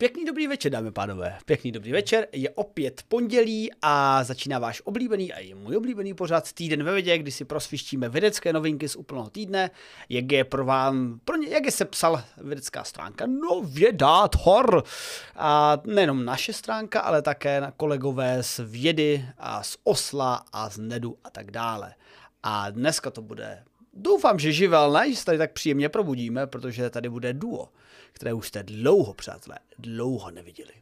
Pěkný dobrý večer, dámy pánové. Pěkný dobrý večer. Je opět pondělí a začíná váš oblíbený a i můj oblíbený pořad Týden ve vědě, kdy si prosvištíme vědecké novinky z úplného týdne. Jak je pro vám, pro ně, jak je se psal vědecká stránka? No vědát hor. A nejenom naše stránka, ale také na kolegové z vědy a z Osla a z Nedu a tak dále. A dneska to bude Doufám, že živel, ne? Že se tady tak příjemně probudíme, protože tady bude duo které už jste dlouho, přátelé, dlouho neviděli.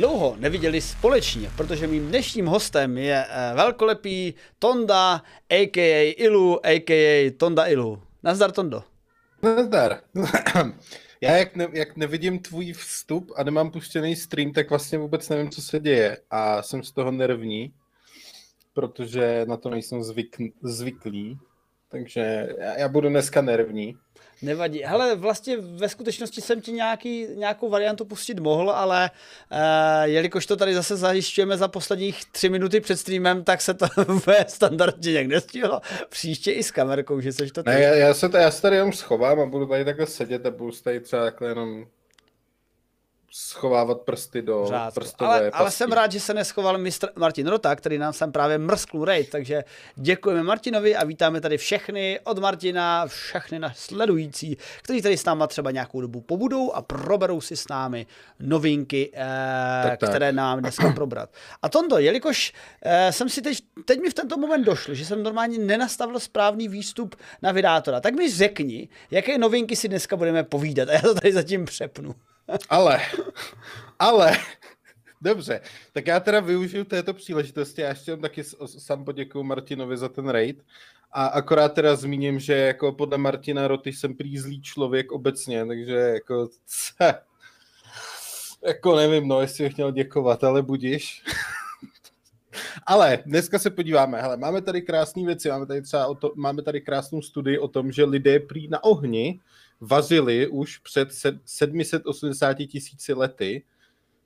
Dlouho neviděli společně, protože mým dnešním hostem je eh, velkolepý Tonda, a.k.a. Ilu, a.k.a. Tonda Ilu. Nazdar, Tondo. Nazdar. Já jak, ne, jak nevidím tvůj vstup a nemám puštěný stream, tak vlastně vůbec nevím, co se děje a jsem z toho nervní, protože na to nejsem zvyk, zvyklý, takže já, já budu dneska nervní. Nevadí. Hele, vlastně ve skutečnosti jsem ti nějaký, nějakou variantu pustit mohl, ale uh, jelikož to tady zase zajišťujeme za posledních tři minuty před streamem, tak se to ve standardně nějak nestihlo. Příště i s kamerkou, že seš to tady. Ne, já, já, se, já se tady jenom schovám a budu tady takhle sedět a budu tady třeba takhle jenom schovávat prsty do Řádku. prstové ale, ale jsem rád, že se neschoval mistr Martin Rota, který nám sem právě mrsknul raid, takže děkujeme Martinovi a vítáme tady všechny od Martina, všechny na sledující, kteří tady s náma třeba nějakou dobu pobudou a proberou si s námi novinky, eh, tak, tak. které nám dneska probrat. A Tondo, jelikož eh, jsem si teď, teď mi v tento moment došlo, že jsem normálně nenastavil správný výstup na vydátora, tak mi řekni, jaké novinky si dneska budeme povídat a já to tady zatím přepnu. Ale, ale, dobře, tak já teda využiju této příležitosti, já ještě taky sám poděkuju Martinovi za ten raid a akorát teda zmíním, že jako podle Martina Roty jsem prý člověk obecně, takže jako, ce, jako nevím, no, jestli bych měl děkovat, ale budíš. Ale dneska se podíváme, hele, máme tady krásné věci, máme tady třeba o to, máme tady krásnou studii o tom, že lidé prý na ohni vazili už před 780 tisíci lety.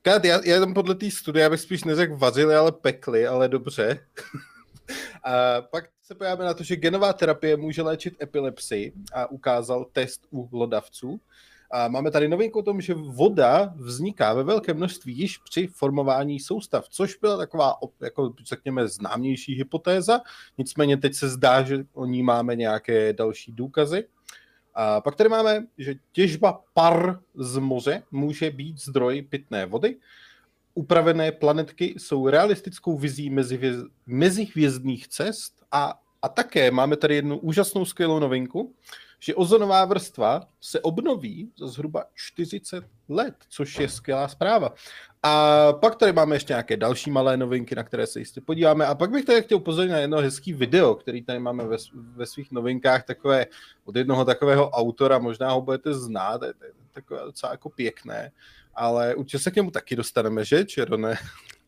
Kád, já, já tam podle té studie, abych spíš neřekl vazili, ale pekli, ale dobře. a pak se podíváme na to, že genová terapie může léčit epilepsii a ukázal test u lodavců. A máme tady novinku o tom, že voda vzniká ve velkém množství již při formování soustav, což byla taková, jako řekněme, známější hypotéza. Nicméně teď se zdá, že o ní máme nějaké další důkazy. A pak tady máme, že těžba par z moře může být zdroj pitné vody. Upravené planetky jsou realistickou vizí mezihvězdných cest a, a také máme tady jednu úžasnou skvělou novinku, že ozonová vrstva se obnoví za zhruba 40 let, což je skvělá zpráva. A pak tady máme ještě nějaké další malé novinky, na které se jistě podíváme. A pak bych tady chtěl upozornit na jedno hezký video, který tady máme ve, ve svých novinkách, takové od jednoho takového autora, možná ho budete znát, je, je takové docela jako pěkné, ale určitě se k němu taky dostaneme, že, Čerone?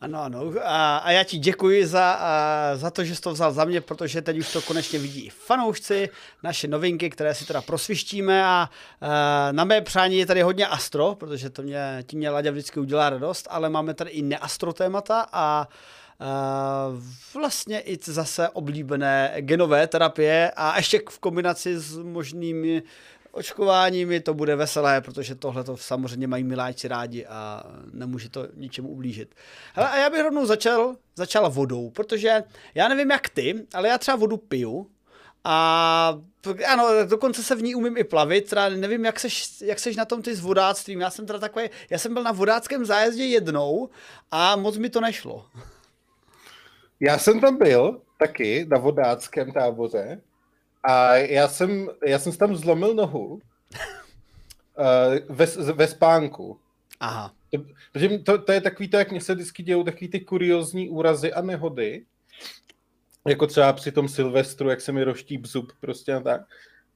Ano, ano. A, a já ti děkuji za, a, za to, že jsi to vzal za mě, protože teď už to konečně vidí i fanoušci, naše novinky, které si teda prosvištíme a, a na mé přání je tady hodně astro, protože to mě, tím mě Laďa vždycky udělá radost, ale máme tady i neastro témata a Uh, vlastně i zase oblíbené genové terapie a ještě v kombinaci s možnými očkováními to bude veselé, protože tohle to samozřejmě mají miláčci rádi a nemůže to ničemu ublížit. Hele, a já bych rovnou začal, začal vodou, protože já nevím jak ty, ale já třeba vodu piju a ano, dokonce se v ní umím i plavit, teda nevím, jak seš, jak seš na tom ty s vodáctvím, já jsem teda takový, já jsem byl na vodáckém zájezdě jednou a moc mi to nešlo. Já jsem tam byl taky na vodáckém táboře a já jsem, já jsem tam zlomil nohu uh, ve, ve spánku. Aha. To, protože to, to je takový to, jak mě se vždycky dějou takový ty kuriozní úrazy a nehody. Jako třeba při tom Silvestru, jak se mi roštíp zub prostě a tak.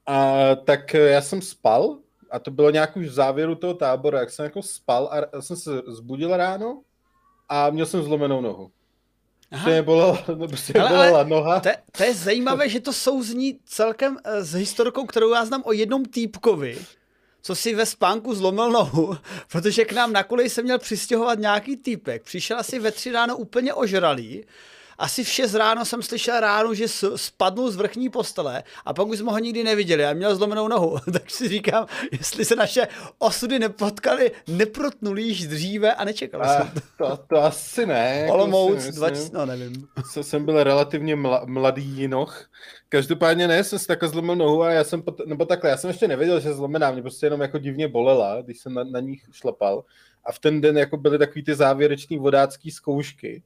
A tak já jsem spal a to bylo nějak už v závěru toho tábora, jak jsem jako spal a já jsem se zbudil ráno a měl jsem zlomenou nohu. Aha. mě bolela, prostě ale, bolela ale noha. To, to je zajímavé, že to souzní celkem eh, s historkou, kterou já znám o jednom týpkovi, co si ve spánku zlomil nohu, protože k nám na kolej se měl přistěhovat nějaký týpek. Přišel asi ve tři ráno úplně ožralý, asi v 6 ráno jsem slyšel ráno, že spadnul z vrchní postele a pak už jsme ho nikdy neviděli a měl zlomenou nohu. tak si říkám, jestli se naše osudy nepotkaly, neprotnuli již dříve a nečekal jsem to. To, to asi ne. Jako Olomouc, 20, no nevím. Jsem byl relativně mla, mladý jinoch. Každopádně ne, jsem si takhle zlomil nohu a já jsem, pot, nebo takhle, já jsem ještě nevěděl, že zlomená, mě prostě jenom jako divně bolela, když jsem na, na ní šlapal. A v ten den jako byly takový ty závěreční vodácký zkoušky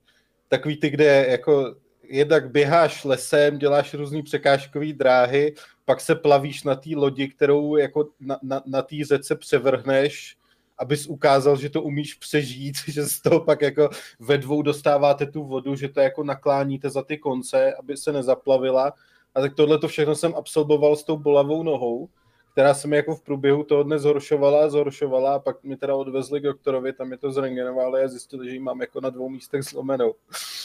takový ty, kde jako jednak běháš lesem, děláš různý překážkové dráhy, pak se plavíš na té lodi, kterou jako na, na, na té řece převrhneš, abys ukázal, že to umíš přežít, že z toho pak jako ve dvou dostáváte tu vodu, že to jako nakláníte za ty konce, aby se nezaplavila. A tak tohle to všechno jsem absolvoval s tou bolavou nohou která se mi jako v průběhu toho dne zhoršovala a zhoršovala a pak mi teda odvezli k doktorovi, tam je to zrengenovali a zjistili, že ji mám jako na dvou místech zlomenou.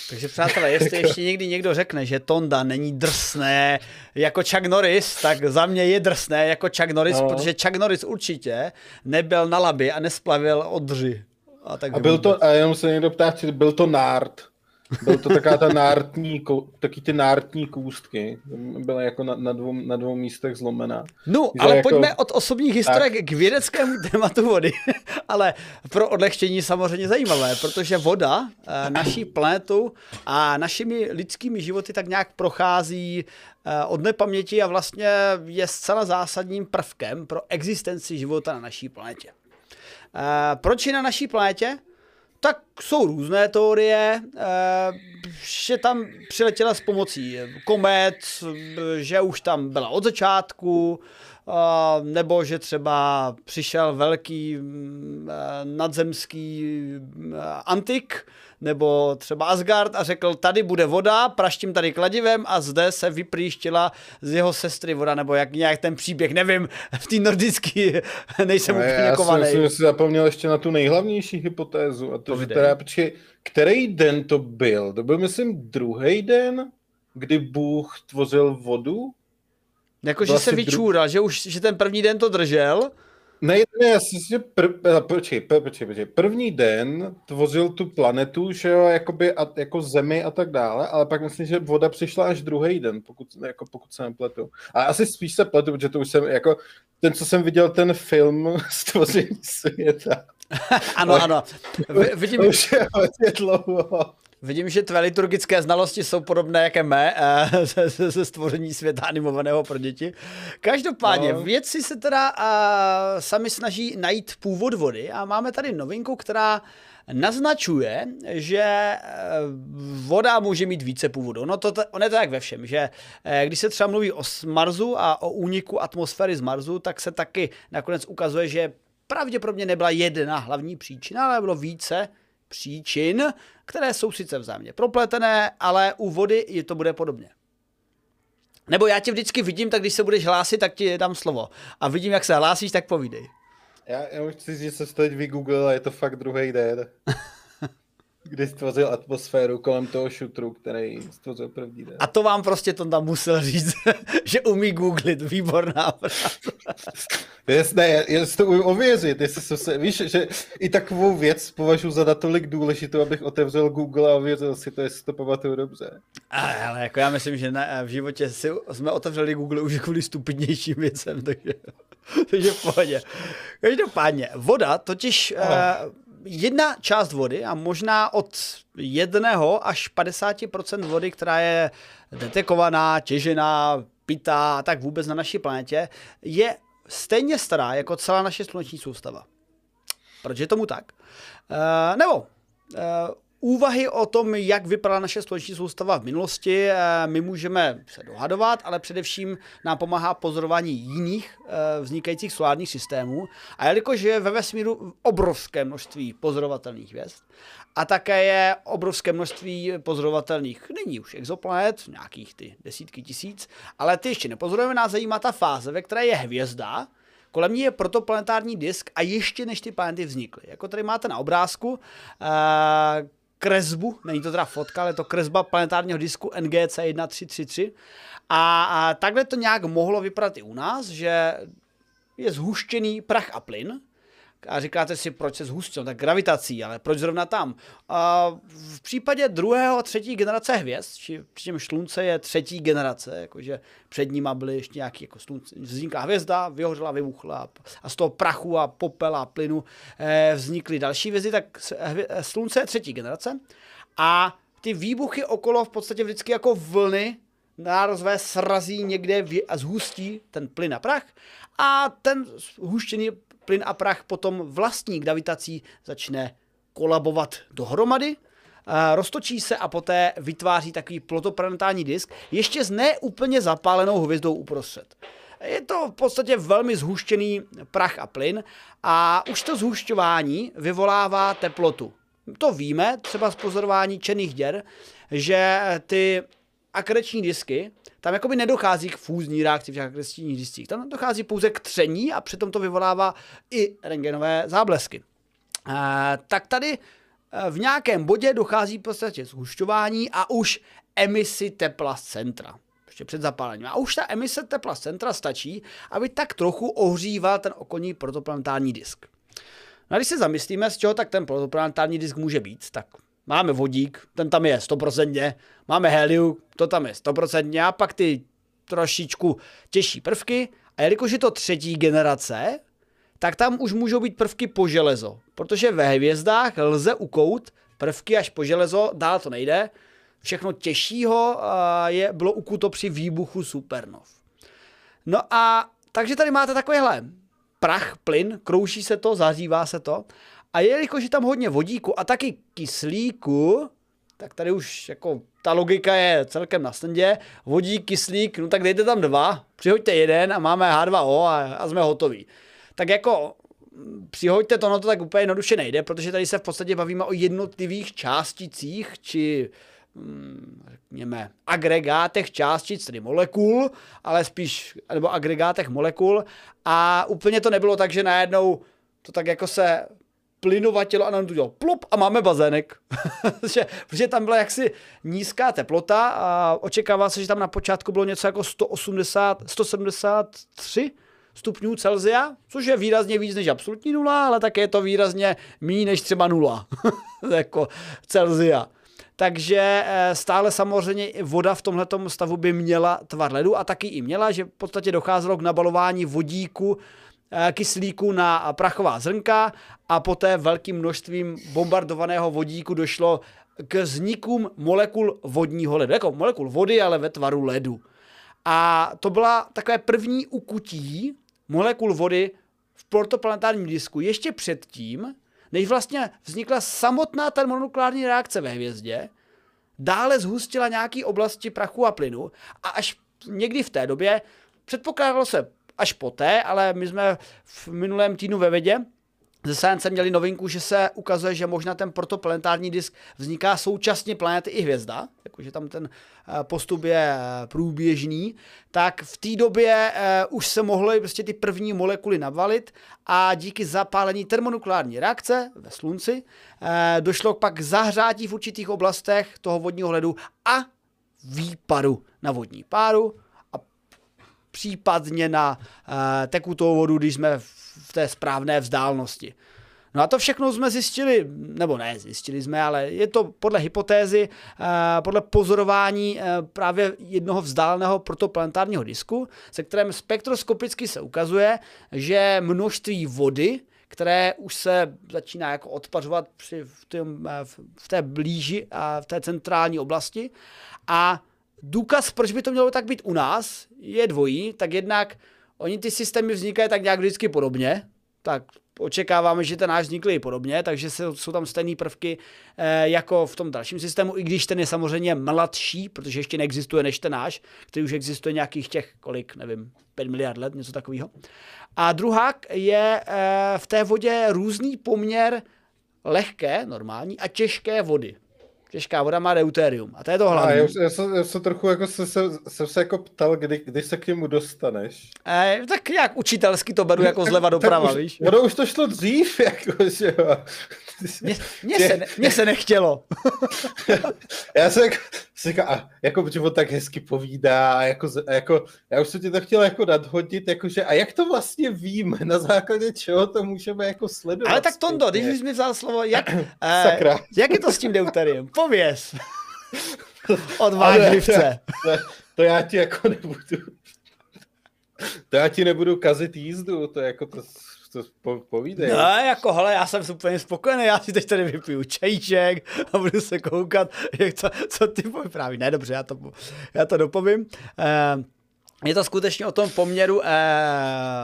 Takže přátelé, jestli ještě někdy někdo řekne, že Tonda není drsné jako Chuck Norris, tak za mě je drsné jako Chuck Norris, no. protože Chuck Norris určitě nebyl na labi a nesplavil odři. A, tak a byl to, a jenom se někdo ptá, byl to nárt. Byl to taková ta nártní, taky ty nártní kůstky. Byla jako na, na, dvou, na dvou místech zlomená. No, ale jako... pojďme od osobních historek tak. k vědeckému tématu vody. ale pro odlehčení samozřejmě zajímavé, protože voda eh, naší planetu a našimi lidskými životy tak nějak prochází eh, od nepaměti a vlastně je zcela zásadním prvkem pro existenci života na naší planetě. Eh, proč je na naší planetě? Tak jsou různé teorie, eh, že tam přiletěla s pomocí komet, že už tam byla od začátku, eh, nebo že třeba přišel velký mm, eh, nadzemský antik, nebo třeba Asgard a řekl, tady bude voda, praštím tady kladivem a zde se vyprýštila z jeho sestry voda, nebo jak nějak ten příběh, nevím, v té nordický nejsem no, úplně kovaný. Já jsem si zapomněl ještě na tu nejhlavnější hypotézu a to, Povidej. že teda, počkej, který den to byl? To byl, myslím, druhý den, kdy Bůh tvořil vodu? Jako, že se vyčůral, dru... že už že ten první den to držel ne, ne, já si že pr, počkej, počkej, počkej, první den tvořil tu planetu, že jo, jakoby, a, jako zemi a tak dále, ale pak myslím, že voda přišla až druhý den, pokud, jako, pokud se nepletu. A asi spíš se pletu, protože to už jsem, jako, ten, co jsem viděl, ten film Stvoření světa. ano, ano. Vidím... Už je hodně dlouho. Vidím, že tvé liturgické znalosti jsou podobné jako mé ze, ze, ze stvoření světa animovaného pro děti. Každopádně, no. vědci se teda uh, sami snaží najít původ vody a máme tady novinku, která naznačuje, že eh, voda může mít více původu. No to, on je to tak ve všem, že eh, když se třeba mluví o Marsu a o úniku atmosféry z Marsu, tak se taky nakonec ukazuje, že pravděpodobně nebyla jedna hlavní příčina, ale bylo více příčin, které jsou sice vzájemně propletené, ale u vody je to bude podobně. Nebo já tě vždycky vidím, tak když se budeš hlásit, tak ti dám slovo. A vidím, jak se hlásíš, tak povídej. Já, já už chci říct, že se teď vygooglil a je to fakt druhý den. kdy stvořil atmosféru kolem toho šutru, který stvořil první den. A to vám prostě to tam musel říct, že umí googlit, výborná Jasné, já si to umím ověřit, jestli jsem se, víš, že i takovou věc považuji za natolik důležitou, abych otevřel Google a ověřil si to, jestli to pamatuju dobře. Ale jako já myslím, že na, v životě si, jsme otevřeli Google už kvůli stupidnějším věcem, takže, takže v pohodě. Každopádně, voda totiž uh, jedna část vody a možná od jedného až 50% vody, která je detekovaná, těžená, pitá a tak vůbec na naší planetě, je stejně stará jako celá naše sluneční soustava. Proč je tomu tak? Uh, nebo uh, úvahy o tom, jak vypadala naše sluneční soustava v minulosti, my můžeme se dohadovat, ale především nám pomáhá pozorování jiných vznikajících solárních systémů. A jelikož je ve vesmíru obrovské množství pozorovatelných hvězd, a také je obrovské množství pozorovatelných, není už exoplanet, nějakých ty desítky tisíc, ale ty ještě nepozorujeme, nás zajímá ta fáze, ve které je hvězda, Kolem ní je protoplanetární disk a ještě než ty planety vznikly. Jako tady máte na obrázku, kresbu, není to teda fotka, ale je to kresba planetárního disku NGC 1333. A, a takhle to nějak mohlo vypadat i u nás, že je zhuštěný prach a plyn, a říkáte si, proč se zhustil, tak gravitací, ale proč zrovna tam? A v případě druhého a třetí generace hvězd, či přičem slunce je třetí generace, jakože před nima byly ještě nějaký jako slunce, vznikla hvězda, vyhořela, vybuchla a z toho prachu a popela a plynu eh, vznikly další hvězdy, tak slunce je třetí generace a ty výbuchy okolo v podstatě vždycky jako vlny nározvé srazí někde a zhustí ten plyn a prach a ten huštěný plyn a prach potom vlastní gravitací začne kolabovat dohromady, roztočí se a poté vytváří takový protoplanetární disk, ještě s neúplně zapálenou hvězdou uprostřed. Je to v podstatě velmi zhuštěný prach a plyn a už to zhušťování vyvolává teplotu. To víme třeba z pozorování černých děr, že ty akreční disky, tam jakoby nedochází k fúzní reakci v těch akrečních discích. Tam dochází pouze k tření a přitom to vyvolává i rengenové záblesky. E, tak tady eh, v nějakém bodě dochází v podstatě zhušťování a už emisi tepla z centra. Ještě před zapálením. A už ta emise tepla z centra stačí, aby tak trochu ohříval ten okolní protoplanetární disk. No a když se zamyslíme, z čeho tak ten protoplanetární disk může být, tak máme vodík, ten tam je 100%, máme helium, to tam je 100%, a pak ty trošičku těžší prvky, a jelikož je to třetí generace, tak tam už můžou být prvky po železo, protože ve hvězdách lze ukout prvky až po železo, dál to nejde, všechno těžšího je, bylo ukuto při výbuchu supernov. No a takže tady máte takovýhle prach, plyn, krouší se to, zahřívá se to a jelikož je tam hodně vodíku a taky kyslíku, tak tady už jako ta logika je celkem na snadě. Vodík, kyslík, no tak dejte tam dva, přihoďte jeden a máme H2O a, a jsme hotoví. Tak jako přihoďte to, no to tak úplně jednoduše nejde, protože tady se v podstatě bavíme o jednotlivých částicích, či hm, řekněme, agregátech částic, tedy molekul, ale spíš, nebo agregátech molekul a úplně to nebylo tak, že najednou to tak jako se plynovatělo a nám to dělalo plop a máme bazének. protože tam byla jaksi nízká teplota a očekává se, že tam na počátku bylo něco jako 180, 173 stupňů Celzia, což je výrazně víc než absolutní nula, ale také je to výrazně méně než třeba nula jako Celzia. Takže eh, stále samozřejmě voda v tomto stavu by měla tvar ledu a taky i měla, že v podstatě docházelo k nabalování vodíku kyslíku na prachová zrnka a poté velkým množstvím bombardovaného vodíku došlo k vznikům molekul vodního ledu. Jako molekul vody, ale ve tvaru ledu. A to byla takové první ukutí molekul vody v protoplanetárním disku ještě předtím, než vlastně vznikla samotná termonukleární reakce ve hvězdě, dále zhustila nějaké oblasti prachu a plynu a až někdy v té době předpokládalo se až poté, ale my jsme v minulém týdnu ve vědě ze Science měli novinku, že se ukazuje, že možná ten protoplanetární disk vzniká současně planety i hvězda, jakože tam ten eh, postup je eh, průběžný, tak v té době uh, už se mohly prostě ty první molekuly navalit a díky zapálení termonukleární reakce ve slunci došlo pak k zahřátí v určitých oblastech toho vodního ledu a výpadu na vodní páru případně na uh, tekutou vodu, když jsme v té správné vzdálenosti. No a to všechno jsme zjistili, nebo ne, zjistili jsme, ale je to podle hypotézy, uh, podle pozorování uh, právě jednoho vzdáleného protoplanetárního disku, se kterým spektroskopicky se ukazuje, že množství vody, které už se začíná jako odpařovat při, v, tém, v té blíži a v té centrální oblasti a důkaz, proč by to mělo tak být u nás, je dvojí. Tak jednak oni ty systémy vznikají tak nějak vždycky podobně, tak očekáváme, že ten náš vznikl i podobně, takže jsou tam stejné prvky eh, jako v tom dalším systému, i když ten je samozřejmě mladší, protože ještě neexistuje než ten náš, který už existuje nějakých těch, kolik, nevím, 5 miliard let, něco takového. A druhá je eh, v té vodě různý poměr lehké, normální a těžké vody. Těžká voda má deuterium. A to je to A hlavní. já, já, se, já se trochu jako se, se, jsem se jako ptal, kdy, kdy se k němu dostaneš. Eh, tak nějak učitelsky to beru jako zleva doprava, tak už, víš? Ono už to šlo dřív, jako, že jo. Mně, mně, se, ne- mně se nechtělo. Já jsem jako, si říkal, a jako, protože on tak hezky povídá, a jako, a jako, já už jsem ti to chtěl jako nadhodit, jakože, a jak to vlastně víme, na základě čeho to můžeme jako sledovat? Ale tak Tondo, když už jsi mi vzal slovo, jak, eh, jak je to s tím deuteriem? Pověz. Od vážlivce. To, to já ti jako nebudu, to já ti nebudu kazit jízdu, to jako to, to po, povídej. No, jako, hele, já jsem úplně spokojený, já si teď tady vypiju čajíček a budu se koukat, jak to, co ty vypráví. Ne, dobře, já to, já to dopovím. Eh, je to skutečně o tom poměru eh,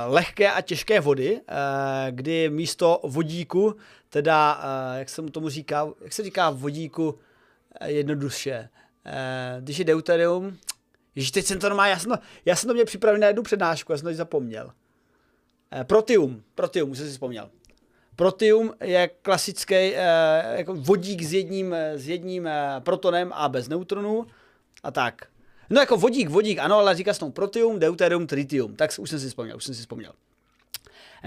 lehké a těžké vody, eh, kdy místo vodíku, teda, eh, jak se mu tomu říká, jak se říká vodíku jednoduše, eh, když je deuterium, Ježiš, teď jsem to normálně, já jsem to, já jsem to měl připravený na jednu přednášku, já jsem to zapomněl. Eh, protium, protium, už jsem si vzpomněl. Protium je klasický eh, jako vodík s jedním, eh, s jedním eh, protonem a bez neutronů a tak. No jako vodík, vodík, ano, ale říká se tomu protium, deuterium, tritium. Tak už jsem si vzpomněl, už jsem si vzpomněl.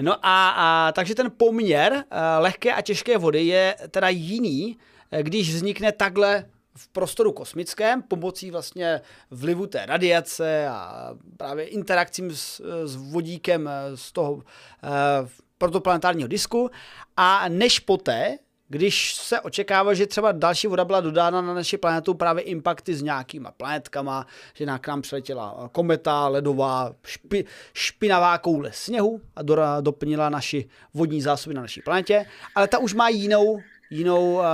No a, a takže ten poměr lehké a těžké vody je teda jiný, eh, když vznikne takhle v prostoru kosmickém pomocí vlastně vlivu té radiace a právě interakcím s, s vodíkem eh, z toho uh, protoplanetárního disku a než poté, když se očekává, že třeba další voda byla dodána na naši planetu právě impakty s nějakýma planetkama, že na- k nám přiletěla kometa, ledová, špi, špinavá koule sněhu a do, doplnila naši vodní zásoby na naší planetě, ale ta už má jinou, jinou, uh,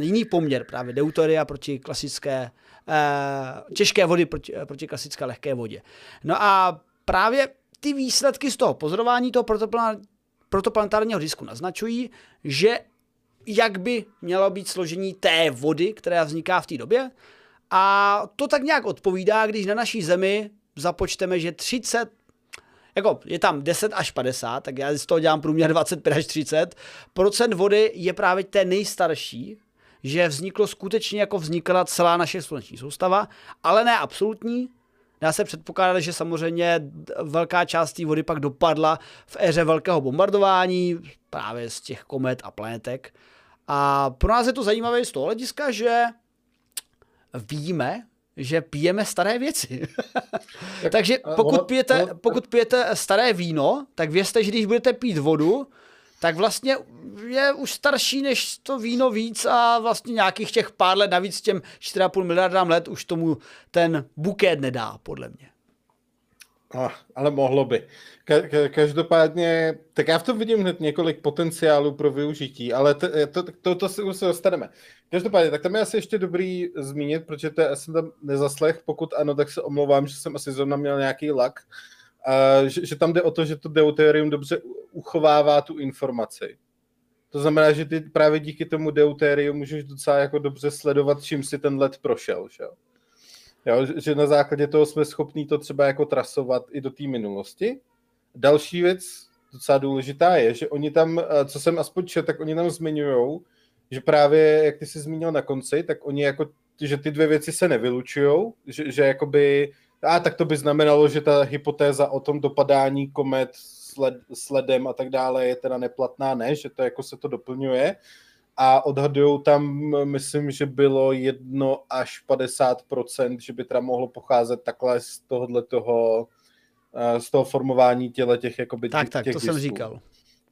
jiný poměr právě deuteria proti klasické uh, těžké vody proti, eh, proti klasické lehké vodě. No a právě ty výsledky z toho pozorování toho protoplan- protoplanetárního disku naznačují, že jak by mělo být složení té vody, která vzniká v té době. A to tak nějak odpovídá, když na naší zemi započteme, že 30, jako je tam 10 až 50, tak já z toho dělám průměr 25 až 30, procent vody je právě té nejstarší, že vzniklo skutečně jako vznikla celá naše sluneční soustava, ale ne absolutní, Dá se předpokládat, že samozřejmě velká část té vody pak dopadla v éře velkého bombardování, právě z těch komet a planetek. A pro nás je to zajímavé z toho hlediska, že víme, že pijeme staré věci. Takže a pokud ono- pijete, ono- pokud pijete staré víno, tak vězte, že když budete pít vodu, tak vlastně je už starší než to víno víc a vlastně nějakých těch pár let navíc těm 4,5 miliardám let už tomu ten buket nedá, podle mě. Ah, ale mohlo by. Ka- ka- každopádně, tak já v tom vidím hned několik potenciálů pro využití, ale to, to, to, to se už se dostaneme. Každopádně, tak tam je asi ještě dobrý zmínit, protože to já jsem tam nezaslech, pokud ano, tak se omlouvám, že jsem asi zrovna měl nějaký lak, a že, že tam jde o to, že to deuterium dobře uchovává tu informaci. To znamená, že ty právě díky tomu deuteriu můžeš docela jako dobře sledovat, čím si ten let prošel, že jo? Jo, že- na základě toho jsme schopní to třeba jako trasovat i do té minulosti. Další věc, docela důležitá je, že oni tam, eh, co jsem aspoň četl, tak oni tam zmiňují, že právě, jak ty jsi zmínil na konci, tak oni jako, že ty dvě věci se nevylučují, že, že jakoby, a tak to by znamenalo, že ta hypotéza o tom dopadání komet sled, sledem a tak dále je teda neplatná, ne, že to jako se to doplňuje a odhadují tam, myslím, že bylo jedno až 50%, že by teda mohlo pocházet takhle z tohohle toho, eh, z toho formování těle těch jakoby Tak, těch, tak, těch to jsem disků. říkal.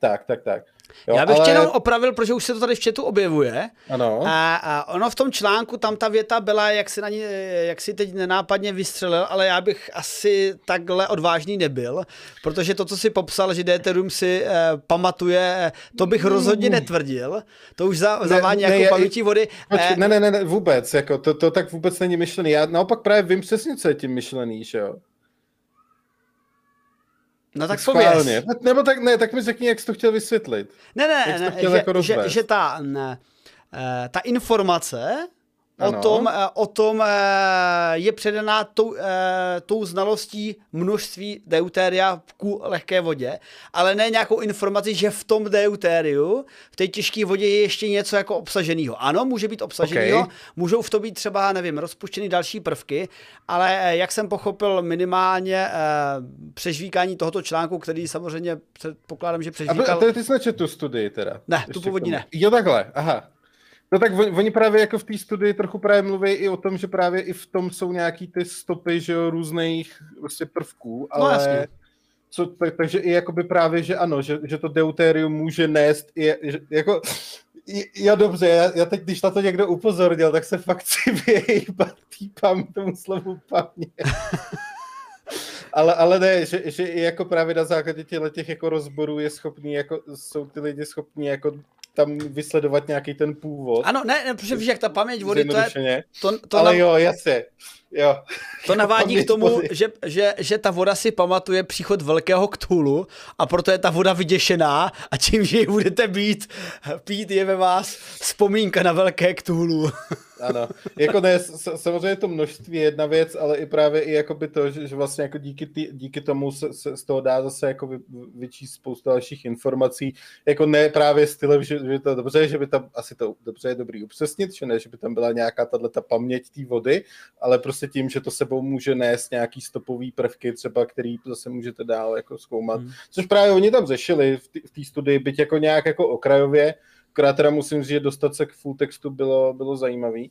Tak, tak, tak. Jo, Já bych ale- tě jenom opravil, protože už se to tady v chatu objevuje. Ano. A, a ono v tom článku, tam ta věta byla, jak si, na ní, jak si teď nenápadně vystřelil, ale já bych asi takhle odvážný nebyl, protože to, co si popsal, že Deuterium si eh, pamatuje, eh, to bych rozhodně netvrdil. To už za, Ne, zavání ne, jako já- paměti vody. Počkej, Eh, ne, ne, ne, ne, vůbec, jako to, to tak vůbec není myšlený. Já naopak právě vím přesně, co je tím myšlený, že jo. No tak Schválně. pověz. Nebo tak, ne, tak mi řekni, jak jsi to chtěl vysvětlit. Ne, ne, Jak ne že, jako že, rozvést? že ta, ne, eh, ta informace o tom, eh, o tom eh, je předaná tou, eh, tou znalostí množství deutéria ku lehké vodě, ale ne nějakou informaci, že v tom deutériu, v té těžké vodě je ještě něco jako obsaženého. Ano, může být obsaženého, okay. můžou v tom být třeba, nevím, rozpuštěny další prvky, ale jak jsem pochopil minimálně přežvíkání tohoto článku, který samozřejmě předpokládám, že přežvíkal... A ty jsi tu studii teda? Ne, tu původní ne. Jo, takhle, aha. No tak oni, oni právě jako v té studii trochu právě mluví i o tom, že právě i v tom jsou nějaký ty stopy, že jo, různých vlastně prvků, no, ale... No jasně. Co, tak, takže i jakoby právě, že ano, že, že to deutérium může nést i, že, jako, Jo, dobře, já, já teď, když na to někdo upozornil, tak se fakt si vyjíbat týpám tomu slovu paměť. ale, ale ne, že, že i jako právě na základě těchto těch jako rozborů je schopný, jako, jsou ty lidi schopní jako tam vysledovat nějaký ten původ. Ano, ne, ne protože víš, jak ta paměť vody, to je... To, to Ale nav... jo, jasně. Jo. To navádí k tomu, že, že, že ta voda si pamatuje příchod velkého ktulu a proto je ta voda vyděšená a čím, že ji budete být, pít je ve vás vzpomínka na velké ktulu. Ano, jako ne, samozřejmě to množství je jedna věc, ale i právě i jakoby to, že, že vlastně jako díky, tý, díky tomu se, se, z toho dá zase jako vy, vyčíst spoustu dalších informací, jako ne právě stylem, že, že to dobře, že by tam asi to dobře je dobrý upřesnit, že ne, že by tam byla nějaká tato paměť té vody, ale prostě tím, že to sebou může nést nějaký stopový prvky třeba, který zase můžete dál jako zkoumat, hmm. což právě oni tam řešili v té studii, byť jako nějak jako okrajově, Akorát teda musím říct, že dostat se k full textu bylo, bylo zajímavý.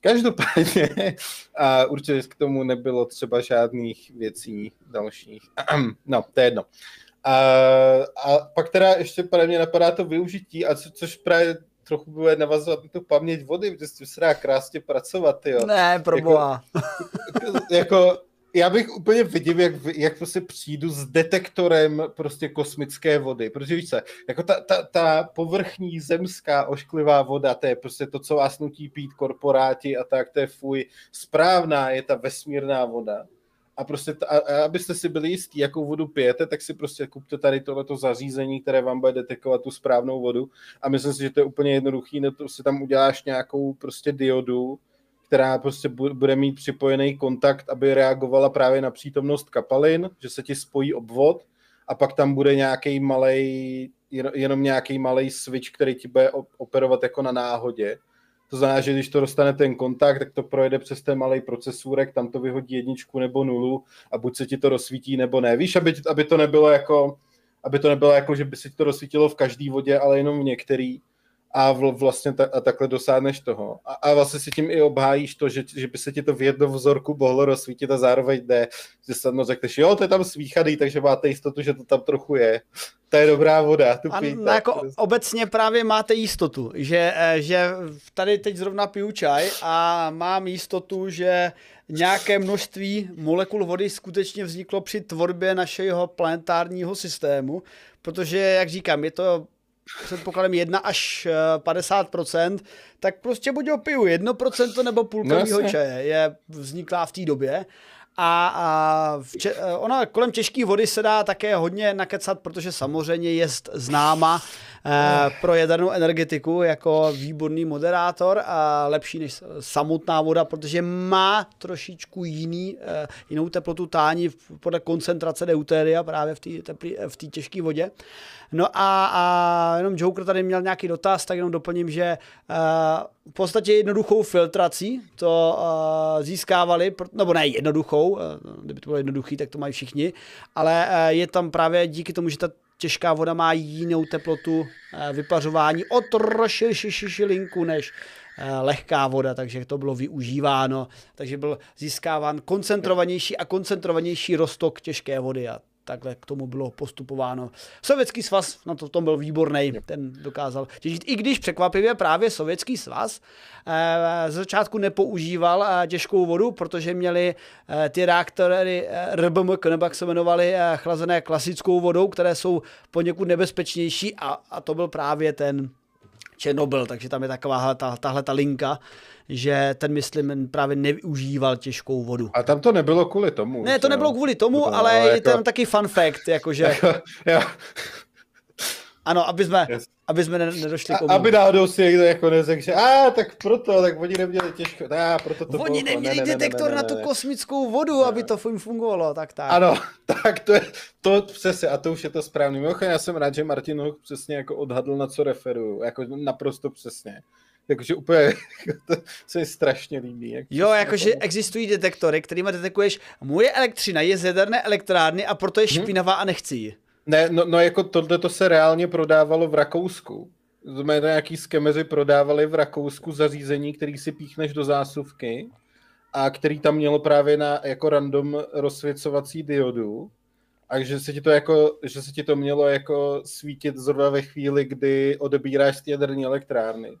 Každopádně a určitě k tomu nebylo třeba žádných věcí dalších. No, to je jedno. A, a pak teda ještě pro mě napadá to využití, a co, což právě trochu bude navazovat na tu paměť vody, protože se dá krásně pracovat, jo. Ne, proboha. Jako, jako já bych úplně viděl, jak, jak prostě přijdu s detektorem prostě kosmické vody, protože víš se, jako ta, ta, ta povrchní zemská ošklivá voda, to je prostě to, co vás nutí pít korporáti a tak, to je fuj, správná je ta vesmírná voda. A prostě, ta, a abyste si byli jistí, jakou vodu pijete, tak si prostě kupte tady tohleto zařízení, které vám bude detekovat tu správnou vodu. A myslím si, že to je úplně jednoduchý, no to si tam uděláš nějakou prostě diodu, která prostě bude mít připojený kontakt, aby reagovala právě na přítomnost kapalin, že se ti spojí obvod a pak tam bude nějaký malý, jenom nějaký malý switch, který ti bude operovat jako na náhodě. To znamená, že když to dostane ten kontakt, tak to projede přes ten malý procesůrek, tam to vyhodí jedničku nebo nulu a buď se ti to rozsvítí nebo ne. Víš, aby, aby to nebylo jako, aby to nebylo jako, že by se ti to rozsvítilo v každé vodě, ale jenom v některý a vlastně ta, a takhle dosáhneš toho. A, a vlastně si tím i obhájíš to, že, že by se ti to v jednom vzorku mohlo rozsvítit a zároveň jde, že snadno řekneš, jo, to je tam svíchaný, takže máte jistotu, že to tam trochu je. To je dobrá voda, tu pijte. No, jako obecně právě máte jistotu, že, eh, že tady teď zrovna piju čaj a mám jistotu, že nějaké množství molekul vody skutečně vzniklo při tvorbě našeho planetárního systému, protože, jak říkám, je to předpokladem 1 až 50%, eh, tak prostě buď opiju 1% nebo půlka no, čaje je vzniklá v té době. A, a v če, eh, ona kolem těžké vody se dá také hodně nakecat, protože samozřejmě je známa eh, pro jadernou energetiku jako výborný moderátor a lepší než samotná voda, protože má trošičku jiný, eh, jinou teplotu tání podle koncentrace deutéria právě v té těžké vodě. No a, a jenom Joker tady měl nějaký dotaz, tak jenom doplním, že uh, v podstatě jednoduchou filtrací to uh, získávali, nebo ne jednoduchou, uh, kdyby to bylo jednoduchý, tak to mají všichni, ale uh, je tam právě díky tomu, že ta těžká voda má jinou teplotu vypařování o linku než lehká voda, takže to bylo využíváno, takže byl získáván koncentrovanější a koncentrovanější roztok těžké vody a takhle k tomu bylo postupováno. Sovětský svaz na to tom byl výborný, ten dokázal těžit. I když překvapivě právě Sovětský svaz eh, z začátku nepoužíval eh, těžkou vodu, protože měli eh, ty reaktory eh, RBMK, nebo jak se jmenovali, eh, chlazené klasickou vodou, které jsou poněkud nebezpečnější a, a to byl právě ten Černobyl, takže tam je taková ta, tahle ta linka, že ten, myslím, právě nevyužíval těžkou vodu. A tam to nebylo kvůli tomu. Ne, to nebylo kvůli tomu, to ale jako... je tam taky fun fact, jakože... Jako, jo. Ano, aby jsme, yes aby jsme nedošli k Aby náhodou si někdo jako neřekl, že a tak proto, tak oni neměli těžko, a proto to Oni bylo, neměli ne, detektor ne, ne, ne, ne, na tu kosmickou vodu, ne. aby to fungovalo, tak tak. Ano, tak to je, to přesně, a to už je to správný. Mimochodem, já jsem rád, že Martin Hoch přesně jako odhadl, na co referuju, jako naprosto přesně. Jakože úplně, to se mi strašně líbí. Jak jo, jakože jako... existují detektory, kterými detekuješ, moje elektřina je z jaderné elektrárny a proto je mhm. špinavá hmm. a nechci ji. Ne, no, no jako tohle to se reálně prodávalo v Rakousku. Jsme nějaký skemeři prodávali v Rakousku zařízení, který si píchneš do zásuvky a který tam mělo právě na jako random rozsvěcovací diodu a že se ti to jako, že se ti to mělo jako svítit zrovna ve chvíli, kdy odebíráš z jaderní elektrárny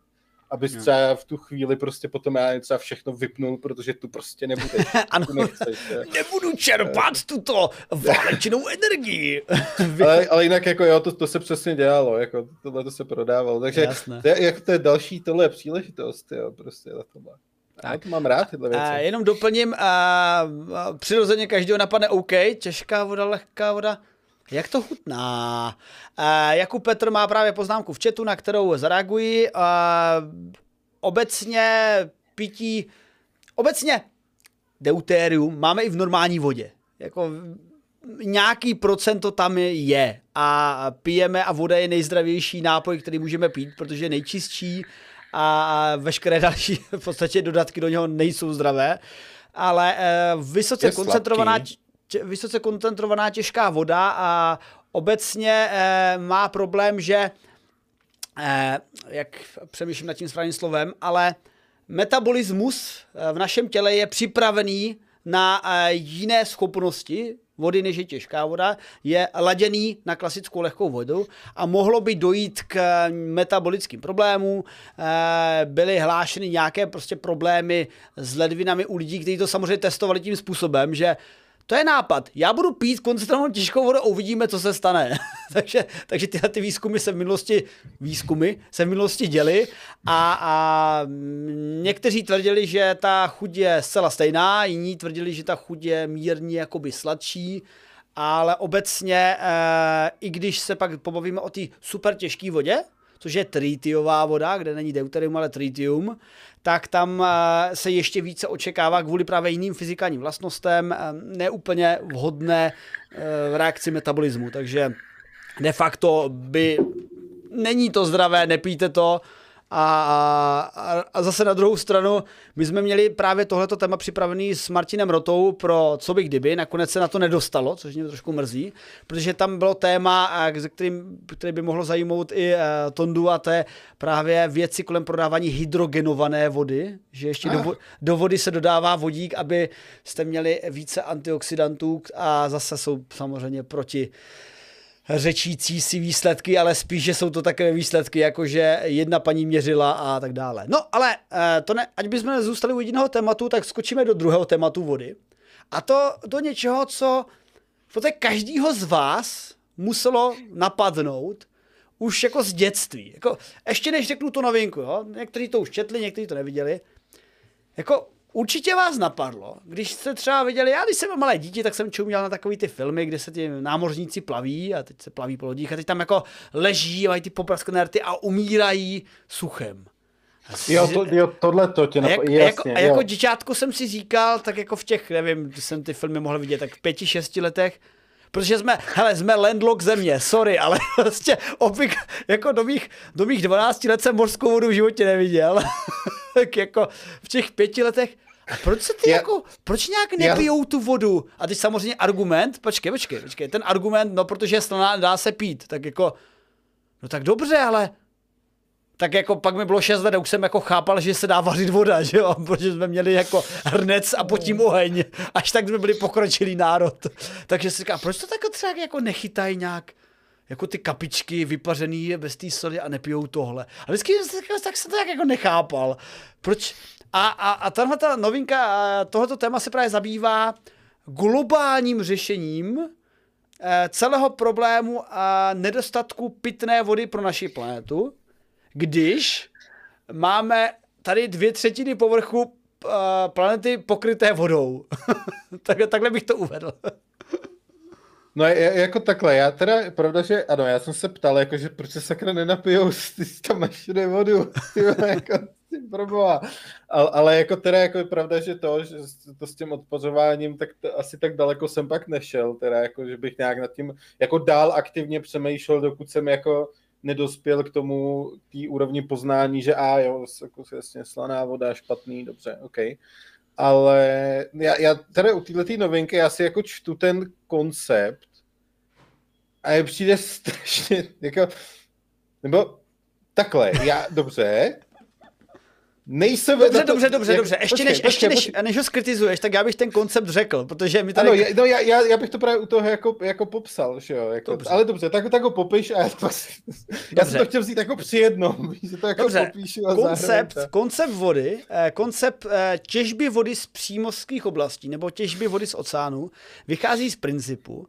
abys třeba v tu chvíli prostě potom já třeba všechno vypnul, protože tu prostě nebudeš. ano, tu nechceš, nebudu čerpat tuto válečnou energii. ale, ale, jinak jako jo, to, to se přesně dělalo, jako tohle to se prodávalo, takže to je, jako to je další tohle příležitost, jo, prostě na tohle. Tak. Já to mám rád tyhle věci. A jenom doplním, a, a přirozeně každého napadne OK, těžká voda, lehká voda, jak to chutná? Uh, Jakub Petr má právě poznámku v chatu, na kterou zareaguji. Uh, obecně pití, obecně deutérium máme i v normální vodě. Jako nějaký procento tam je a pijeme a voda je nejzdravější nápoj, který můžeme pít, protože je nejčistší a veškeré další v podstatě dodatky do něho nejsou zdravé, ale uh, vysoce je koncentrovaná, vysoce koncentrovaná těžká voda a obecně eh, má problém, že eh, jak přemýšlím nad tím správným slovem, ale metabolismus eh, v našem těle je připravený na eh, jiné schopnosti vody, než je těžká voda, je laděný na klasickou lehkou vodu a mohlo by dojít k metabolickým problémům. Eh, byly hlášeny nějaké prostě problémy s ledvinami u lidí, kteří to samozřejmě testovali tím způsobem, že to je nápad. Já budu pít koncentrovanou těžkou vodu a uvidíme, co se stane. takže, takže tyhle ty výzkumy se v minulosti, výzkumy se v minulosti děly a, a někteří tvrdili, že ta chuť je zcela stejná, jiní tvrdili, že ta chuť je mírně jakoby sladší, ale obecně, e, i když se pak pobavíme o té super těžké vodě, což je tritiová voda, kde není deuterium, ale tritium, tak tam eh, se ještě více očekává kvůli právě jiným fyzikálním vlastnostem, eh, neúplně vhodné v eh, reakci metabolismu. Takže de facto by není to zdravé, nepijte to, a, a, a zase na druhou stranu, my jsme měli právě tohleto téma připravený s Martinem Rotou pro co by kdyby, nakonec se na to nedostalo, což mě trošku mrzí, protože tam bylo téma, kterým, který by mohlo zajímat i uh, Tondu a to je právě věci kolem prodávání hydrogenované vody, že ještě do, do vody se dodává vodík, aby jste měli více antioxidantů a zase jsou samozřejmě proti. uh, řečící si výsledky, ale spíš, že jsou to takové výsledky, jako že jedna paní měřila a tak dále. No, ale eh, to ne, ať bychom zůstali u jediného tématu, tak skočíme do druhého tématu vody. A to do něčeho, co v podstatě každýho z vás muselo napadnout už jako z dětství. Jako, ještě než řeknu to novinku, jo? někteří to už četli, někteří to neviděli. Jako Určitě vás napadlo, když jste třeba viděli, já když jsem byl malé dítě, tak jsem čuměl na takový ty filmy, kde se ti námořníci plaví a teď se plaví po lodích a teď tam jako leží, mají ty popraskané rty a umírají suchem. Jo, to, jo, tohle to tě napadlo, jasně. Jako, a jako děťátko jsem si říkal, tak jako v těch, nevím, jsem ty filmy mohl vidět, tak v pěti, šesti letech, protože jsme, hele, jsme landlock země, sorry, ale prostě obvyk, jako do mých, do mých 12 let jsem mořskou vodu v životě neviděl. tak jako v těch pěti letech a proč se ty já, jako, proč nějak nepijou já, tu vodu? A teď samozřejmě argument, počkej, počkej, počkej, ten argument, no protože je slaná, dá se pít, tak jako, no tak dobře, ale tak jako pak mi bylo 6 let, už jsem jako chápal, že se dá vařit voda, že jo, protože jsme měli jako hrnec a potím oheň, až tak jsme byli pokročilý národ. Takže si říká, proč to tak třeba jako nechytají nějak jako ty kapičky vypařený bez té soli a nepijou tohle. A vždycky tak jsem to tak jako nechápal. Proč? A, a, a tahle ta novinka, tohoto téma se právě zabývá globálním řešením eh, celého problému a nedostatku pitné vody pro naši planetu, když máme tady dvě třetiny povrchu planety pokryté vodou. tak, takhle bych to uvedl. No jako takhle, já teda, pravda, že ano, já jsem se ptal, jakože proč se sakra nenapijou z, tam mašiny vodu, jako, proboha. Ale, ale jako teda jako je pravda, že to, že to s tím odpořováním, tak to, asi tak daleko jsem pak nešel, teda jako, že bych nějak nad tím jako dál aktivně přemýšlel, dokud jsem jako nedospěl k tomu, té úrovni poznání, že a jo, jako jasně slaná voda, špatný, dobře, OK. Ale já, já tady u této novinky, já si jako čtu ten koncept a je přijde strašně, jako, nebo takhle, já, dobře, Nejsem dobře, to, dobře, dobře, jak, dobře. Ještě, počkej, než, počkej, ještě počkej. než, než ho skritizuješ, tak já bych ten koncept řekl, protože mi tady... Ano, já, no, já, já, já, bych to právě u toho jako, jako popsal, že jo, jako, dobře. ale dobře, tak, tak ho popiš a já, to, já jsem to chtěl vzít jako při jednom, že to jako dobře. popíšu a koncept, koncept vody, eh, koncept eh, těžby vody z přímořských oblastí nebo těžby vody z oceánu vychází z principu,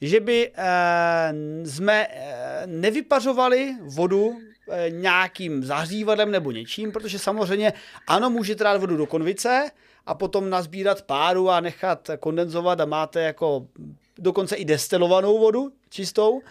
že by eh, jsme nevypařovali vodu nějakým zahřívadlem nebo něčím, protože samozřejmě ano, můžete dát vodu do konvice a potom nazbírat páru a nechat kondenzovat a máte jako dokonce i destilovanou vodu čistou,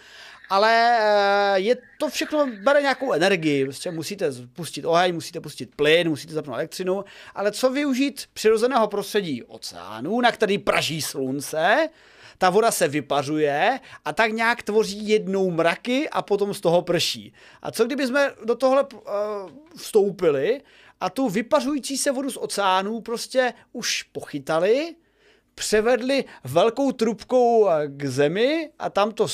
ale eh, je to všechno, bere nějakou energii, prostě musíte pustit oheň, musíte pustit plyn, musíte zapnout elektřinu, ale co využít přirozeného prostředí oceánu, na který praží slunce, ta voda se vypařuje a tak nějak tvoří jednou mraky a potom z toho prší. A co kdyby jsme do tohle uh, vstoupili a tu vypařující se vodu z oceánů prostě už pochytali, převedli velkou trubkou eh, k zemi a tam to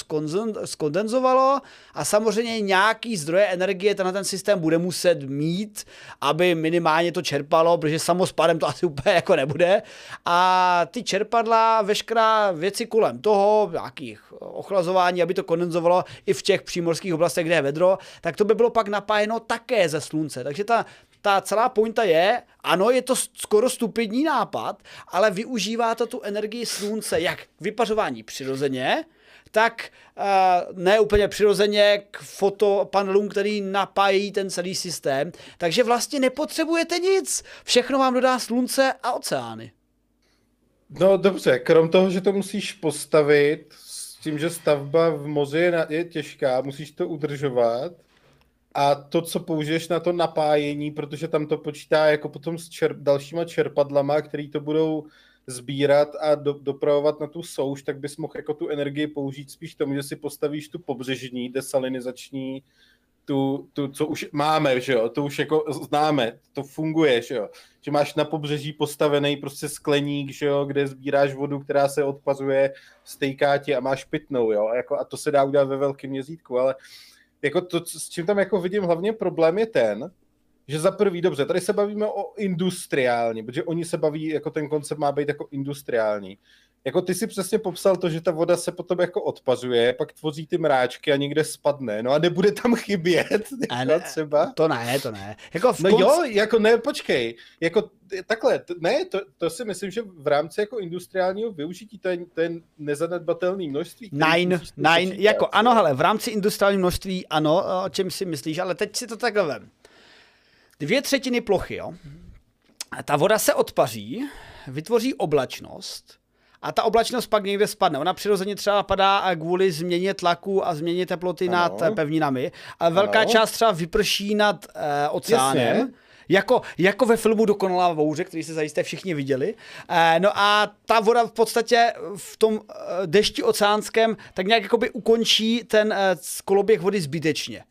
skondenzovalo a samozřejmě nějaký zdroje energie ten, ten systém bude muset mít, aby minimálně to čerpalo, protože samospadem to asi úplně jako nebude. A ty čerpadla, veškerá věci kolem toho, nějakých ochlazování, aby to kondenzovalo i v těch přímorských oblastech, kde je vedro, tak to by bylo pak napájeno také ze slunce. Takže ta ta celá pointa je, ano, je to skoro stupidní nápad, ale využívá to tu energii slunce jak k vypařování přirozeně, tak uh, ne úplně přirozeně k fotopanelům, který napájí ten celý systém. Takže vlastně nepotřebujete nic. Všechno vám dodá slunce a oceány. No dobře, krom toho, že to musíš postavit s tím, že stavba v moři je těžká, musíš to udržovat, a to, co použiješ na to napájení, protože tam to počítá jako potom s čerp, dalšíma čerpadlama, který to budou sbírat a do, dopravovat na tu souš, tak bys mohl jako tu energii použít spíš tomu, že si postavíš tu pobřežní desalinizační, tu, tu, co už máme, že jo, to už jako známe, to funguje, že jo, že máš na pobřeží postavený prostě skleník, že jo, kde sbíráš vodu, která se odpazuje, stejká ti a máš pitnou, jo, a, jako, a to se dá udělat ve velkém měřítku, ale uh, jako to, s čím tam jako vidím hlavně problém je ten, že za prvý, dobře, tady se bavíme o industriální, protože oni se baví, jako ten koncept má být jako industriální. Jako ty si přesně popsal to, že ta voda se potom jako odpazuje, pak tvoří ty mráčky a někde spadne, no a nebude tam chybět, a ne, třeba. To ne, to ne. Jako v no konc... jo, jako ne, počkej, jako takhle, ne, to, to si myslím, že v rámci jako industriálního využití to je, to je nezanedbatelné množství. Nine, nine, jako ano, hele, v rámci industriálního množství ano, o čem si myslíš, ale teď si to takhle vem. Dvě třetiny plochy, jo. Ta voda se odpaří, vytvoří oblačnost, a ta oblačnost pak někde spadne. Ona přirozeně třeba padá kvůli změně tlaku a změně teploty ano. nad eh, pevninami, ale velká ano. část třeba vyprší nad uh, oceánem. Jasně. Jako, jako ve filmu Dokonalá bouře, který se zajisté všichni viděli. E, no a ta voda v podstatě v tom dešti oceánském tak nějak jakoby ukončí ten e, koloběh vody zbytečně.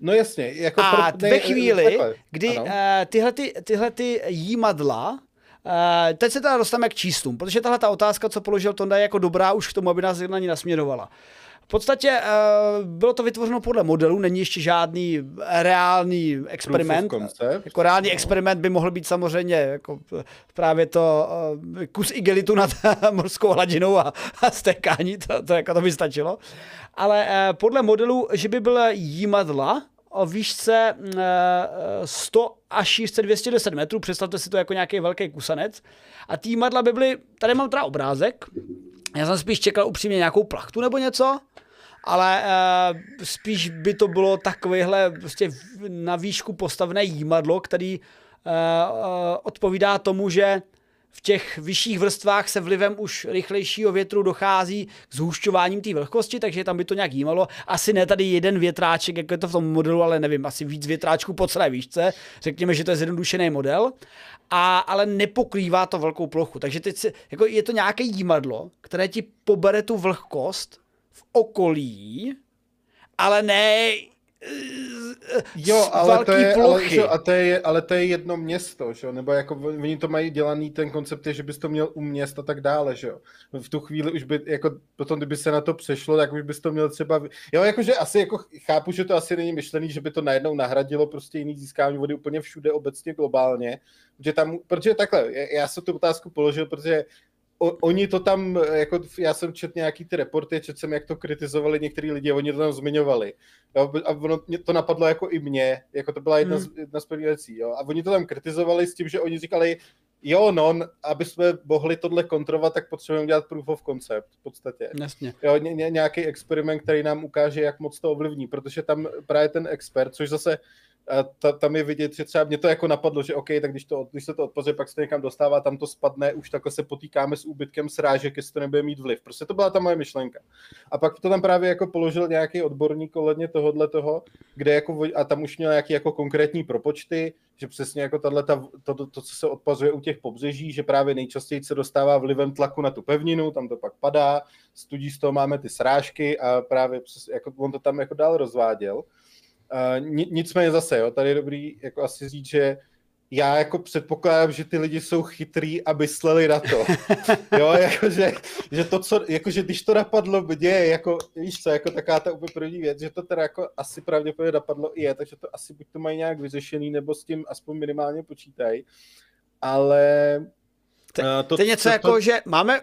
No jasně. Jako a pro, ne, ve chvíli, takhle. kdy e, tyhle, ty, tyhle ty jímadla teď se teda dostaneme k číslům, protože tahle ta otázka, co položil Tonda, je jako dobrá už k tomu, aby nás na ní nasměrovala. V podstatě uh, bylo to vytvořeno podle modelu, není ještě žádný reálný experiment. Jako reálný experiment by mohl být samozřejmě jako právě to uh, kus igelitu nad morskou hladinou a, a stékání, to, to, jako to by stačilo. Ale uh, podle modelu, že by byl jímadla, o výšce 100 až šířce 210 metrů, představte si to jako nějaký velký kusanec. A ty madla by byly, tady mám teda obrázek, já jsem spíš čekal upřímně nějakou plachtu nebo něco, ale uh, spíš by to bylo takovýhle prostě na výšku postavené jímadlo, který uh, uh, odpovídá tomu, že v těch vyšších vrstvách se vlivem už rychlejšího větru dochází k zhušťováním té vlhkosti, takže tam by to nějak jímalo. Asi ne tady jeden větráček, jako je to v tom modelu, ale nevím, asi víc větráčků po celé výšce. Řekněme, že to je zjednodušený model. A, ale nepokrývá to velkou plochu. Takže teď se, jako je to nějaké jímadlo, které ti pobere tu vlhkost v okolí, ale ne Jo, ale to, je, ale, že, a to je, ale to je jedno město, že? nebo jako oni to mají dělaný, ten koncept je, že bys to měl u měst a tak dále, že jo. V tu chvíli už by, jako potom, kdyby se na to přešlo, tak už bys to měl třeba, jo, jakože asi jako chápu, že to asi není myšlený, že by to najednou nahradilo prostě jiný získání vody úplně všude obecně globálně, protože tam, protože takhle, já jsem tu otázku položil, protože o, oni to tam, jako já jsem čet nějaký ty reporty, čet jsem, jak to kritizovali některý lidi, oni to tam zmiňovali. Jo, a ono, to napadlo jako i mě, jako to byla jedna, hmm. z, jedna z prvních věcí. Jo. A oni to tam kritizovali s tím, že oni říkali, jo, non, aby jsme mohli tohle kontrolovat, tak potřebujeme dělat proof of concept v podstatě. Jasně. Jo, ně, ně, nějaký experiment, který nám ukáže, jak moc to ovlivní, protože tam právě ten expert, což zase a ta, tam je vidět, že třeba mě to jako napadlo, že OK, tak když, to, když se to odpoře, pak se to někam dostává, tam to spadne, už takhle se potýkáme s úbytkem srážek, jestli to nebude mít vliv. Prostě to byla ta moje myšlenka. A pak to tam právě jako položil nějaký odborník ohledně tohohle toho, kde jako, a tam už měl nějaký jako konkrétní propočty, že přesně jako tato, to, to, to, co se odpazuje u těch pobřeží, že právě nejčastěji se dostává vlivem tlaku na tu pevninu, tam to pak padá, studí z toho máme ty srážky a právě přes, jako on to tam jako dál rozváděl. Uh, nicméně zase, jo, tady je dobrý jako asi říct, že já jako předpokládám, že ty lidi jsou chytrý a mysleli na to. Jo, jakože, že to, co, jakože když to napadlo mě, jako, víš co, jako taká ta úplně první věc, že to teda jako asi pravděpodobně napadlo i je, takže to asi buď to mají nějak vyřešený, nebo s tím aspoň minimálně počítají. Ale to, uh, to, to je něco to, jako, to... že máme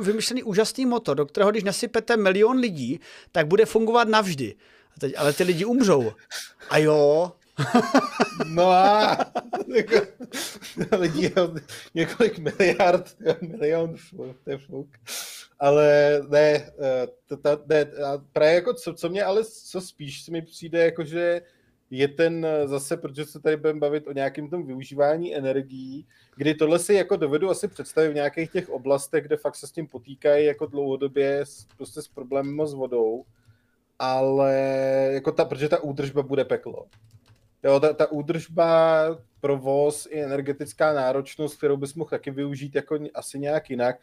vymyšlený úžasný motor, do kterého když nasypete milion lidí, tak bude fungovat navždy. Teď, ale ty lidi umřou. A jo. no a jako, lidí je několik miliard, milion, to je fuk. Ale ne, eh, to, ne právě jako co, co mě ale co spíš se mi přijde, jako že je ten eh, zase, protože se tady budeme bavit o nějakém tom využívání energií, kdy tohle si jako dovedu asi představit v nějakých těch oblastech, kde fakt se s tím potýkají jako dlouhodobě prostě s problémem s vodou, ale jako ta, protože ta údržba bude peklo. Jo, ta, ta údržba, provoz i energetická náročnost, kterou bys mohl taky využít jako asi nějak jinak.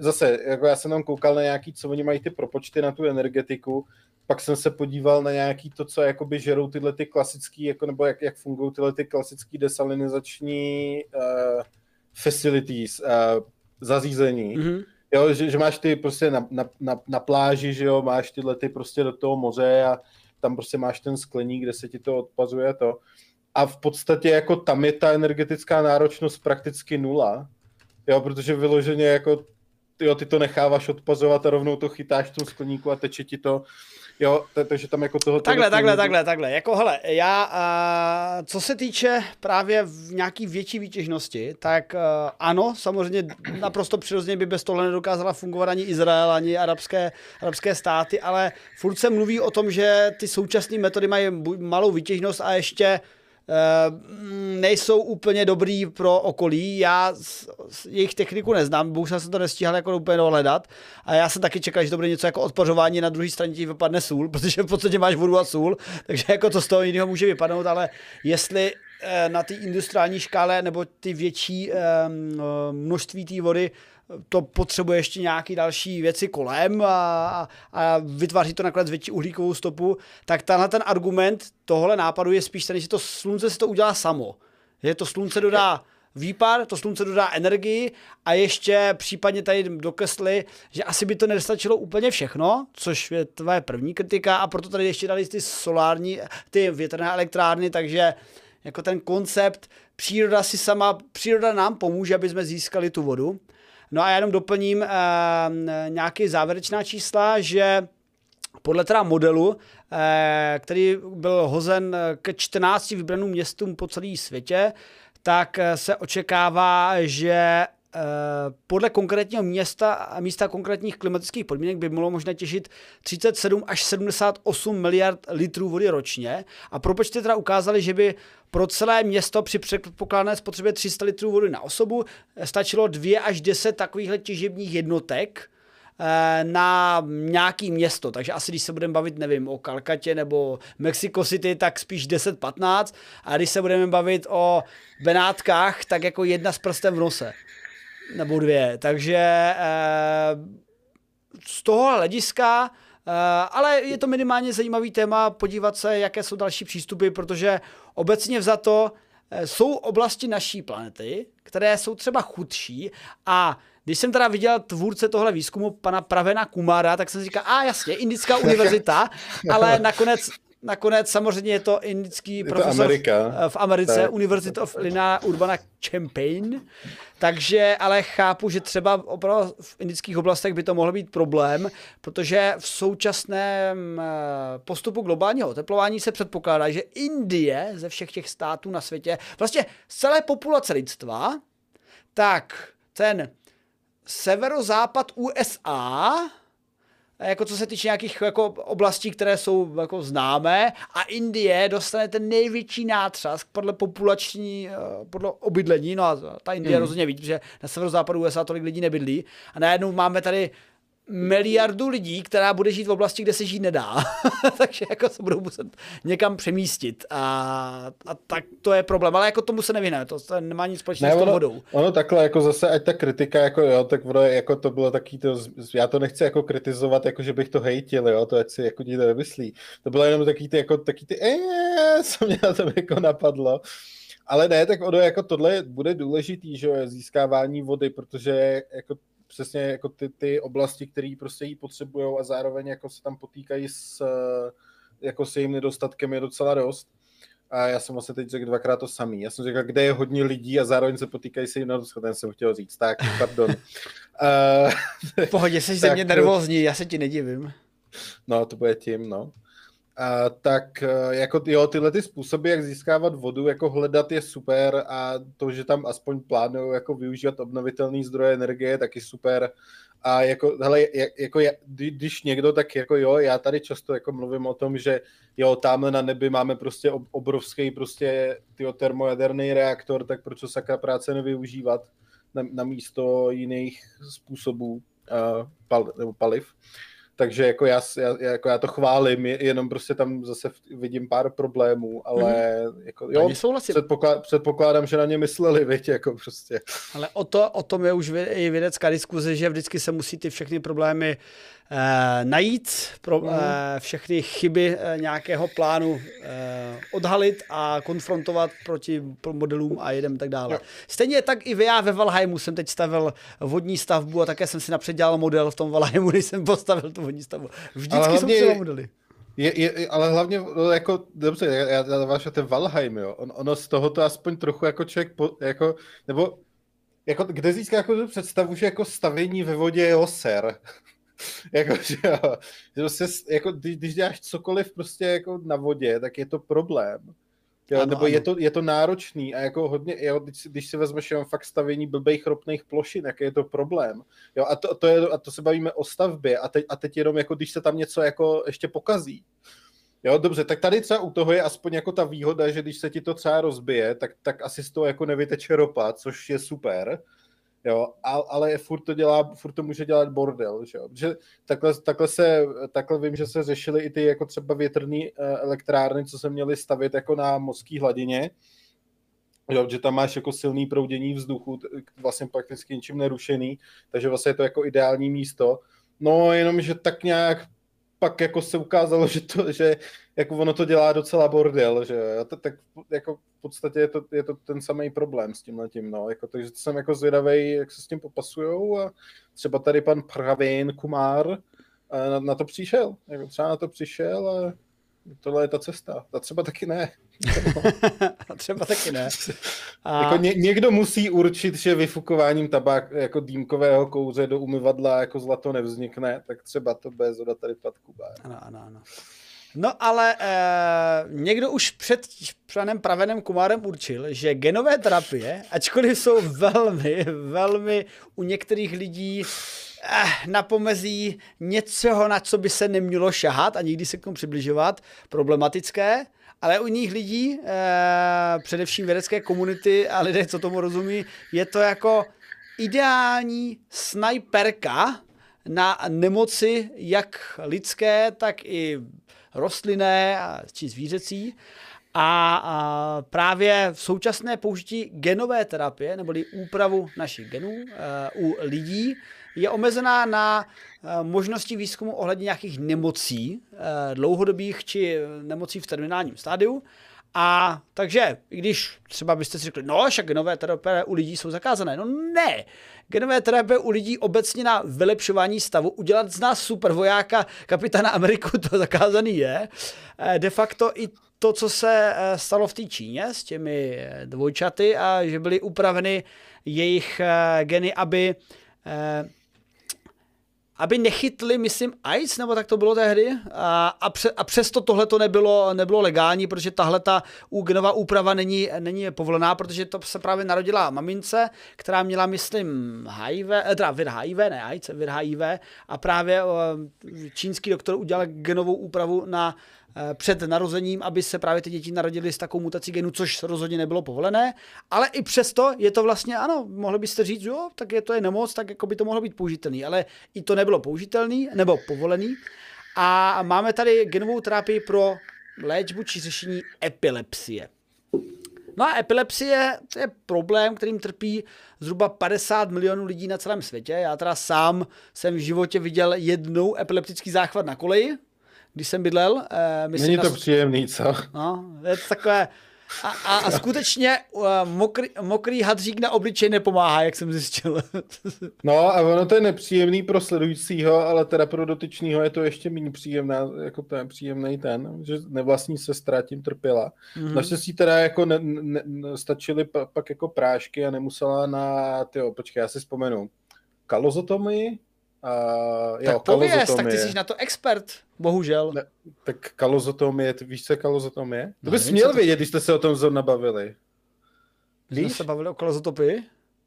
Zase, jako já jsem tam koukal na nějaký, co oni mají ty propočty na tu energetiku, pak jsem se podíval na nějaký to, co jakoby žerou tyhle ty klasický, jako, nebo jak, jak fungují tyhle ty klasický desalinizační uh, facilities, uh, zařízení. Mm-hmm Jo, že, že máš ty prostě na, na, na, na pláži, že jo, máš tyhle ty prostě do toho moře a tam prostě máš ten skleník, kde se ti to odpazuje to. A v podstatě jako tam je ta energetická náročnost prakticky nula, jo, protože vyloženě jako jo, ty to necháváš odpazovat a rovnou to chytáš v tom skleníku a teče ti to Jo, takže tam jako toho... Takhle, takhle, takhle, takhle. Jako hele, já, a, co se týče právě v nějaký větší výtěžnosti, tak a, ano, samozřejmě naprosto přirozeně by bez tohle nedokázala fungovat ani Izrael, ani arabské, arabské státy, ale furt se mluví o tom, že ty současné metody mají malou výtěžnost a ještě Eh, nejsou úplně dobrý pro okolí. Já jejich techniku neznám, bohužel jsem to nestíhal jako úplně dohledat. A já jsem taky čekal, že to bude něco jako odpořování, na druhé straně ti vypadne sůl, protože v podstatě máš vodu a sůl, takže jako to z toho jiného může vypadnout, ale jestli eh, na té industriální škále nebo ty větší eh, množství té vody to potřebuje ještě nějaký další věci kolem a, a vytváří to nakonec větší uhlíkovou stopu, tak tenhle ten argument tohle nápadu je spíš ten, že to slunce si to udělá samo. Že to slunce dodá výpar, to slunce dodá energii a ještě případně tady dokresli, že asi by to nestačilo úplně všechno, což je tvoje první kritika a proto tady ještě dali ty solární, ty větrné elektrárny, takže jako ten koncept, příroda si sama, příroda nám pomůže, aby jsme získali tu vodu, No a já jenom doplním uh, nějaké závěrečná čísla, že podle teda modelu, uh, který byl hozen ke 14 vybraným městům po celé světě, tak se očekává, že podle konkrétního města a místa konkrétních klimatických podmínek by mohlo možná těžit 37 až 78 miliard litrů vody ročně. A propočty teda ukázali, že by pro celé město při předpokládané spotřebě 300 litrů vody na osobu stačilo 2 až 10 takovýchhle těžebních jednotek, Eh, na nějaký město. Takže asi když se budeme bavit, nevím, o Kalkatě nebo Mexico City, tak spíš 10-15. A když se budeme bavit o Benátkách, tak jako jedna s prstem v nose. Nebo dvě. Takže eh, z toho hlediska Uh, ale je to minimálně zajímavý téma podívat se, jaké jsou další přístupy, protože obecně vzato jsou oblasti naší planety, které jsou třeba chudší a když jsem teda viděl tvůrce tohle výzkumu, pana Pravena Kumara, tak jsem si říkal, a jasně, Indická univerzita, ale nakonec Nakonec samozřejmě je to indický je profesor to Amerika. v Americe, tak. University of Lina Urbana Champaign, takže ale chápu, že třeba opravdu v indických oblastech by to mohl být problém, protože v současném eh, postupu globálního oteplování se předpokládá, že Indie ze všech těch států na světě, vlastně z celé populace lidstva, tak ten severozápad USA, jako co se týče nějakých jako oblastí, které jsou jako známé a Indie dostane ten největší nátřask podle populační, eh, podle obydlení, no a ta Indie mm. rozhodně ví, že na severozápadu USA tolik lidí nebydlí a najednou máme tady miliardu lidí, která bude žít v oblasti, kde se žít nedá. Takže jako se budou muset někam přemístit. A, a tak to je problém. Ale jako tomu se nevyhne. To, to nemá nic společného ne, s tou vodou. Ono takhle, jako zase, ať ta kritika, jako jo, tak ono, jako to bylo taky to, já to nechci jako kritizovat, jako že bych to hejtil, jo, to ať si jako nikdo nemyslí. To bylo jenom taky ty, jako, taky ty, eee, co mě na to jako napadlo. Ale ne, tak ono jako tohle bude důležitý, že jo, získávání vody, protože jako přesně jako ty, ty oblasti, které prostě jí potřebují a zároveň jako se tam potýkají s, jako s jejím nedostatkem je docela dost. A já jsem vlastně teď řekl dvakrát to samý. Já jsem řekl, kde je hodně lidí a zároveň se potýkají se jim nedostatkem, jsem chtěl říct. Tak, pardon. uh, v pohodě, jsi ze mě nervózní, já se ti nedivím. No, to bude tím, no. A, tak e, jako jo, tyhle ty způsoby, jak získávat vodu, jako hledat je super a to, že tam aspoň plánují jako využívat obnovitelné zdroje energie, je taky super. A jako, hele, jako když někdo, tak jako jo, já tady často jako mluvím o tom, že jo, tamhle na nebi máme prostě obrovský prostě tyjo, termojaderný reaktor, tak proč sakra práce nevyužívat na, na místo jiných způsobů uh, pal, nebo paliv. Takže jako já, já, jako já to chválím, jenom prostě tam zase vidím pár problémů, ale mm-hmm. jako, jo, předpokládám, předpokládám, že na ně mysleli, víte, jako prostě. Ale o, to, o tom je už i vědecká diskuze, že vždycky se musí ty všechny problémy najít, pro, mm. eh, všechny chyby eh, nějakého plánu eh, odhalit a konfrontovat proti modelům a jedem tak dále. Stejně tak i já ve Valheimu jsem teď stavil vodní stavbu a také jsem si napřed dělal model v tom Valheimu, když jsem postavil tu vodní stavbu. Vždycky jsem si modely. Je, je, ale hlavně, no, jako, dobře, já, já navážu ten Valheim, jo, on, ono z toho to aspoň trochu jako člověk, po, jako, nebo, jako, kde získá jako tu představu, že jako stavění ve vodě je oser. jako, že jo, se, jako, když, když děláš cokoliv prostě jako na vodě, tak je to problém. Jo, ano, nebo ano. Je, to, je to náročný a jako hodně, jo, když, když si vezmeš jenom fakt stavění blbých ropných plošin, jaký je to problém. Jo, a, to, to je, a to se bavíme o stavbě a teď, a teď jenom jako když se tam něco jako ještě pokazí. Jo, dobře, tak tady třeba u toho je aspoň jako ta výhoda, že když se ti to třeba rozbije, tak, tak asi z toho jako nevyteče ropa, což je super. Jo, ale furt to dělá, furt to může dělat bordel, že jo. Že takhle, takhle, se, takhle vím, že se řešily i ty jako třeba větrné eh, elektrárny, co se měly stavit jako na mořské hladině, jo, že tam máš jako silný proudění vzduchu, vlastně prakticky ničím nerušený, takže vlastně je to jako ideální místo. No, jenom, že tak nějak pak jako se ukázalo, že, to, že jako ono to dělá docela bordel, že jo, tak jako v podstatě je to, je to ten samý problém s tím letím, no, jako, takže jsem jako zvědavý, jak se s tím popasujou a třeba tady pan Pravin Kumar na, na to přišel, jako třeba na to přišel a tohle je ta cesta. A třeba taky ne. a třeba taky ne. A... Jako ně, někdo musí určit, že vyfukováním tabák jako dýmkového kouře do umyvadla jako zlato nevznikne, tak třeba to bez zoda tady padku. Ano, ano, ano. No ale eh, někdo už před panem Pravenem Kumárem určil, že genové terapie, ačkoliv jsou velmi, velmi u některých lidí eh, na pomezí něčeho, na co by se nemělo šahat a nikdy se k tomu přibližovat, problematické, ale u jiných lidí, eh, především vědecké komunity a lidé, co tomu rozumí, je to jako ideální snajperka na nemoci jak lidské, tak i rostlinné či zvířecí. A, a právě v současné použití genové terapie, neboli úpravu našich genů uh, u lidí, je omezená na uh, možnosti výzkumu ohledně nějakých nemocí, uh, dlouhodobých či nemocí v terminálním stádiu. A takže, i když třeba byste si řekli, no, však genové terapie u lidí jsou zakázané. No ne, genové terapie u lidí obecně na vylepšování stavu, udělat z nás super vojáka kapitána Ameriku, to zakázaný je. De facto i to, co se eh, stalo v té Číně s těmi eh, dvojčaty a že byly upraveny jejich eh, geny, aby aby nechytli, myslím, AIDS, nebo tak to bylo tehdy, a, a, pře, a přesto tohle to nebylo, nebylo legální, protože tahle ta genová úprava není, není povolená, protože to se právě narodila mamince, která měla, myslím, HIV, teda vir HIV, ne AIDS, vir HIV, a právě čínský doktor udělal genovou úpravu na Eh, před narozením, aby se právě ty děti narodily s takovou mutací genu, což rozhodně nebylo povolené, ale i přesto je to vlastně, ano, mohli byste říct, jo, tak je to je nemoc, tak jako by to mohlo být použitelný, ale i to nebylo použitelný nebo povolený. A máme tady genovou terapii pro léčbu či řešení epilepsie. No a epilepsie to je problém, kterým trpí zhruba 50 milionů lidí na celém světě. Já teda sám jsem v životě viděl jednou epileptický záchvat na koleji, když jsem bydlel. Uh, myslím, Není to na... příjemný, co? No, je to takové... A, a, a skutečně uh, mokrý, mokrý hadřík na obličej nepomáhá, jak jsem zjistil. no a ono to je nepříjemný pro sledujícího, ale teda pro dotyčního je to ještě méně příjemná, jako ten příjemný ten, že nevlastní sestra tím trpěla. Mm-hmm. Naštěstí teda jako ne, ne, stačily pak jako prášky a nemusela na, tyjo, počkej, já si vzpomenu, kalozotomii, Uh, tak jo, pověz, tak ty jsi na to expert, bohužel. Ne, tak kalozotomie, ty víš, co je kalozotomie? To bys měl to... vědět, když jste se o tom zrovna bavili. Víš? Jsme se bavili o kalozotopii?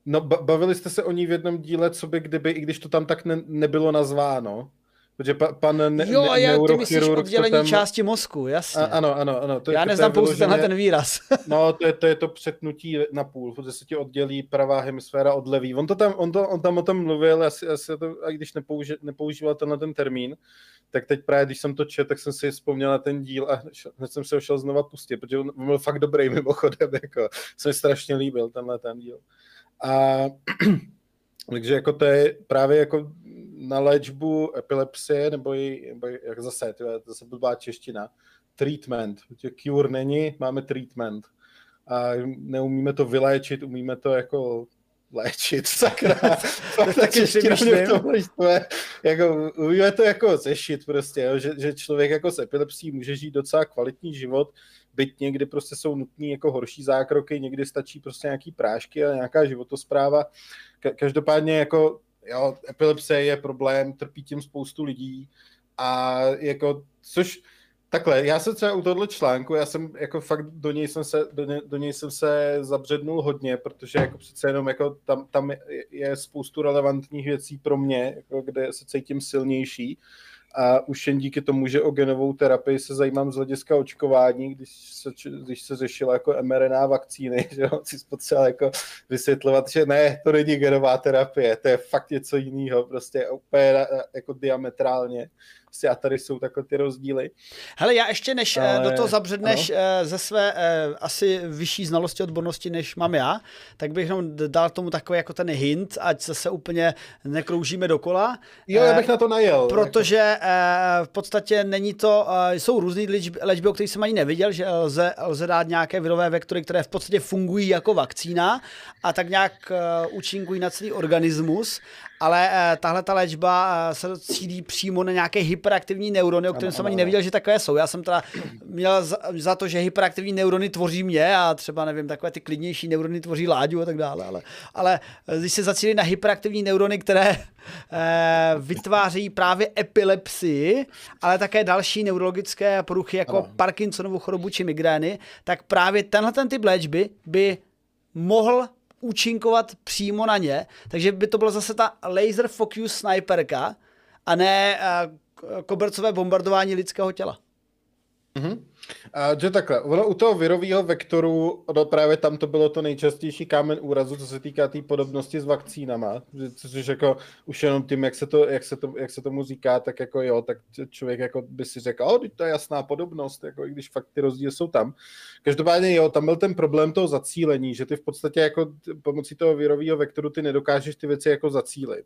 No, bavili jste se o ní v jednom díle, co by kdyby, i když to tam tak ne, nebylo nazváno. Protože pa, pan ne, Jo, a já, ty myslíš oddělení tam... části mozku, jasně. A, ano, ano, ano. To, já to, neznám pouze tenhle ten výraz. no, to je, to je to přetnutí na půl, protože se ti oddělí pravá hemisféra od levý. On, to tam, on, to, on tam o tom mluvil, asi, asi to, a když nepouži, nepoužíval tenhle ten termín, tak teď právě, když jsem to četl, tak jsem si vzpomněl na ten díl a hned jsem se ho šel znova pustit, protože on byl fakt dobrý mimochodem, jako, se mi strašně líbil tenhle ten díl. A takže jako to je právě jako na léčbu epilepsie, nebo, i, nebo jak zase, to je zase blbá čeština, treatment. Cure není, máme treatment. A neumíme to vyléčit, umíme to jako léčit, sakra. Fakt tak čeština mě v tomhle štve. Jako, umíme to jako zešit prostě, jo, že, že člověk jako s epilepsí může žít docela kvalitní život, byť někdy prostě jsou nutné jako horší zákroky, někdy stačí prostě nějaký prášky a nějaká životospráva. Každopádně jako jo, epilepsie je problém, trpí tím spoustu lidí a jako, což Takhle, já jsem třeba u tohle článku, já jsem jako fakt do něj jsem se, do, ně, do něj jsem se zabřednul hodně, protože jako přece jenom jako tam, tam je, je spoustu relevantních věcí pro mě, jako kde se cítím silnější a už jen díky tomu, že o genovou terapii se zajímám z hlediska očkování, když se, když se řešila jako mRNA vakcíny, že jo, si potřeba jako vysvětlovat, že ne, to není genová terapie, to je fakt něco jiného, prostě úplně jako diametrálně a tady jsou takhle ty rozdíly. Hele, já ještě než eh, Ale... do toho zabředneš ano. Eh, ze své eh, asi vyšší znalosti odbornosti, než mám já, tak bych jenom dal tomu takový jako ten hint, ať se úplně nekroužíme dokola. Jo, já bych na to najel. Protože v podstatě není to, jsou různé léčby, o kterých jsem ani neviděl, že lze, lze dát nějaké virové vektory, které v podstatě fungují jako vakcína a tak nějak účinkují na celý organismus ale uh, tahle ta léčba uh, se cílí přímo na nějaké hyperaktivní neurony, o kterém jsem ani neviděl, že takové jsou. Já jsem teda měl za, za to, že hyperaktivní neurony tvoří mě a třeba, nevím, takové ty klidnější neurony tvoří Láďu a tak dále, ale, ale když se zacílí na hyperaktivní neurony, které uh, vytváří právě epilepsii, ale také další neurologické poruchy jako ano. Parkinsonovu chorobu či migrény, tak právě tenhle ten typ léčby by mohl účinkovat přímo na ně, takže by to byla zase ta laser focus sniperka a ne uh, kobercové bombardování lidského těla. Mm-hmm. A že takhle, ono u toho virového vektoru, no právě tam to bylo to nejčastější kámen úrazu, co se týká té tý podobnosti s vakcínama, což jako už jenom tím, jak se, to, jak, se to, jak se tomu říká, tak jako jo, tak člověk jako by si řekl, o, to je jasná podobnost, jako i když fakt ty rozdíly jsou tam. Každopádně jo, tam byl ten problém toho zacílení, že ty v podstatě jako pomocí toho virového vektoru ty nedokážeš ty věci jako zacílit.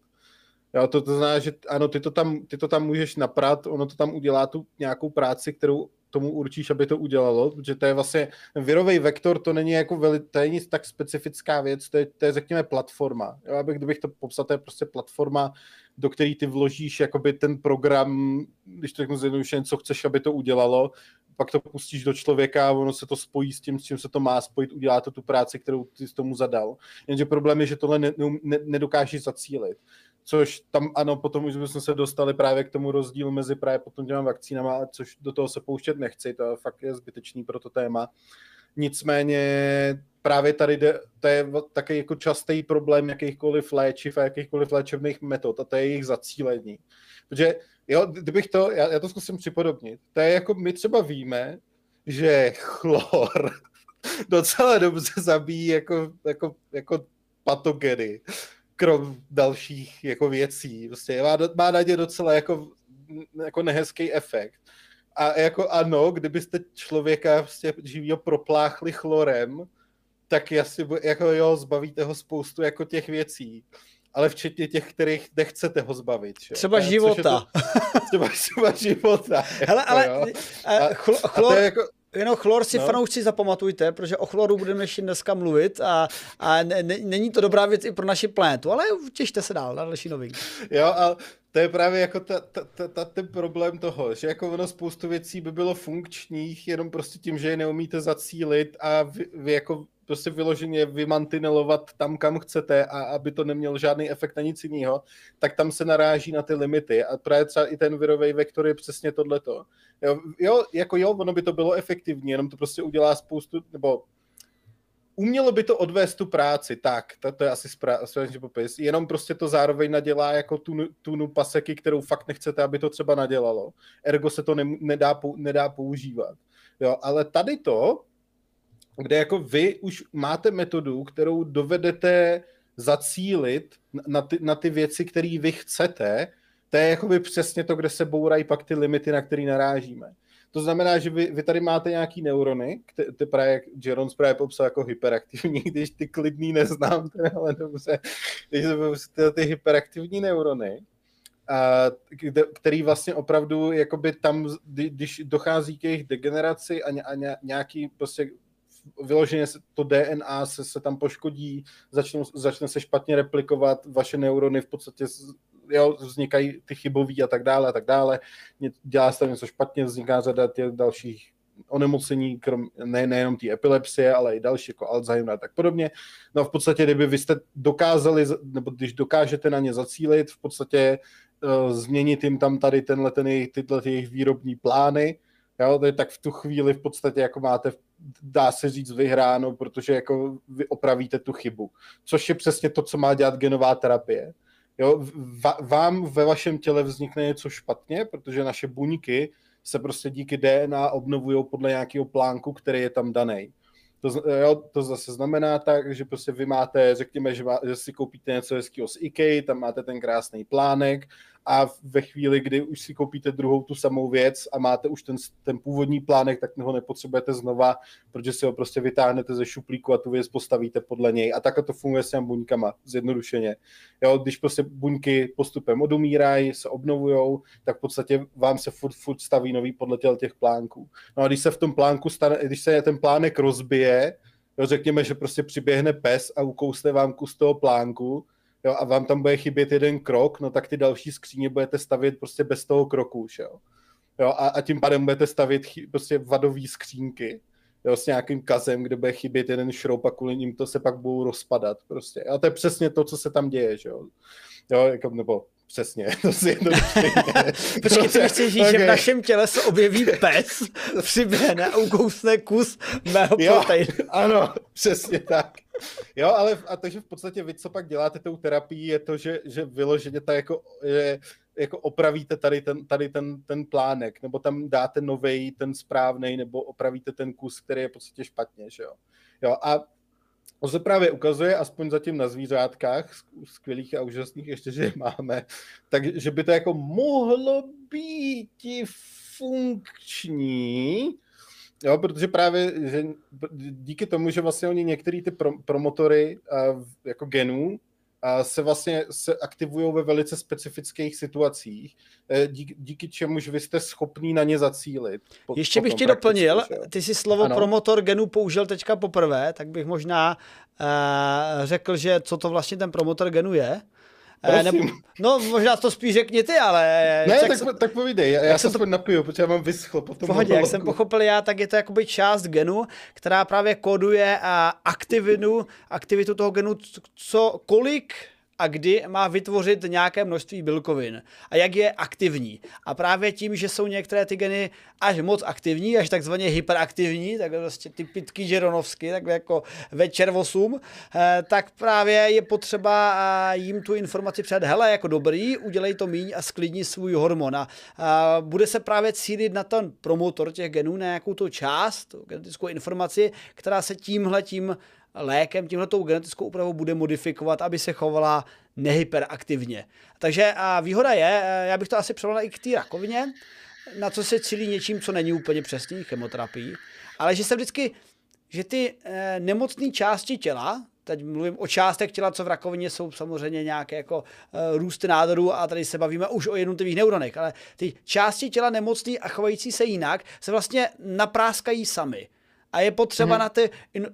Jo, to, to znamená, že ano, ty to, tam, ty to tam můžeš naprat, ono to tam udělá tu nějakou práci, kterou tomu určíš, aby to udělalo, protože to je vlastně virový vektor, to není jako veli, to je nic tak specifická věc, to je, to je řekněme platforma. Jo, abych, kdybych to popsal, to je prostě platforma, do který ty vložíš jakoby ten program, když to řeknu zjednodušeně, co chceš, aby to udělalo, pak to pustíš do člověka a ono se to spojí s tím, s čím se to má spojit, udělá to tu práci, kterou ty tomu zadal. Jenže problém je, že tohle ne, ne, nedokážeš zacílit což tam ano, potom už jsme se dostali právě k tomu rozdílu mezi právě potom těma vakcínama, což do toho se pouštět nechci, to fakt je zbytečný pro to téma. Nicméně právě tady jde, to je taky jako častý problém jakýchkoliv léčiv a jakýchkoliv léčebných metod a to je jejich zacílení. Protože jo, kdybych to, já, já to zkusím připodobnit, to je jako my třeba víme, že chlor docela dobře zabíjí jako, jako, jako patogeny krom dalších jako věcí. Prostě má, má na ně docela jako, jako nehezký efekt. A jako ano, kdybyste člověka prostě živýho propláchli chlorem, tak asi jako jo, zbavíte ho spoustu jako těch věcí. Ale včetně těch, kterých nechcete ho zbavit. Že? Třeba života. To, třeba, třeba života. Hele, jako, ale jo. A, chl- chlor, a to je jako, Jenom chlor si no. fanoušci zapamatujte, protože o chloru budeme ještě dneska mluvit a, a ne, ne, není to dobrá věc i pro naši planetu, ale těšte se dál na další novinky. Jo, a to je právě jako ta, ta, ta, ta, ten problém toho, že jako ono spoustu věcí by bylo funkčních, jenom prostě tím, že je neumíte zacílit a vy, vy jako prostě vyloženě vymantinelovat tam, kam chcete a aby to nemělo žádný efekt na nic jiného, tak tam se naráží na ty limity a právě třeba i ten virový vektor je přesně tohleto. Jo, jo, jako jo, ono by to bylo efektivní, jenom to prostě udělá spoustu, nebo umělo by to odvést tu práci, tak, to, to je asi správně popis, jenom prostě to zároveň nadělá jako tu tunu paseky, kterou fakt nechcete, aby to třeba nadělalo. Ergo se to ne, nedá, nedá používat. Jo, ale tady to, kde jako vy už máte metodu, kterou dovedete zacílit na ty, na ty věci, které vy chcete, to je jakoby přesně to, kde se bourají pak ty limity, na které narážíme. To znamená, že vy, vy tady máte nějaký neurony, ty právě, jak Jeron právě popsal jako hyperaktivní, když ty klidný neznám, ale dobře, když ty, ty hyperaktivní neurony, a, kde, který vlastně opravdu, jakoby tam, když dochází k jejich degeneraci a, a nějaký prostě vyloženě to DNA se, se tam poškodí, začnou, začne se špatně replikovat, vaše neurony v podstatě jo, vznikají ty chybový a tak dále a tak dále, dělá se tam něco špatně, vzniká řada těch dalších onemocnění, krom, ne, nejenom té epilepsie, ale i další, jako Alzheimer a tak podobně. No v podstatě, kdyby vy jste dokázali, nebo když dokážete na ně zacílit, v podstatě uh, změnit jim tam tady tenhle, ten jejich, tyhle jejich výrobní plány, jo, tak v tu chvíli v podstatě jako máte, dá se říct, vyhráno, protože jako vy opravíte tu chybu. Což je přesně to, co má dělat genová terapie. Jo, vám ve vašem těle vznikne něco špatně, protože naše buňky se prostě díky DNA obnovují podle nějakého plánku, který je tam daný. To, jo, to zase znamená tak, že prostě vy máte, řekněme, že, má, že si koupíte něco hezkého z IKEA, tam máte ten krásný plánek a ve chvíli, kdy už si koupíte druhou tu samou věc a máte už ten, ten původní plánek, tak ho nepotřebujete znova, protože si ho prostě vytáhnete ze šuplíku a tu věc postavíte podle něj. A takhle to funguje s těmi buňkama, zjednodušeně. Jo, když prostě buňky postupem odumírají, se obnovují, tak v podstatě vám se furt, furt staví nový podle těch plánků. No a když se v tom plánku stane, když se ten plánek rozbije, jo, řekněme, že prostě přiběhne pes a ukousne vám kus toho plánku, jo, a vám tam bude chybět jeden krok, no tak ty další skříně budete stavět prostě bez toho kroku už, jo. jo a, a tím pádem budete stavět chy, prostě vadové skřínky, jo, s nějakým kazem, kde bude chybět jeden šroub a kvůli ním to se pak budou rozpadat prostě. A to je přesně to, co se tam děje, že jo. jo jako, nebo Přesně, to si jedno Počkej, ty chci říct, okay. že v našem těle se objeví pes, přiběhne a ukousne kus mého proteinu. Ano, přesně tak. Jo, ale a takže v podstatě vy, co pak děláte tou terapii, je to, že, že vyloženě ta jako, je, jako opravíte tady ten, tady ten, ten plánek, nebo tam dáte novej, ten správný, nebo opravíte ten kus, který je v podstatě špatně, že jo. Jo, a to se právě ukazuje, aspoň zatím na zvířátkách, skvělých a úžasných, ještě, že je máme, takže by to jako mohlo být funkční, jo, protože právě že díky tomu, že vlastně oni některé ty promotory jako genů se vlastně se aktivují ve velice specifických situacích, eh, díky, díky čemuž vy jste schopný na ně zacílit. Ještě bych ti doplnil, ty jsi slovo ano. promotor genů použil teďka poprvé, tak bych možná uh, řekl, že co to vlastně ten promotor genu je. Eh, nebo, no, možná to spíš řekni ty, ale... Ne, tak, se, tak povídej, já, já se to napiju, protože já mám vyschlo po tom Pohodě, jak jsem pochopil já, tak je to jakoby část genu, která právě koduje aktivitu, aktivitu toho genu, co, kolik a kdy má vytvořit nějaké množství bílkovin a jak je aktivní. A právě tím, že jsou některé ty geny až moc aktivní, až takzvaně hyperaktivní, tak prostě ty pitky žeronovsky, tak jako večer 8, eh, tak právě je potřeba eh, jim tu informaci předat, hele, jako dobrý, udělej to míň a sklidni svůj hormon. A bude se právě cílit na ten promotor těch genů, na nějakou tu část, tu genetickou informaci, která se tímhle tím lékem, tímhletou genetickou úpravou bude modifikovat, aby se chovala nehyperaktivně. Takže a výhoda je, eh, já bych to asi převolal i k té rakovině, na co se cílí něčím, co není úplně přesný, chemoterapii, ale že se vždycky, že ty e, nemocné části těla, teď mluvím o částech těla, co v rakovině jsou samozřejmě nějaké jako e, růsty nádorů a tady se bavíme už o jednotlivých neuronech, ale ty části těla nemocný a chovající se jinak se vlastně napráskají sami a je potřeba mm-hmm. na, ty,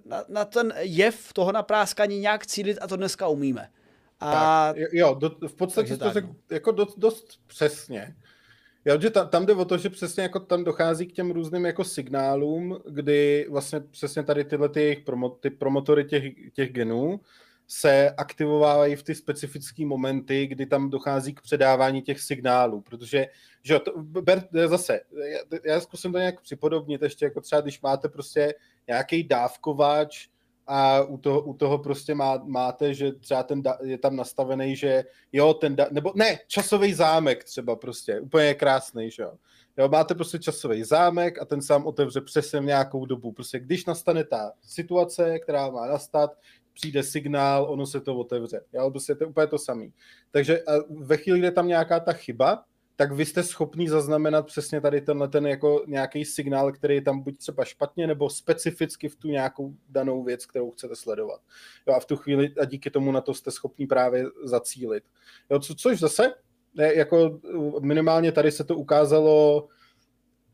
na, na ten jev toho napráskání nějak cílit a to dneska umíme. A... Tak, jo, do, v podstatě to řekl no. jako dost, dost přesně. Jo, že ta, tam jde o to, že přesně jako tam dochází k těm různým jako signálům, kdy vlastně přesně tady tyhle ty, promo, ty promotory těch, těch genů se aktivovávají v ty specifické momenty, kdy tam dochází k předávání těch signálů, protože že to, ber, zase, já, já zkusím to nějak připodobnit ještě, jako třeba když máte prostě nějaký dávkovač a u toho, u toho prostě má, máte, že třeba ten da, je tam nastavený, že jo, ten, da, nebo ne, časový zámek třeba prostě, úplně krásný, že jo. Jo, máte prostě časový zámek a ten sám otevře přesně nějakou dobu. Prostě když nastane ta situace, která má nastat, přijde signál, ono se to otevře. Jo, prostě to je úplně to samé. Takže ve chvíli, kde tam nějaká ta chyba, tak vy jste schopný zaznamenat přesně tady tenhle ten jako nějaký signál, který je tam buď třeba špatně, nebo specificky v tu nějakou danou věc, kterou chcete sledovat. Jo, a v tu chvíli a díky tomu na to jste schopný právě zacílit. Jo, co, což zase, jako minimálně tady se to ukázalo,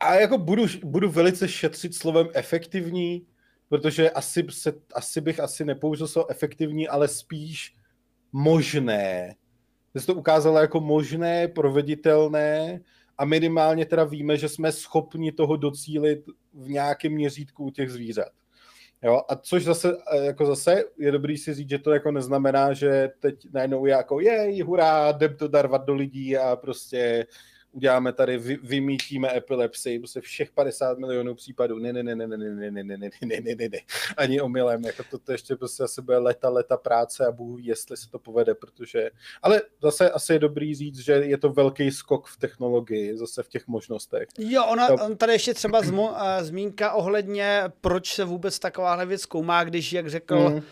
a jako budu, budu velice šetřit slovem efektivní, protože asi, se, asi bych asi nepoužil slovo efektivní, ale spíš možné že se to ukázalo jako možné, proveditelné a minimálně teda víme, že jsme schopni toho docílit v nějakém měřítku u těch zvířat. Jo, a což zase, jako zase je dobrý si říct, že to jako neznamená, že teď najednou je jako jej, hurá, jdem to darvat do lidí a prostě uděláme tady, vy, vymítíme epilepsii, prostě všech 50 milionů případů, ne, ne, ne, ne, ne, ne, ne, ne, ne, ne, ne, ne, ne, ne, ani omylem, jako to, to ještě prostě asi bude leta, leta práce a Bůh jestli se to povede, protože, ale zase asi je dobrý říct, že je to velký skok v technologii, zase v těch možnostech. Jo, ona, on tady ještě třeba zmo, uh, zmínka ohledně, proč se vůbec takováhle věc zkoumá, když, jak řekl mm. uh,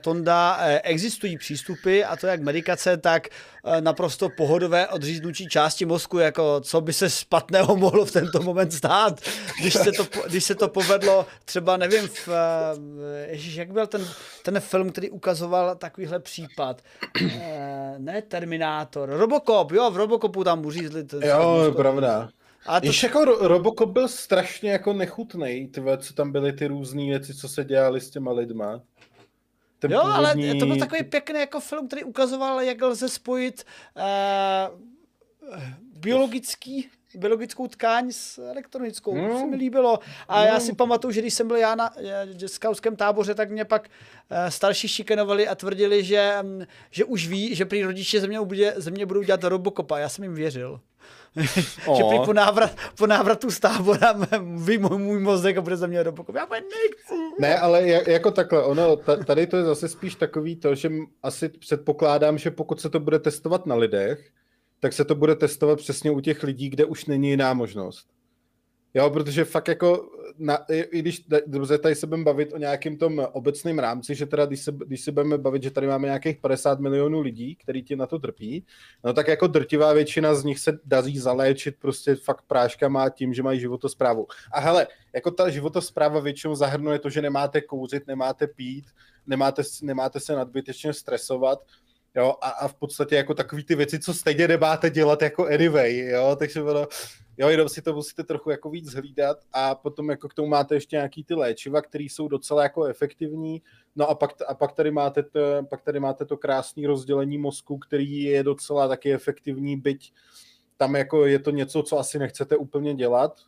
Tonda, uh, existují přístupy, a to jak medikace, tak uh, naprosto pohodové odříznutí části mozku, jako jako co by se špatného mohlo v tento moment stát, když se to, když se to povedlo třeba, nevím, v, eh, ježiš, jak byl ten, ten film, který ukazoval takovýhle případ, eh, ne Terminátor, Robocop, jo, v Robocopu tam uřízli. Ten, jo, je pravda. A to... Ještě jako Robocop byl strašně jako nechutný, co tam byly ty různé věci, co se dělali s těma lidma. Ten jo, původní... ale to byl takový pěkný jako film, který ukazoval, jak lze spojit uh, biologický biologickou tkáň s elektronickou. No. To se mi líbilo. A no. já si pamatuju, že když jsem byl já na skautském táboře, tak mě pak uh, starší šikenovali a tvrdili, že, um, že už ví, že prý rodiče ze mě, bude, ze mě budou dělat Robocopa. Já jsem jim věřil. že prý po, návrat, po návratu z tábora ví můj, můj mozek a bude ze mě Robocop. Já nechci. Ne, ale jako takhle, ono, tady to je zase spíš takový to, že asi předpokládám, že pokud se to bude testovat na lidech, tak se to bude testovat přesně u těch lidí, kde už není jiná možnost. Jo, protože fakt jako, na, i když dobře, tady se budeme bavit o nějakém tom obecném rámci, že teda když se, když se budeme bavit, že tady máme nějakých 50 milionů lidí, který ti na to trpí, no tak jako drtivá většina z nich se daří zaléčit prostě fakt práškama tím, že mají životosprávu. A hele, jako ta životospráva většinou zahrnuje to, že nemáte kouřit, nemáte pít, nemáte, nemáte se nadbytečně stresovat, Jo, a, a v podstatě jako takový ty věci, co stejně nemáte dělat jako anyway, jo, takže ono, jo, jenom si to musíte trochu jako víc hlídat a potom jako k tomu máte ještě nějaký ty léčiva, které jsou docela jako efektivní, no a pak, a pak tady máte to, pak tady máte to krásné rozdělení mozku, který je docela taky efektivní, byť tam jako je to něco, co asi nechcete úplně dělat,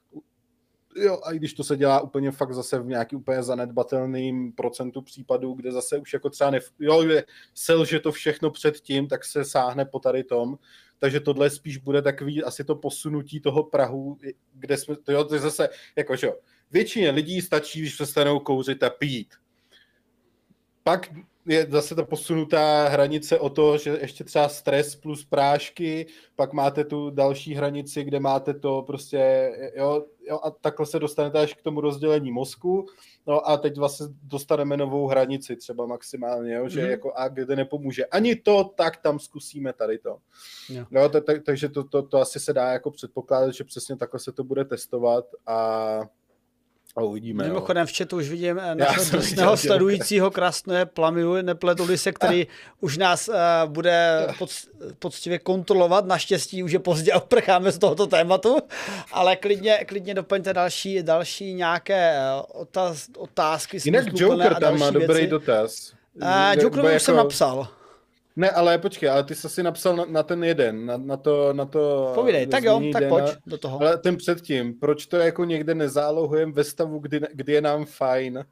jo, a i když to se dělá úplně fakt zase v nějaký úplně zanedbatelným procentu případů, kde zase už jako třeba nef- jo, selže to všechno předtím, tak se sáhne po tady tom, takže tohle spíš bude takový asi to posunutí toho Prahu, kde jsme, to jo, to je zase, jako že jo, většině lidí stačí, když přestanou kouřit a pít. Pak je zase ta posunutá hranice o to, že ještě třeba stres plus prášky, pak máte tu další hranici, kde máte to prostě, jo, jo a takhle se dostanete až k tomu rozdělení mozku, no a teď vlastně dostaneme novou hranici třeba maximálně, jo, že mm-hmm. jako a kde nepomůže ani to, tak tam zkusíme tady to. Jo. No, t- t- takže to, to, to asi se dá jako předpokládat, že přesně takhle se to bude testovat a a uvidíme. Mimochodem v chatu už vidím eh, našeho sledujícího krásné plamiu, nepletuli se, který už nás uh, bude pod, poctivě kontrolovat. Naštěstí už je pozdě a prcháme z tohoto tématu, ale klidně, klidně doplňte další, další nějaké eh, otaz, otázky. Jinak Joker tam má dobrý věci. dotaz. Uh, Joker už jako... jsem napsal. Ne, ale počkej, ale ty jsi si napsal na, na ten jeden, na, na to, na to... Povídej, tak jo, tak pojď do toho. Ale ten předtím, proč to jako někde nezálohujeme ve stavu, kdy, kdy je nám fajn?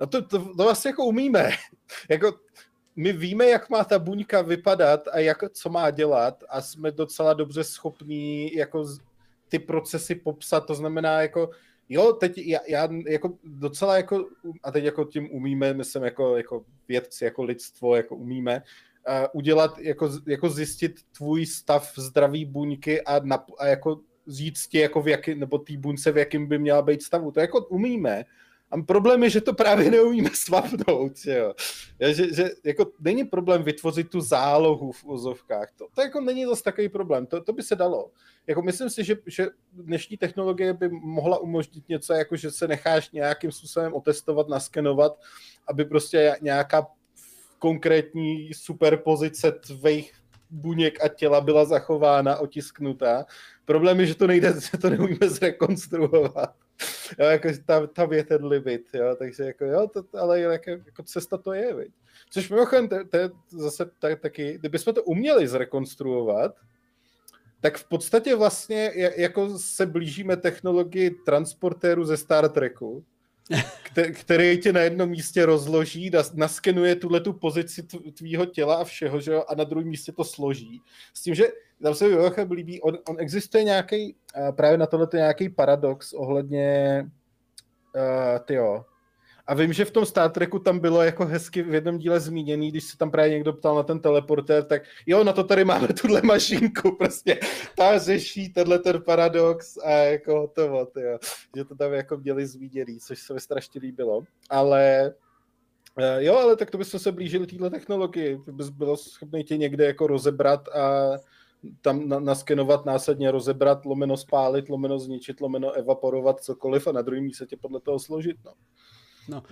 No to, to, to vlastně jako umíme. jako my víme, jak má ta buňka vypadat a jak, co má dělat a jsme docela dobře schopní jako ty procesy popsat, to znamená jako Jo, teď já, já jako docela jako, a teď jako tím umíme, myslím jako, jako vědci, jako lidstvo, jako umíme, udělat, jako, jako zjistit tvůj stav zdraví buňky a, na, a jako říct ti, jako v jaký, nebo té buňce, v jakým by měla být stavu. To jako umíme. A problém je, že to právě neumíme svapnout, jo. Že, že jako není problém vytvořit tu zálohu v ozovkách. To, to jako není zase takový problém. To, to by se dalo. Jako myslím si, že, že dnešní technologie by mohla umožnit něco, jako že se necháš nějakým způsobem otestovat, naskenovat, aby prostě nějaká konkrétní superpozice tvých buněk a těla byla zachována, otisknutá. Problém je, že to nejde, že to neumíme zrekonstruovat. Jo, jako tam, tam je ten limit, jo, takže jako jo, to, ale jako, jako cesta to je, viď. Což mimochodem, to, to je zase tak, taky, kdybychom to uměli zrekonstruovat, tak v podstatě vlastně jako se blížíme technologii transportéru ze Star Treku, který tě na jednom místě rozloží, naskenuje tuhle tu pozici tvýho těla a všeho, že jo, a na druhém místě to složí. S tím, že tam se mi líbí, on, on existuje nějaký, právě na tohle nějaký paradox ohledně uh, tyjo, a vím, že v tom Star Treku tam bylo jako hezky v jednom díle zmíněný, když se tam právě někdo ptal na ten teleportér, tak jo, na to tady máme tuhle mašinku, prostě ta řeší tenhle ten paradox a jako hotovo, tyjo. že to tam jako měli zmíněný, což se mi strašně líbilo, ale eh, Jo, ale tak to bychom se blížili téhle technologii. To bys bylo schopný tě někde jako rozebrat a tam na, naskenovat, následně rozebrat, lomeno spálit, lomeno zničit, lomeno evaporovat, cokoliv a na druhém místě tě podle toho složit. No. No.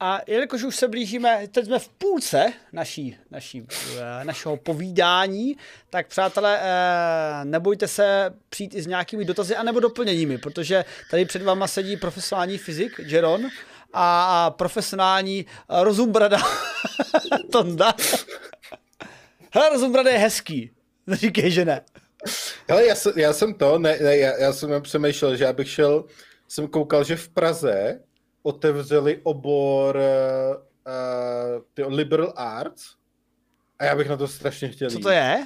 A jelikož už se blížíme, teď jsme v půlce naší, naší, eh, našeho povídání, tak přátelé, eh, nebojte se přijít i s nějakými dotazy anebo doplněními, protože tady před váma sedí profesionální fyzik Jeron a, profesionální rozumbrada Tonda. Hele, rozumbrada je hezký. Říkej, že ne. Hele, já, jsem, já jsem to, ne, ne já, já jsem přemýšlel, že já bych šel, jsem koukal, že v Praze otevřeli obor uh, uh, liberal arts a já bych na to strašně chtěl Co to je?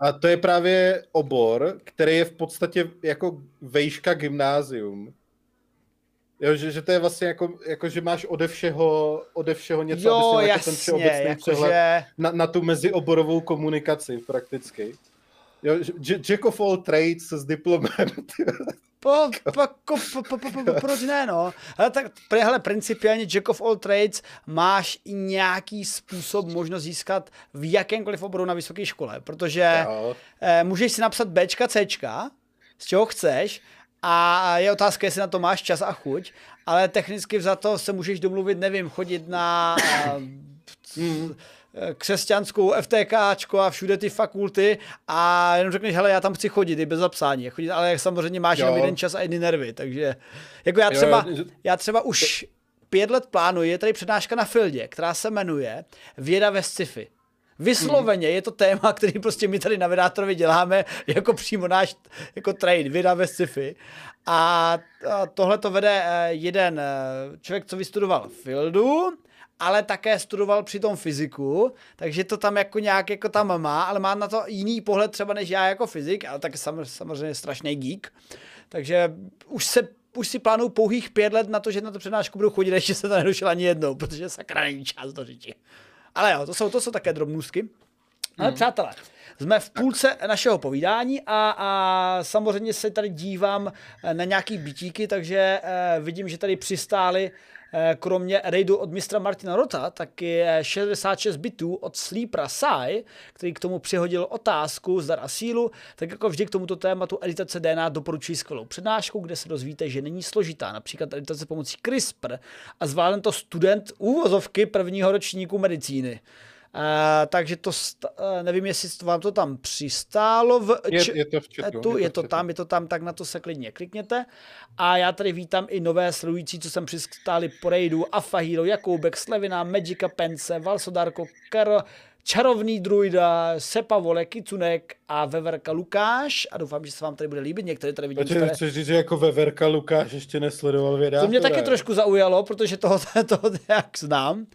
A to je právě obor, který je v podstatě jako vejška gymnázium. Jo, že, že to je vlastně jako, jako že máš ode všeho, ode všeho něco, jo, aby si jako ten všeobecný jako přehled že... na, na tu mezioborovou komunikaci prakticky. Jo, Jack of all trades s diplomem. Po, po, po, po, po, po, proč ne, no? Hele, tak hele, principiálně Jack of all trades máš i nějaký způsob možnost získat v jakémkoliv oboru na vysoké škole, protože eh, můžeš si napsat Bčka, Cčka, z čeho chceš, a je otázka, jestli na to máš čas a chuť, ale technicky za to se můžeš domluvit, nevím, chodit na... Uh, křesťanskou FTKčko a všude ty fakulty a jenom řekneš, hele, já tam chci chodit i bez zapsání, chodit, ale samozřejmě máš jo. jenom jeden čas a jedny nervy, takže jako já třeba, jo, já třeba už pět let plánuji, je tady přednáška na Fildě, která se jmenuje Věda ve sci-fi. Vysloveně je to téma, který prostě my tady na Vydátorovi děláme jako přímo náš jako trade, věda ve sci-fi. A tohle to vede eh, jeden eh, člověk, co vystudoval Fildu, ale také studoval přitom fyziku, takže to tam jako nějak jako tam má, ale má na to jiný pohled třeba než já jako fyzik, ale tak samozřejmě strašný geek. Takže už se už si plánuju pouhých pět let na to, že na to přednášku budu chodit, ještě se to nedošel ani jednou, protože sakra není čas do řeči. Ale jo, to jsou, to jsou také drobnůstky. Ale hmm. přátelé, jsme v půlce našeho povídání a, a samozřejmě se tady dívám na nějaký bytíky, takže eh, vidím, že tady přistáli Eh, kromě raidu od mistra Martina Rota, tak je 66 bitů od Sleepra Sai, který k tomu přihodil otázku zdar a sílu, tak jako vždy k tomuto tématu editace DNA doporučuji skvělou přednášku, kde se dozvíte, že není složitá, například editace pomocí CRISPR a zvládne to student úvozovky prvního ročníku medicíny. Uh, takže to, uh, nevím, jestli to vám to tam přistálo v je, je to v chatu, je, je to tam, je to tam, tak na to se klidně klikněte. A já tady vítám i nové sledující, co jsem přistáli po raidu, Afahiro, Jakoubek, Slevina, Magica Pence, Valsodarko, Karo, Čarovný druida, Sepa Vole, Kicunek a Veverka Lukáš a doufám, že se vám tady bude líbit. Některé tady vidím. Takže chceš říct, že jako Veverka Lukáš ještě nesledoval věda? To mě taky trošku zaujalo, protože toho, toho jak znám.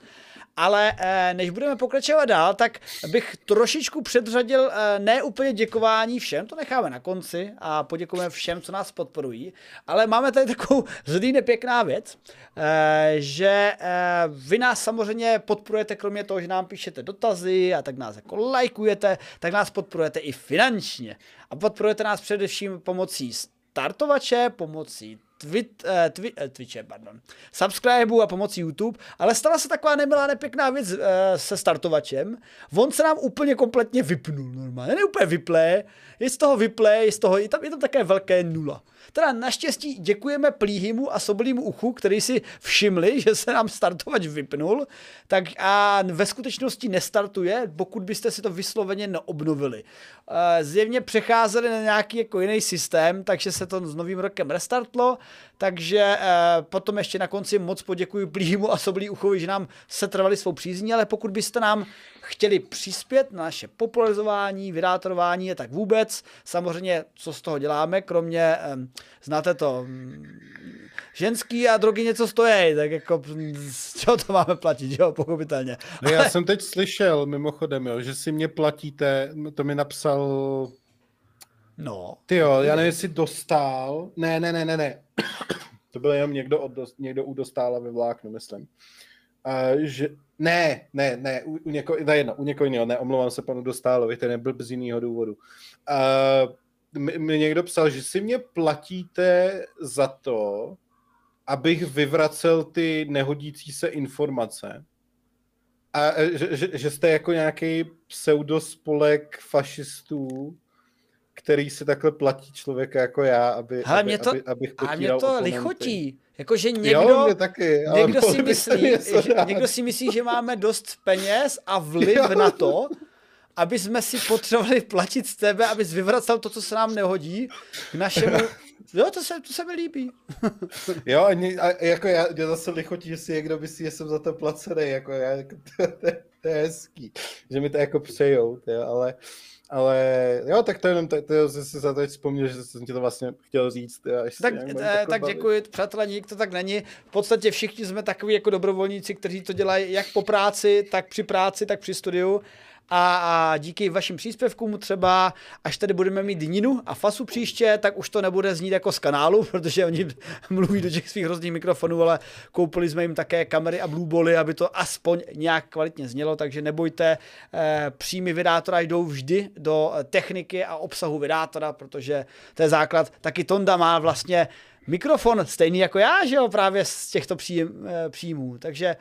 Ale eh, než budeme pokračovat dál, tak bych trošičku předřadil eh, ne úplně děkování všem, to necháme na konci a poděkujeme všem, co nás podporují, ale máme tady takovou zlý nepěkná věc, eh, že vy nás samozřejmě podporujete, kromě toho, že nám píšete dotazy a tak nás jako lajkujete, tak nás podporujete i finančně. A podporujete nás především pomocí startovače, pomocí twit, uh, twi, uh, Twitche, pardon, subscribe a pomocí YouTube, ale stala se taková nemilá, nepěkná věc uh, se startovačem. On se nám úplně kompletně vypnul normálně, ne úplně vyplé, je z toho vyplé, je z toho, je tam, je tam také velké nula. Teda naštěstí děkujeme Plíhymu a Soblímu uchu, který si všimli, že se nám startovač vypnul, tak a ve skutečnosti nestartuje, pokud byste si to vysloveně neobnovili. Eh, zjevně přecházeli na nějaký jako jiný systém, takže se to s novým rokem restartlo, takže eh, potom ještě na konci moc poděkuji Plímu a Soblí uchovi, že nám setrvali svou přízní, ale pokud byste nám chtěli přispět na naše popularizování, vydátorování, tak vůbec. Samozřejmě, co z toho děláme, kromě, znáte to, ženský a drogy něco stojí, tak jako z čeho to máme platit, jo, pochopitelně. No já jsem teď slyšel, mimochodem, jo, že si mě platíte, to mi napsal No. Ty jo, já nevím, jestli dostal. Ne, ne, ne, ne, ne. to byl jenom někdo, od, někdo u dostála ve vláknu, myslím. Uh, že, ne, ne, ne, u, u někoho, ne, jedno, u někoho jiného, ne, omlouvám se panu Dostálovi, ten nebyl bez jiného důvodu. Uh, mi, mi někdo psal, že si mě platíte za to, abych vyvracel ty nehodící se informace. A že, že, že jste jako nějaký pseudospolek fašistů, který si takhle platí člověka jako já, aby, Hele, aby, mě to, aby, abych a mě to oponenty. lichotí. Jakože někdo, jo, taky, někdo, si myslí, že, někdo si myslí, že máme dost peněz a vliv Jo. na to, aby jsme si potřebovali platit z tebe, abys vyvracel to, co se nám nehodí k našemu Jo, to se, to se mi líbí. jo, a, ně, a jako já, mě zase lichotí, že si někdo myslí, že jsem za to placený, jako já, to, to, to, je hezký, že mi to jako přejou, jo, ale, ale jo, tak to jenom, to, jsi se za to vzpomněl, že jsem ti to vlastně chtěl říct. Tak, eh, tak děkuji, přátelé, nikdo to tak není. V podstatě všichni jsme takový jako dobrovolníci, kteří to dělají jak po práci, tak při práci, tak při studiu a, a díky vašim příspěvkům třeba, až tady budeme mít Ninu a Fasu příště, tak už to nebude znít jako z kanálu, protože oni mluví do těch svých různých mikrofonů, ale koupili jsme jim také kamery a blueboly, aby to aspoň nějak kvalitně znělo, takže nebojte, eh, příjmy vydátora jdou vždy do techniky a obsahu vydátora, protože to je základ. Taky Tonda má vlastně mikrofon stejný jako já, že jo, právě z těchto příjem, eh, příjmů. Takže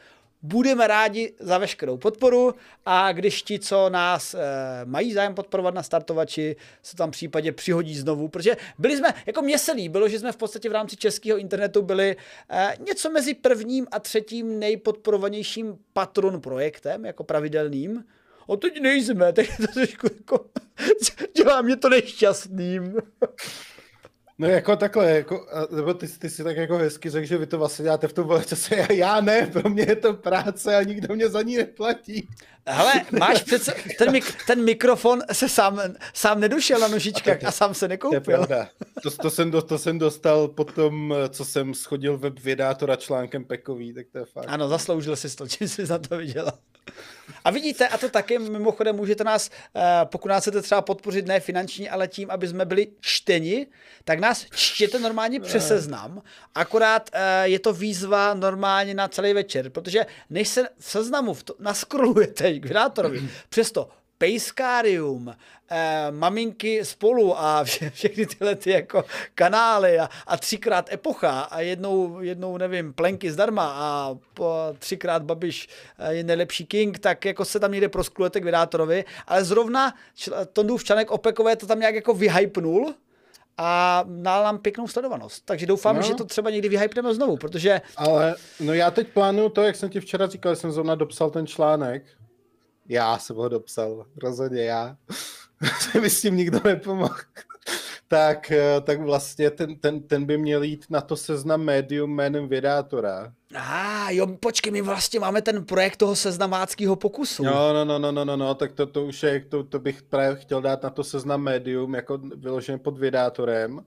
budeme rádi za veškerou podporu a když ti, co nás e, mají zájem podporovat na startovači, se tam v případě přihodí znovu, protože byli jsme, jako mě se líbilo, že jsme v podstatě v rámci českého internetu byli e, něco mezi prvním a třetím nejpodporovanějším patron projektem, jako pravidelným. A teď nejsme, tak to trošku jako, dělá mě to nešťastným. No jako takhle, jako, nebo ty, ty si tak jako hezky řekl, že vy to vlastně děláte v tom čase, já, já ne, pro mě je to práce a nikdo mě za ní neplatí. Hele, máš přece, ten, mik, ten mikrofon se sám, sám nedušel na nožičkách a, a sám se nekoupil. To, je pravda. to, to, jsem, do, to jsem dostal potom, co jsem schodil web vědátora článkem Pekový, tak to je fakt. Ano, zasloužil si to, čím jsi za to vydělal. A vidíte, a to taky mimochodem můžete nás, eh, pokud nás chcete třeba podpořit ne finančně, ale tím, aby jsme byli čteni, tak nás čtěte normálně přes seznam, akorát eh, je to výzva normálně na celý večer, protože než se v seznamu naskrolujete k vydátorovi, přesto Pejskárium, eh, maminky spolu a vše, všechny tyhle ty jako kanály a, a třikrát epocha a jednou, jednou nevím, plenky zdarma a po, třikrát Babiš eh, je nejlepší king, tak jako se tam někde prosklujete k vydátorovi, ale zrovna Tondův Čanek Opekové to tam nějak jako vyhypnul, a dal nám pěknou sledovanost. Takže doufám, no. že to třeba někdy vyhypneme znovu, protože... Ale no já teď plánuju to, jak jsem ti včera říkal, jsem zrovna dopsal ten článek, já jsem ho dopsal, rozhodně já. mi s tím nikdo nepomohl. tak, eh, tak vlastně ten, ten, ten by měl jít na to seznam médium jménem vydátora. A ah, jo, počkej, my vlastně máme ten projekt toho seznamáckého pokusu. No, no, no, no, no, no, no tak to, to už je, to, to bych právě chtěl dát na to seznam médium, jako vyloženě pod vydátorem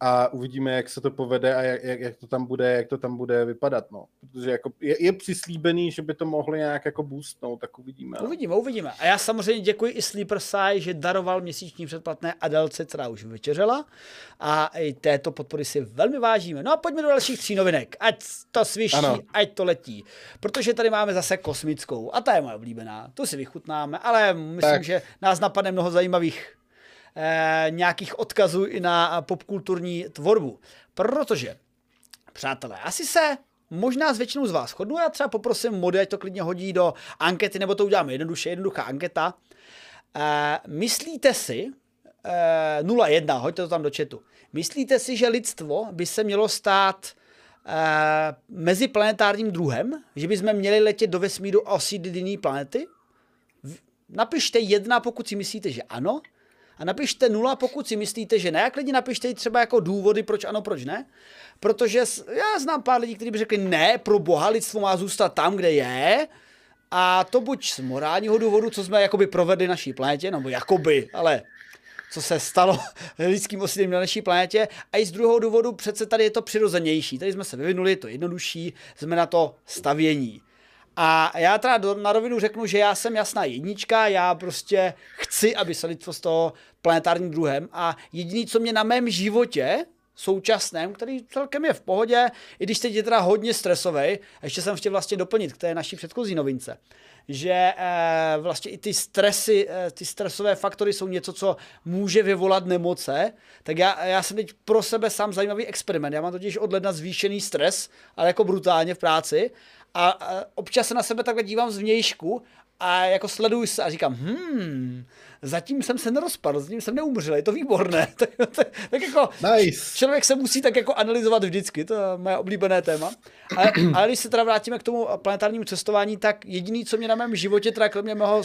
a uvidíme, jak se to povede a jak, jak, jak, to, tam bude, jak to tam bude vypadat, no. Protože jako je, je přislíbený, že by to mohli nějak jako boostnout, tak uvidíme. No. Uvidíme, uvidíme. A já samozřejmě děkuji i Sleeper Side, že daroval měsíční předplatné Adelce, která už večeřela a i této podpory si velmi vážíme. No a pojďme do dalších tří novinek, ať to sviští, ano. ať to letí. Protože tady máme zase kosmickou a ta je moje oblíbená, tu si vychutnáme, ale myslím, tak. že nás napadne mnoho zajímavých eh, nějakých odkazů i na popkulturní tvorbu. Protože, přátelé, asi se možná s většinou z vás chodnu, já třeba poprosím mody, ať to klidně hodí do ankety, nebo to uděláme jednoduše, jednoduchá anketa. Eh, myslíte si, eh, 01, hoďte to tam do chatu, myslíte si, že lidstvo by se mělo stát eh, meziplanetárním druhem, že bychom měli letět do vesmíru a osídlit jiné planety? Napište jedna, pokud si myslíte, že ano, a napište nula, pokud si myslíte, že ne. A klidně napište třeba jako důvody, proč ano, proč ne. Protože já znám pár lidí, kteří by řekli, ne, pro boha, lidstvo má zůstat tam, kde je. A to buď z morálního důvodu, co jsme jakoby provedli naší planetě, nebo jakoby, ale co se stalo lidským osídlem na naší planetě. A i z druhého důvodu přece tady je to přirozenější. Tady jsme se vyvinuli, je to jednodušší, jsme na to stavění. A já teda na rovinu řeknu, že já jsem jasná jednička, já prostě chci, aby se lidstvo z toho planetárním druhem. A jediný, co mě na mém životě současném, který celkem je v pohodě, i když teď je teda hodně stresový, ještě jsem chtěl vlastně doplnit k té naší předchozí novince, že e, vlastně i ty stresy, e, ty stresové faktory jsou něco, co může vyvolat nemoce, tak já, já jsem teď pro sebe sám zajímavý experiment. Já mám totiž od ledna zvýšený stres, ale jako brutálně v práci a, a občas se na sebe takhle dívám zvnějšku a jako sleduju se a říkám, hmm, zatím jsem se nerozpadl, zatím jsem neumřel, je to výborné. tak, tak, tak jako nice. člověk se musí tak jako analyzovat vždycky, to je moje oblíbené téma. Ale, ale když se teda vrátíme k tomu planetárnímu cestování, tak jediný, co mě na mém životě, teda kromě mého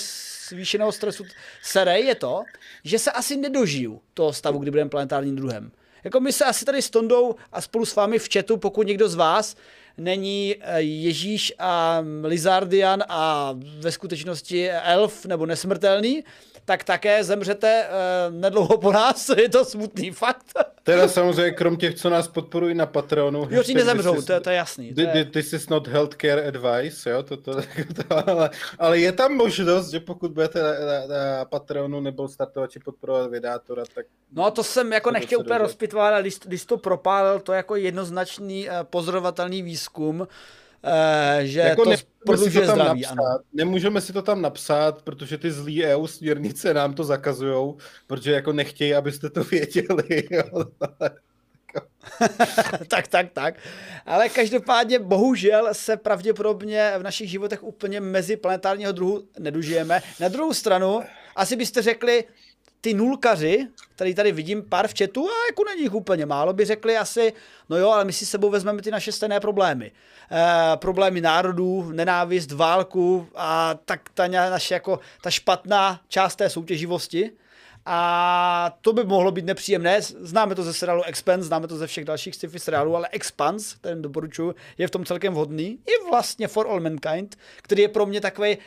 zvýšeného stresu sere, je to, že se asi nedožiju toho stavu, kdy budeme planetárním druhem. Jako my se asi tady s Tondou a spolu s vámi v chatu, pokud někdo z vás není eh, Ježíš a Lizardian a ve skutečnosti elf nebo nesmrtelný, tak také zemřete uh, nedlouho po nás, je to smutný fakt. Teda samozřejmě, krom těch, co nás podporují na Patronu. Jo, ti nezemřou, to, to je jasný. To je... This is not healthcare advice, jo, to, to, to, ale, ale je tam možnost, že pokud budete na, na, na Patronu nebo startovači podporovat vydátora, tak... No to jsem jako to nechtěl úplně rozpitvat, ale když, když to propálil, to jako jednoznačný uh, pozorovatelný výzkum, že jako to prodlužuje zdraví. Napsat, ano. Nemůžeme si to tam napsat, protože ty zlý EU směrnice nám to zakazují, protože jako nechtějí, abyste to věděli. tak, tak, tak. Ale každopádně, bohužel se pravděpodobně v našich životech úplně mezi planetárního druhu nedužijeme. Na druhou stranu, asi byste řekli, ty nulkaři, který tady vidím pár v chatu, a jako není jich úplně málo, by řekli asi, no jo, ale my si sebou vezmeme ty naše stejné problémy. E, problémy národů, nenávist, válku a tak ta naše jako ta špatná část té soutěživosti. A to by mohlo být nepříjemné. Známe to ze seriálu Expanse, známe to ze všech dalších sci-fi seriálů, ale Expanse, ten doporučuji, je v tom celkem vhodný. I vlastně For All Mankind, který je pro mě takový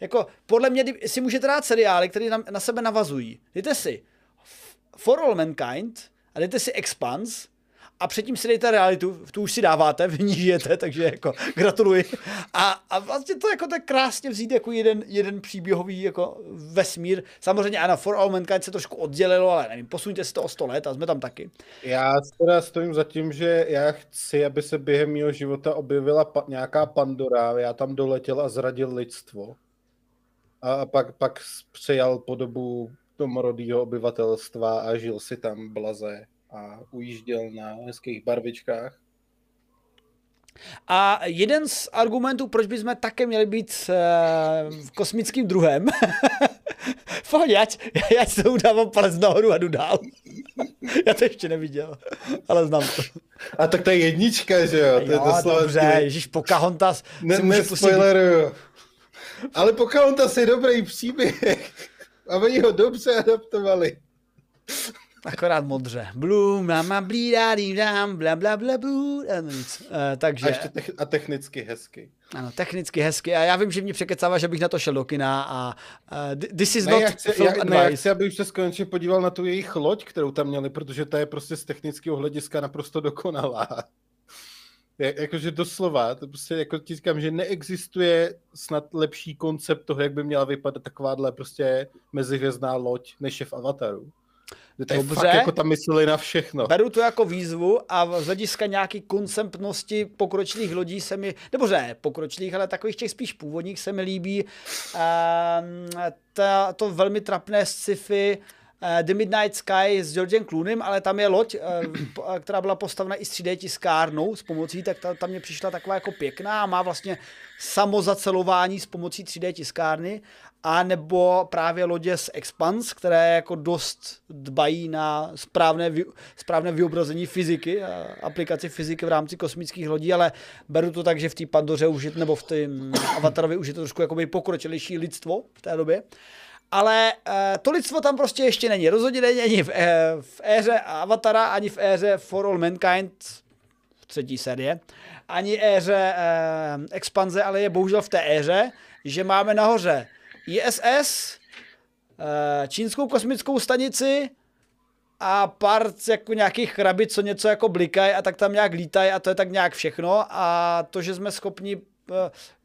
jako, podle mě si můžete dát seriály, které na, na sebe navazují. Dejte si For All Mankind a dejte si Expanse a předtím si dejte realitu, tu už si dáváte, vy ní žijete, takže jako gratuluji. A, a vlastně to jako tak krásně vzít jako jeden, jeden příběhový jako vesmír. Samozřejmě ano, For All Mankind se trošku oddělilo, ale nevím, posuňte si to o 100 let a jsme tam taky. Já teda stojím za tím, že já chci, aby se během mého života objevila pa- nějaká Pandora, já tam doletěl a zradil lidstvo a pak, pak přejal podobu domorodého obyvatelstva a žil si tam blaze a ujížděl na hezkých barvičkách. A jeden z argumentů, proč bychom také měli být uh, kosmickým druhem, Pohodě, ať, já se udávám palec nahoru a jdu dál. Já to ještě neviděl, ale znám to. A tak to je jednička, že jo? To jo, je doslova dobře, ježiš, Pocahontas. Ne, nespoileruju. Ale Pocahontas je dobrý příběh. A oni ho dobře adaptovali. Akorát modře. Blue, mama, blídá, dám, bla, bla, bla, blu. A nic. Uh, takže... A ještě te- a technicky hezky. Ano, technicky hezky. A já vím, že mě překecává, že bych na to šel do kina a uh, this is ne, not já chci, film já, advice. Ne, já chci, abych se konečně podíval na tu jejich loď, kterou tam měli, protože ta je prostě z technického hlediska naprosto dokonalá. Jakože doslova, to prostě jako ti říkám, že neexistuje snad lepší koncept toho, jak by měla vypadat takováhle prostě mezihvězdná loď, než je v Avataru. To je Dobře, fakt jako tam mysleli na všechno. Beru to jako výzvu a z hlediska nějaký konceptnosti pokročilých lodí se mi, nebo ne pokročilých, ale takových těch spíš původních se mi líbí um, ta, to velmi trapné sci-fi uh, The Midnight Sky s Georgem Cloonem, ale tam je loď, uh, která byla postavena i s 3D tiskárnou s pomocí, tak ta, ta mě přišla taková jako pěkná a má vlastně samozacelování s pomocí 3D tiskárny a nebo právě lodě z Expans, které jako dost dbají na správné, správné vyobrazení fyziky a aplikaci fyziky v rámci kosmických lodí, ale beru to tak, že v té Pandoře už je, nebo v tom Avatarovi už je to trošku jakoby pokročilejší lidstvo v té době. Ale e, to lidstvo tam prostě ještě není. Rozhodně není ani v, e, v éře Avatara, ani v éře For All Mankind, třetí série, ani éře e, expanze, ale je bohužel v té éře, že máme nahoře ISS, eh, čínskou kosmickou stanici a pár jako nějakých krabic, co něco jako blikají a tak tam nějak lítají a to je tak nějak všechno a to, že jsme schopni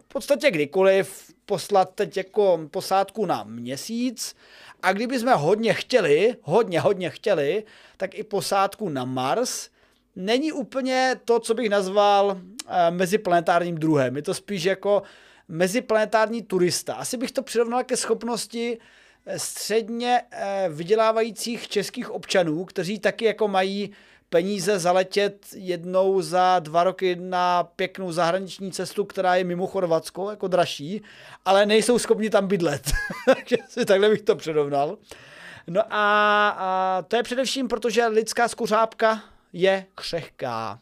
v podstatě kdykoliv poslat teď jako posádku na měsíc a kdyby jsme hodně chtěli, hodně, hodně chtěli, tak i posádku na Mars, není úplně to, co bych nazval eh, meziplanetárním druhem. Je to spíš jako meziplanetární turista. Asi bych to přirovnal ke schopnosti eh, středně eh, vydělávajících českých občanů, kteří taky jako mají peníze zaletět jednou za dva roky na pěknou zahraniční cestu, která je mimo Chorvatsko, jako dražší, ale nejsou schopni tam bydlet. Takže si takhle bych to přirovnal. No a, a to je především, protože lidská skuřápka je křehká.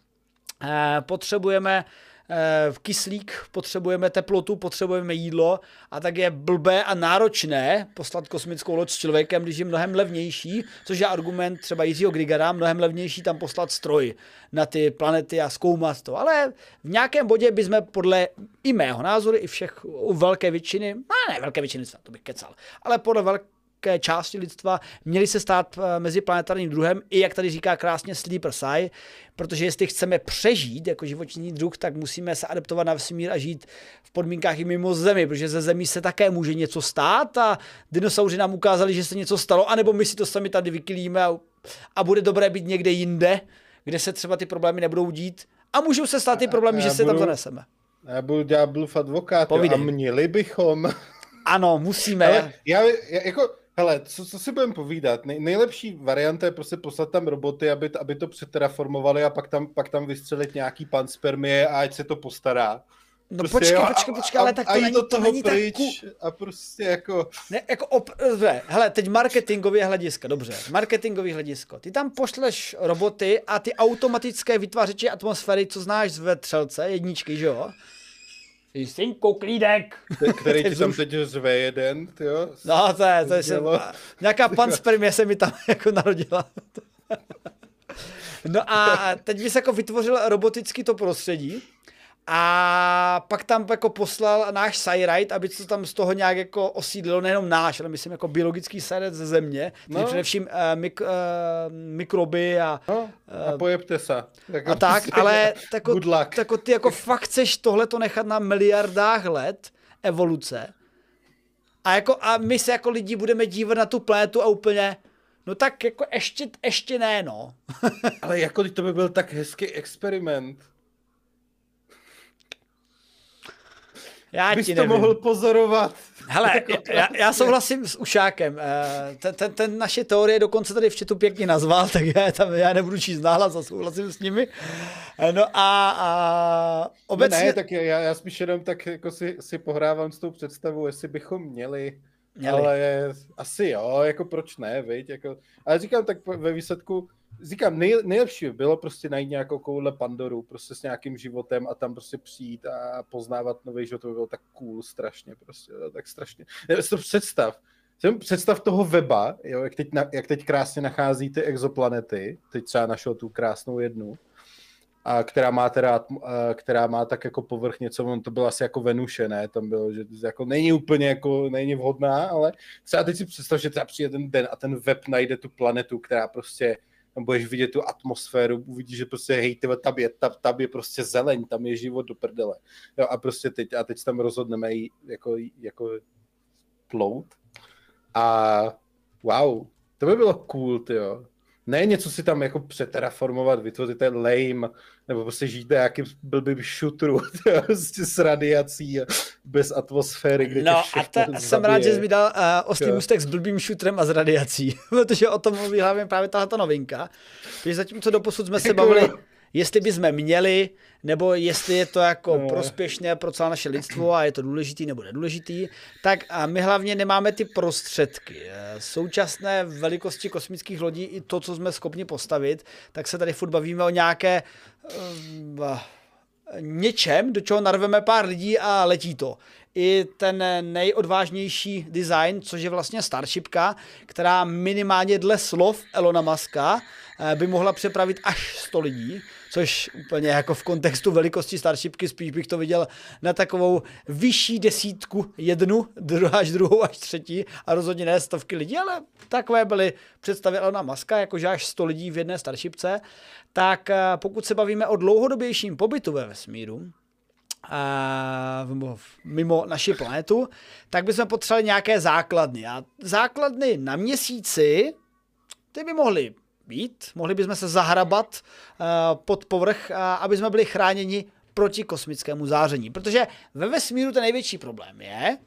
E, potřebujeme eh, kyslík, potřebujeme teplotu, potřebujeme jídlo a tak je blbé a náročné poslat kosmickou loď s člověkem, když je mnohem levnější, což je argument třeba Jiřího Grigara, mnohem levnější tam poslat stroj na ty planety a zkoumat to. Ale v nějakém bodě bychom podle i mého názoru, i všech u velké většiny, no ne velké většiny, to bych kecal, ale podle velké velké části lidstva měli se stát eh, meziplanetárním druhem, i jak tady říká krásně Sleeper Sai, protože jestli chceme přežít jako životní druh, tak musíme se adaptovat na vesmír a žít v podmínkách i mimo Zemi, protože ze Zemí se také může něco stát a dinosauři nám ukázali, že se něco stalo, anebo my si to sami tady vykylíme a, a bude dobré být někde jinde, kde se třeba ty problémy nebudou dít a můžou se stát ty problémy, že se tam zaneseme. Já budu ďáblův advokát a měli bychom. Ano, musíme. Ale já, já, jako, Hele, co, co si budeme povídat? Nej, nejlepší varianta je prostě poslat tam roboty, aby, aby to přeterraformovali a pak tam, pak tam vystřelit nějaký pan spermie a ať se to postará. No prostě, počkej, jo, počkej, počkej, ale tak to a není, to, toho není pryč tak... a prostě jako... Ne, jako op... Dobře, hele, teď marketingově hlediska, dobře, marketingový hledisko. Ty tam pošleš roboty a ty automatické vytvářeče atmosféry, co znáš z vetřelce, jedničky, že jo? Synku, klídek. Který ti tam teď řve jeden, jo? No, to je, to je nějaká panspermie se mi tam jako narodila. no a teď bys jako vytvořil roboticky to prostředí a pak tam jako poslal náš Cyrite, aby to tam z toho nějak jako osídlilo, nejenom náš, ale myslím jako biologický sajrajt ze země, no. především uh, mik, uh, mikroby a... No, a uh, pojebte se. Jako a tak, ale tako, tako ty jako fakt chceš tohle to nechat na miliardách let evoluce a, jako, a my se jako lidi budeme dívat na tu plétu a úplně, no tak jako ještě, ještě ne, no. ale jako to by byl tak hezký experiment. Já Bys ti to nevím. mohl pozorovat. Hele, jako já, já souhlasím s Ušákem. Eh, ten, ten, ten naše teorie dokonce tady v četu pěkně nazval, tak já, tam, já nebudu číst náhlas a souhlasím s nimi. Eh, no a, a obecně... Ne, ne, tak já, já spíš jenom tak jako si, si pohrávám s tou představou, jestli bychom měli, měli. ale asi jo, jako proč ne, viď? Jako, ale říkám tak ve výsledku, říkám, nej, nejlepší by bylo prostě najít nějakou koule Pandoru, prostě s nějakým životem a tam prostě přijít a poznávat nový život, to by bylo tak cool strašně, prostě, tak strašně. Ne, to představ, jsem představ toho weba, jo, jak, teď, jak teď krásně nachází ty exoplanety, teď třeba našel tu krásnou jednu, a která má teda, která má tak jako povrch něco, on to bylo asi jako Venuše, ne, tam bylo, že jako není úplně jako, není vhodná, ale třeba teď si představ, že třeba přijde ten den a ten web najde tu planetu, která prostě tam budeš vidět tu atmosféru, uvidíš, že prostě hej, tyhle, tam, je, tam, tam je prostě zeleň, tam je život do prdele. Jo, a prostě teď, a teď tam rozhodneme jako, jako plout. A wow, to by bylo cool, jo ne něco si tam jako přeteraformovat, vytvořit ten lame, nebo prostě žít nějakým blbým šutru prostě s radiací a bez atmosféry, kde No a ta, jsem rád, že jsi mi dal uh, ostrý můstek s blbým šutrem a s radiací, protože o tom mluví hlavně právě tahle novinka. Protože zatímco doposud jsme se bavili jestli bychom měli, nebo jestli je to jako no. prospěšné pro celé naše lidstvo a je to důležitý nebo nedůležitý, tak a my hlavně nemáme ty prostředky. Eh, současné velikosti kosmických lodí i to, co jsme schopni postavit, tak se tady furt bavíme o nějaké uh, něčem, do čeho narveme pár lidí a letí to. I ten nejodvážnější design, což je vlastně Starshipka, která minimálně dle slov Elona Muska by mohla přepravit až 100 lidí, což úplně jako v kontextu velikosti Starshipky spíš bych to viděl na takovou vyšší desítku, jednu, druhá až druhou až třetí a rozhodně ne stovky lidí, ale takové byly představy Elona Muska, jakože až 100 lidí v jedné Starshipce, tak eh, pokud se bavíme o dlouhodobějším pobytu ve vesmíru, a mimo naši planetu, tak bychom potřebovali nějaké základny. A základny na měsíci, ty by mohly být. Mohli bychom se zahrabat uh, pod povrch, uh, aby jsme byli chráněni proti kosmickému záření. Protože ve vesmíru ten největší problém je,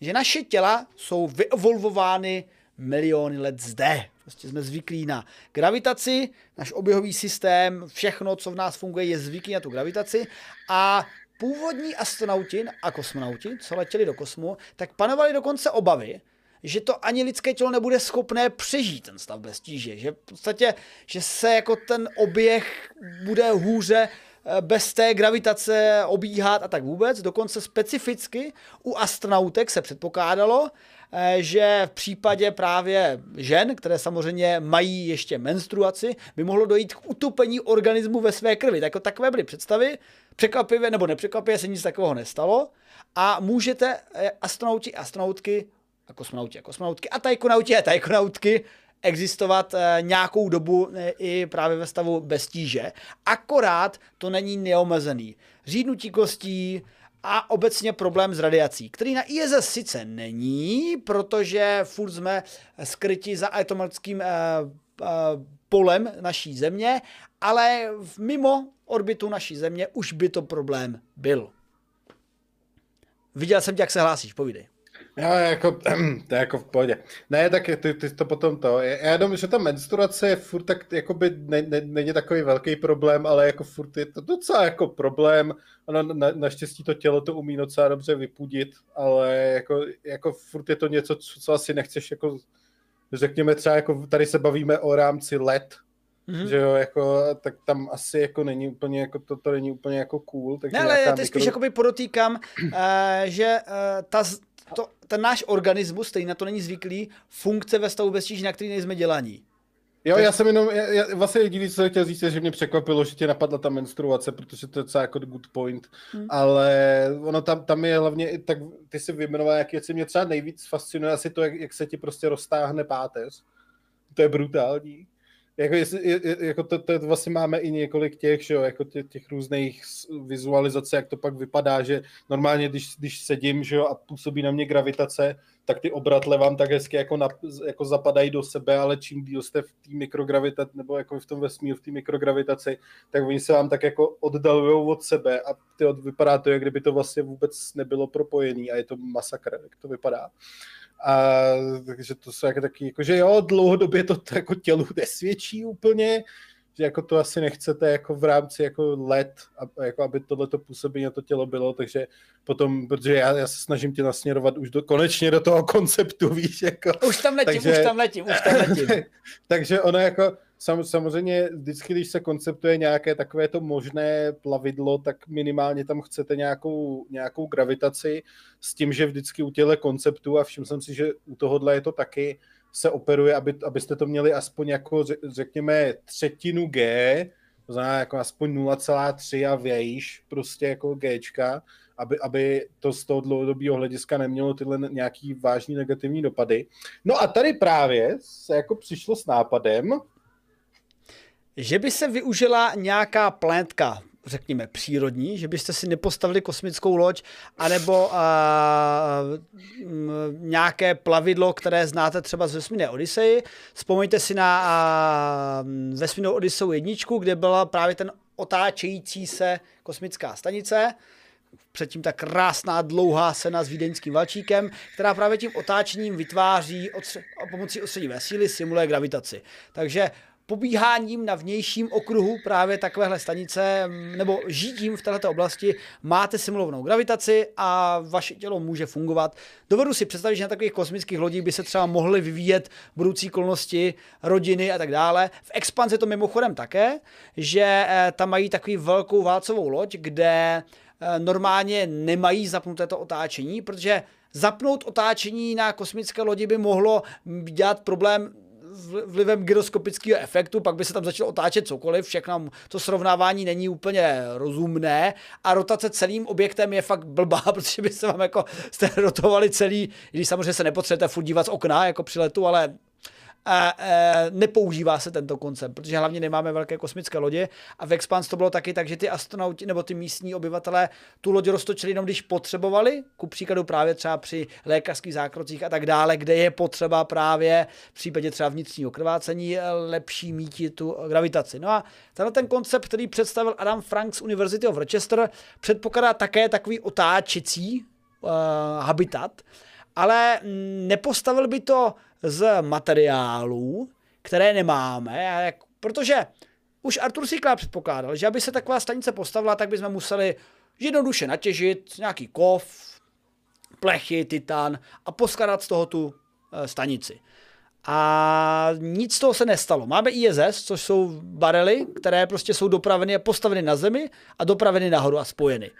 že naše těla jsou vyevolvovány miliony let zde. Prostě jsme zvyklí na gravitaci, náš oběhový systém, všechno, co v nás funguje, je zvyklý na tu gravitaci a původní astronauti a kosmonauti, co letěli do kosmu, tak panovaly dokonce obavy, že to ani lidské tělo nebude schopné přežít ten stav bez tíže, že v podstatě, že se jako ten oběh bude hůře eh, bez té gravitace obíhat a tak vůbec. Dokonce specificky u astronautek se předpokládalo, eh, že v případě právě žen, které samozřejmě mají ještě menstruaci, by mohlo dojít k utopení organismu ve své krvi. Tak, takové byly představy. Překvapivě nebo nepřekvapivě se nic takového nestalo. A můžete eh, astronauti, astronautky a kosmonauti a kosmonautky a tajkonauti a tajkonautky existovat eh, nějakou dobu eh, i právě ve stavu bez tíže. Akorát to není neomezený. Řídnutí kostí a obecně problém s radiací, který na ISS sice není, protože furt jsme skryti za automatickým polem naší země, ale mimo orbitu naší země už by to problém byl. Viděl jsem tě, jak se hlásíš, povídej. Jo, jako, to je jako v pohodě. Ne, tak ty, ty to potom to. Já jenom, že ta menstruace je furt tak, jakoby ne, ne, není takový velký problém, ale jako furt je to docela jako problém. Ono na, naštěstí to tělo to umí docela dobře vypudit, ale jako, jako furt je to něco, co, co asi nechceš jako řekněme třeba jako tady se bavíme o rámci let, Mm-hmm. Že jo, jako, tak tam asi jako není úplně, jako to, to není úplně jako cool. Takže ne, ale já ty mikro... spíš jakoby podotýkám, uh, že uh, ta, to, ten náš organismus, který na to není zvyklý, funkce ve stavu bez na který nejsme dělaní. Jo, tak... já jsem jenom, já, já, vlastně jediný, co jsem chtěl říct, je, že mě překvapilo, že tě napadla ta menstruace, protože to je docela jako good point, hmm. ale ono tam, tam je hlavně, tak ty si vyjmenoval, jak věci mě třeba nejvíc fascinuje, asi to, jak, jak se ti prostě roztáhne páteř. To je brutální jako, jako to, to, vlastně máme i několik těch, že jo, jako těch, těch různých vizualizací, jak to pak vypadá, že normálně, když, když sedím, že jo, a působí na mě gravitace, tak ty obratle vám tak hezky jako, na, jako zapadají do sebe, ale čím díl jste v té mikrogravitaci, nebo jako v tom vesmíru, v té mikrogravitaci, tak oni se vám tak jako oddalují od sebe a ty vypadá to, jak kdyby to vlastně vůbec nebylo propojený a je to masakr, jak to vypadá. A, takže to jsou jako taky, jako, že jo, dlouhodobě to, to jako tělu nesvědčí úplně, že jako to asi nechcete jako v rámci jako let, a, jako aby tohleto působení na to tělo bylo, takže potom, protože já, já se snažím tě nasměrovat už do, konečně do toho konceptu, víš, jako. Už tam letím, takže, už tam letím, už tam letím. takže ono jako, sam, samozřejmě vždycky, když se konceptuje nějaké takové to možné plavidlo, tak minimálně tam chcete nějakou, nějakou gravitaci s tím, že vždycky u těle konceptů a všiml jsem si, že u tohohle je to taky, se operuje, aby, abyste to měli aspoň jako řekněme třetinu G, to znamená jako aspoň 0,3 a vějíš, prostě jako Gčka, aby, aby to z toho dlouhodobého hlediska nemělo tyhle nějaký vážný negativní dopady. No a tady právě se jako přišlo s nápadem, že by se využila nějaká pléntka, řekněme, přírodní, že byste si nepostavili kosmickou loď, anebo a, m, nějaké plavidlo, které znáte třeba z vesmírné Odyssey. Vzpomeňte si na a, vesmírnou Odysseu jedničku, kde byla právě ten otáčející se kosmická stanice, předtím ta krásná dlouhá sena s vídeňským valčíkem, která právě tím otáčením vytváří odstř- pomocí odstředivé síly simuluje gravitaci. Takže pobíháním na vnějším okruhu právě takovéhle stanice nebo žitím v této oblasti máte simulovanou gravitaci a vaše tělo může fungovat. Dovedu si představit, že na takových kosmických lodích by se třeba mohly vyvíjet budoucí kolnosti, rodiny a tak dále. V expanzi to mimochodem také, že eh, tam mají takový velkou válcovou loď, kde eh, normálně nemají zapnuté to otáčení, protože zapnout otáčení na kosmické lodi by mohlo dělat problém vlivem gyroskopického efektu, pak by se tam začalo otáčet cokoliv, všechno to srovnávání není úplně rozumné a rotace celým objektem je fakt blbá, protože by se vám jako jste rotovali celý, když samozřejmě se nepotřebujete furt dívat z okna jako při letu, ale a, e, nepoužívá se tento koncept, protože hlavně nemáme velké kosmické lodě a v Expans to bylo taky tak, že ty astronauti nebo ty místní obyvatelé tu loď roztočili jenom když potřebovali, ku příkladu právě třeba při lékařských zákrocích a tak dále, kde je potřeba právě v případě třeba vnitřního krvácení lepší míti tu gravitaci. No a tenhle ten koncept, který představil Adam Frank z University of Rochester, předpokládá také takový otáčecí uh, habitat, ale nepostavil by to z materiálů, které nemáme, protože už Artur Sikla předpokládal, že aby se taková stanice postavila, tak bychom museli jednoduše natěžit nějaký kov, plechy, titan a poskladat z toho tu eh, stanici. A nic z toho se nestalo. Máme ISS, což jsou barely, které prostě jsou dopraveny a postaveny na zemi a dopraveny nahoru a spojeny.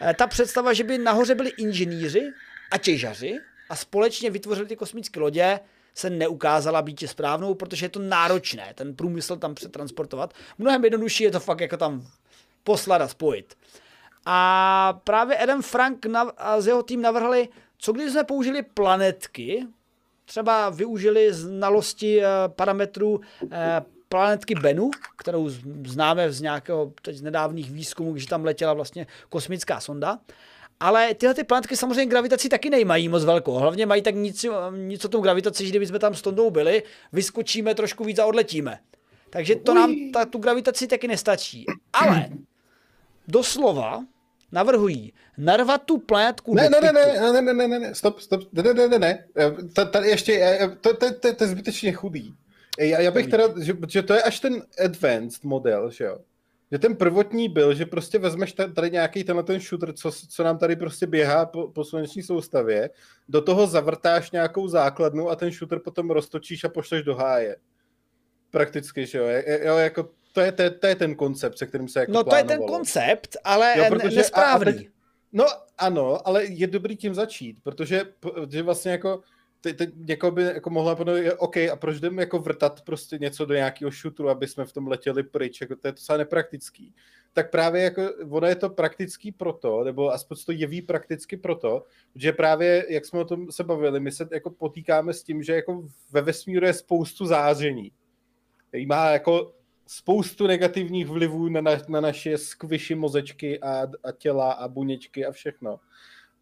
E, ta představa, že by nahoře byli inženýři a těžaři a společně vytvořili ty kosmické lodě, se neukázala být správnou, protože je to náročné, ten průmysl tam přetransportovat. Mnohem jednodušší je to fakt jako tam poslat a spojit. A právě Adam Frank a z jeho tým navrhli, co když jsme použili planetky, třeba využili znalosti eh, parametrů eh, planetky Bennu, kterou známe z nějakého teď z nedávných výzkumů, když tam letěla vlastně kosmická sonda. Ale tyhle ty planetky samozřejmě gravitaci taky nemají moc velkou. Hlavně mají tak nic, nic o tom gravitaci, že kdybychom tam s Tondou byli, vyskočíme trošku víc a odletíme. Takže to nám ta, tu gravitaci taky nestačí. Ale doslova navrhují narvat tu plátku ne, ne, ne, ne, ne, ne, ne, ne, ne, stop, stop, ne, ne, ne, ne, ne, tady ještě, to, to, to, to je zbytečně chudý. Já, já bych teda, že, že to je až ten advanced model, že jo, že ten prvotní byl, že prostě vezmeš tady nějaký tenhle ten shooter, co, co nám tady prostě běhá po, po sluneční soustavě, do toho zavrtáš nějakou základnu a ten shooter potom roztočíš a pošleš do háje. Prakticky, že jo, jo jako to je, to, je, to je ten koncept, se kterým se jako No to je ten koncept, ale jo, protože, nesprávný. A, a teď, no ano, ale je dobrý tím začít, protože že vlastně jako teď, teď někoho by jako mohla podnout, OK, a proč jdeme jako vrtat prostě něco do nějakého šutru, aby jsme v tom letěli pryč, jako to je docela nepraktický. Tak právě jako, ono je to praktický proto, nebo aspoň to jeví prakticky proto, že právě, jak jsme o tom se bavili, my se jako potýkáme s tím, že jako ve vesmíru je spoustu záření. Má jako spoustu negativních vlivů na, na, na naše skvyši mozečky a, a těla a buněčky a všechno.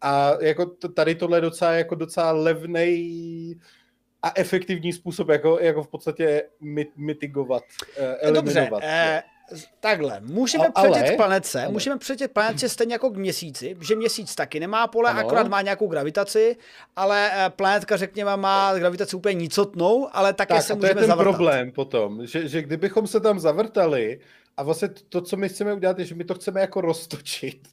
A jako tady tohle je docela, jako docela levnej a efektivní způsob, jako, jako v podstatě mitigovat, eh, eliminovat. Dobře, eh, takhle, můžeme a, přetět ale, planetce, ale. můžeme přetět planetce stejně jako k měsíci, že měsíc taky nemá pole, ano. akorát má nějakou gravitaci, ale eh, planetka, řekněme, má gravitaci úplně nicotnou, ale také tak, se můžeme to je ten zavrtat. problém potom, že, že kdybychom se tam zavrtali, a vlastně to, co my chceme udělat, je, že my to chceme jako roztočit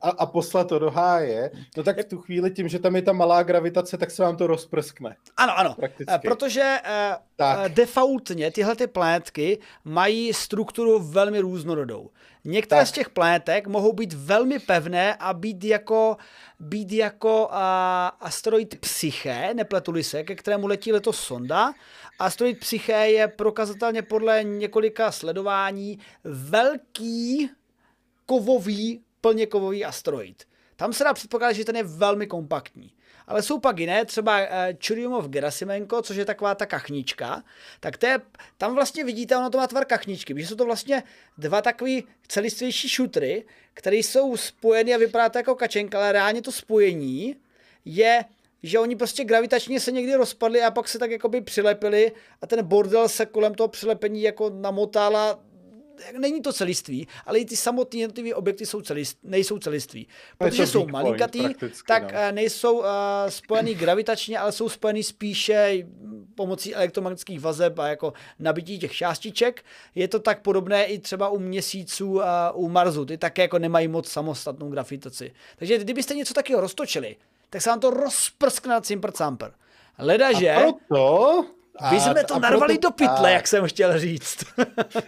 a, a poslat to do háje, no tak v tu chvíli tím, že tam je ta malá gravitace, tak se vám to rozprskne. Ano, ano, Prakticky. protože uh, tak. defaultně tyhle ty planetky mají strukturu velmi různorodou. Některé tak. z těch planetek mohou být velmi pevné a být jako, být jako uh, asteroid Psyche, nepletuli se, ke kterému letí letos sonda. Asteroid Psyche je prokazatelně podle několika sledování velký kovový plně kovový asteroid. Tam se dá předpokládat, že ten je velmi kompaktní. Ale jsou pak jiné, třeba uh, Churyumov Gerasimenko, což je taková ta kachnička, tak to je, tam vlastně vidíte, ono to má tvar kachničky, že jsou to vlastně dva takový celistvější šutry, které jsou spojeny a vypadá to jako kačenka, ale reálně to spojení je že oni prostě gravitačně se někdy rozpadli a pak se tak jakoby přilepili a ten bordel se kolem toho přilepení jako namotal a není to celiství, ale i ty samotné jednotlivé objekty jsou celist, nejsou celiství. Protože jsou malinkatý, tak no. Eh, nejsou uh, spojený gravitačně, ale jsou spojený spíše pomocí elektromagnetických vazeb a jako nabití těch částiček. Je to tak podobné i třeba u měsíců a u Marsu. Ty také jako nemají moc samostatnou gravitaci. Takže kdybyste něco takového roztočili, tak se vám to rozprskne na camper. Leda, že... A proto my jsme to narvali proto, do pytle, a, jak jsem chtěl říct.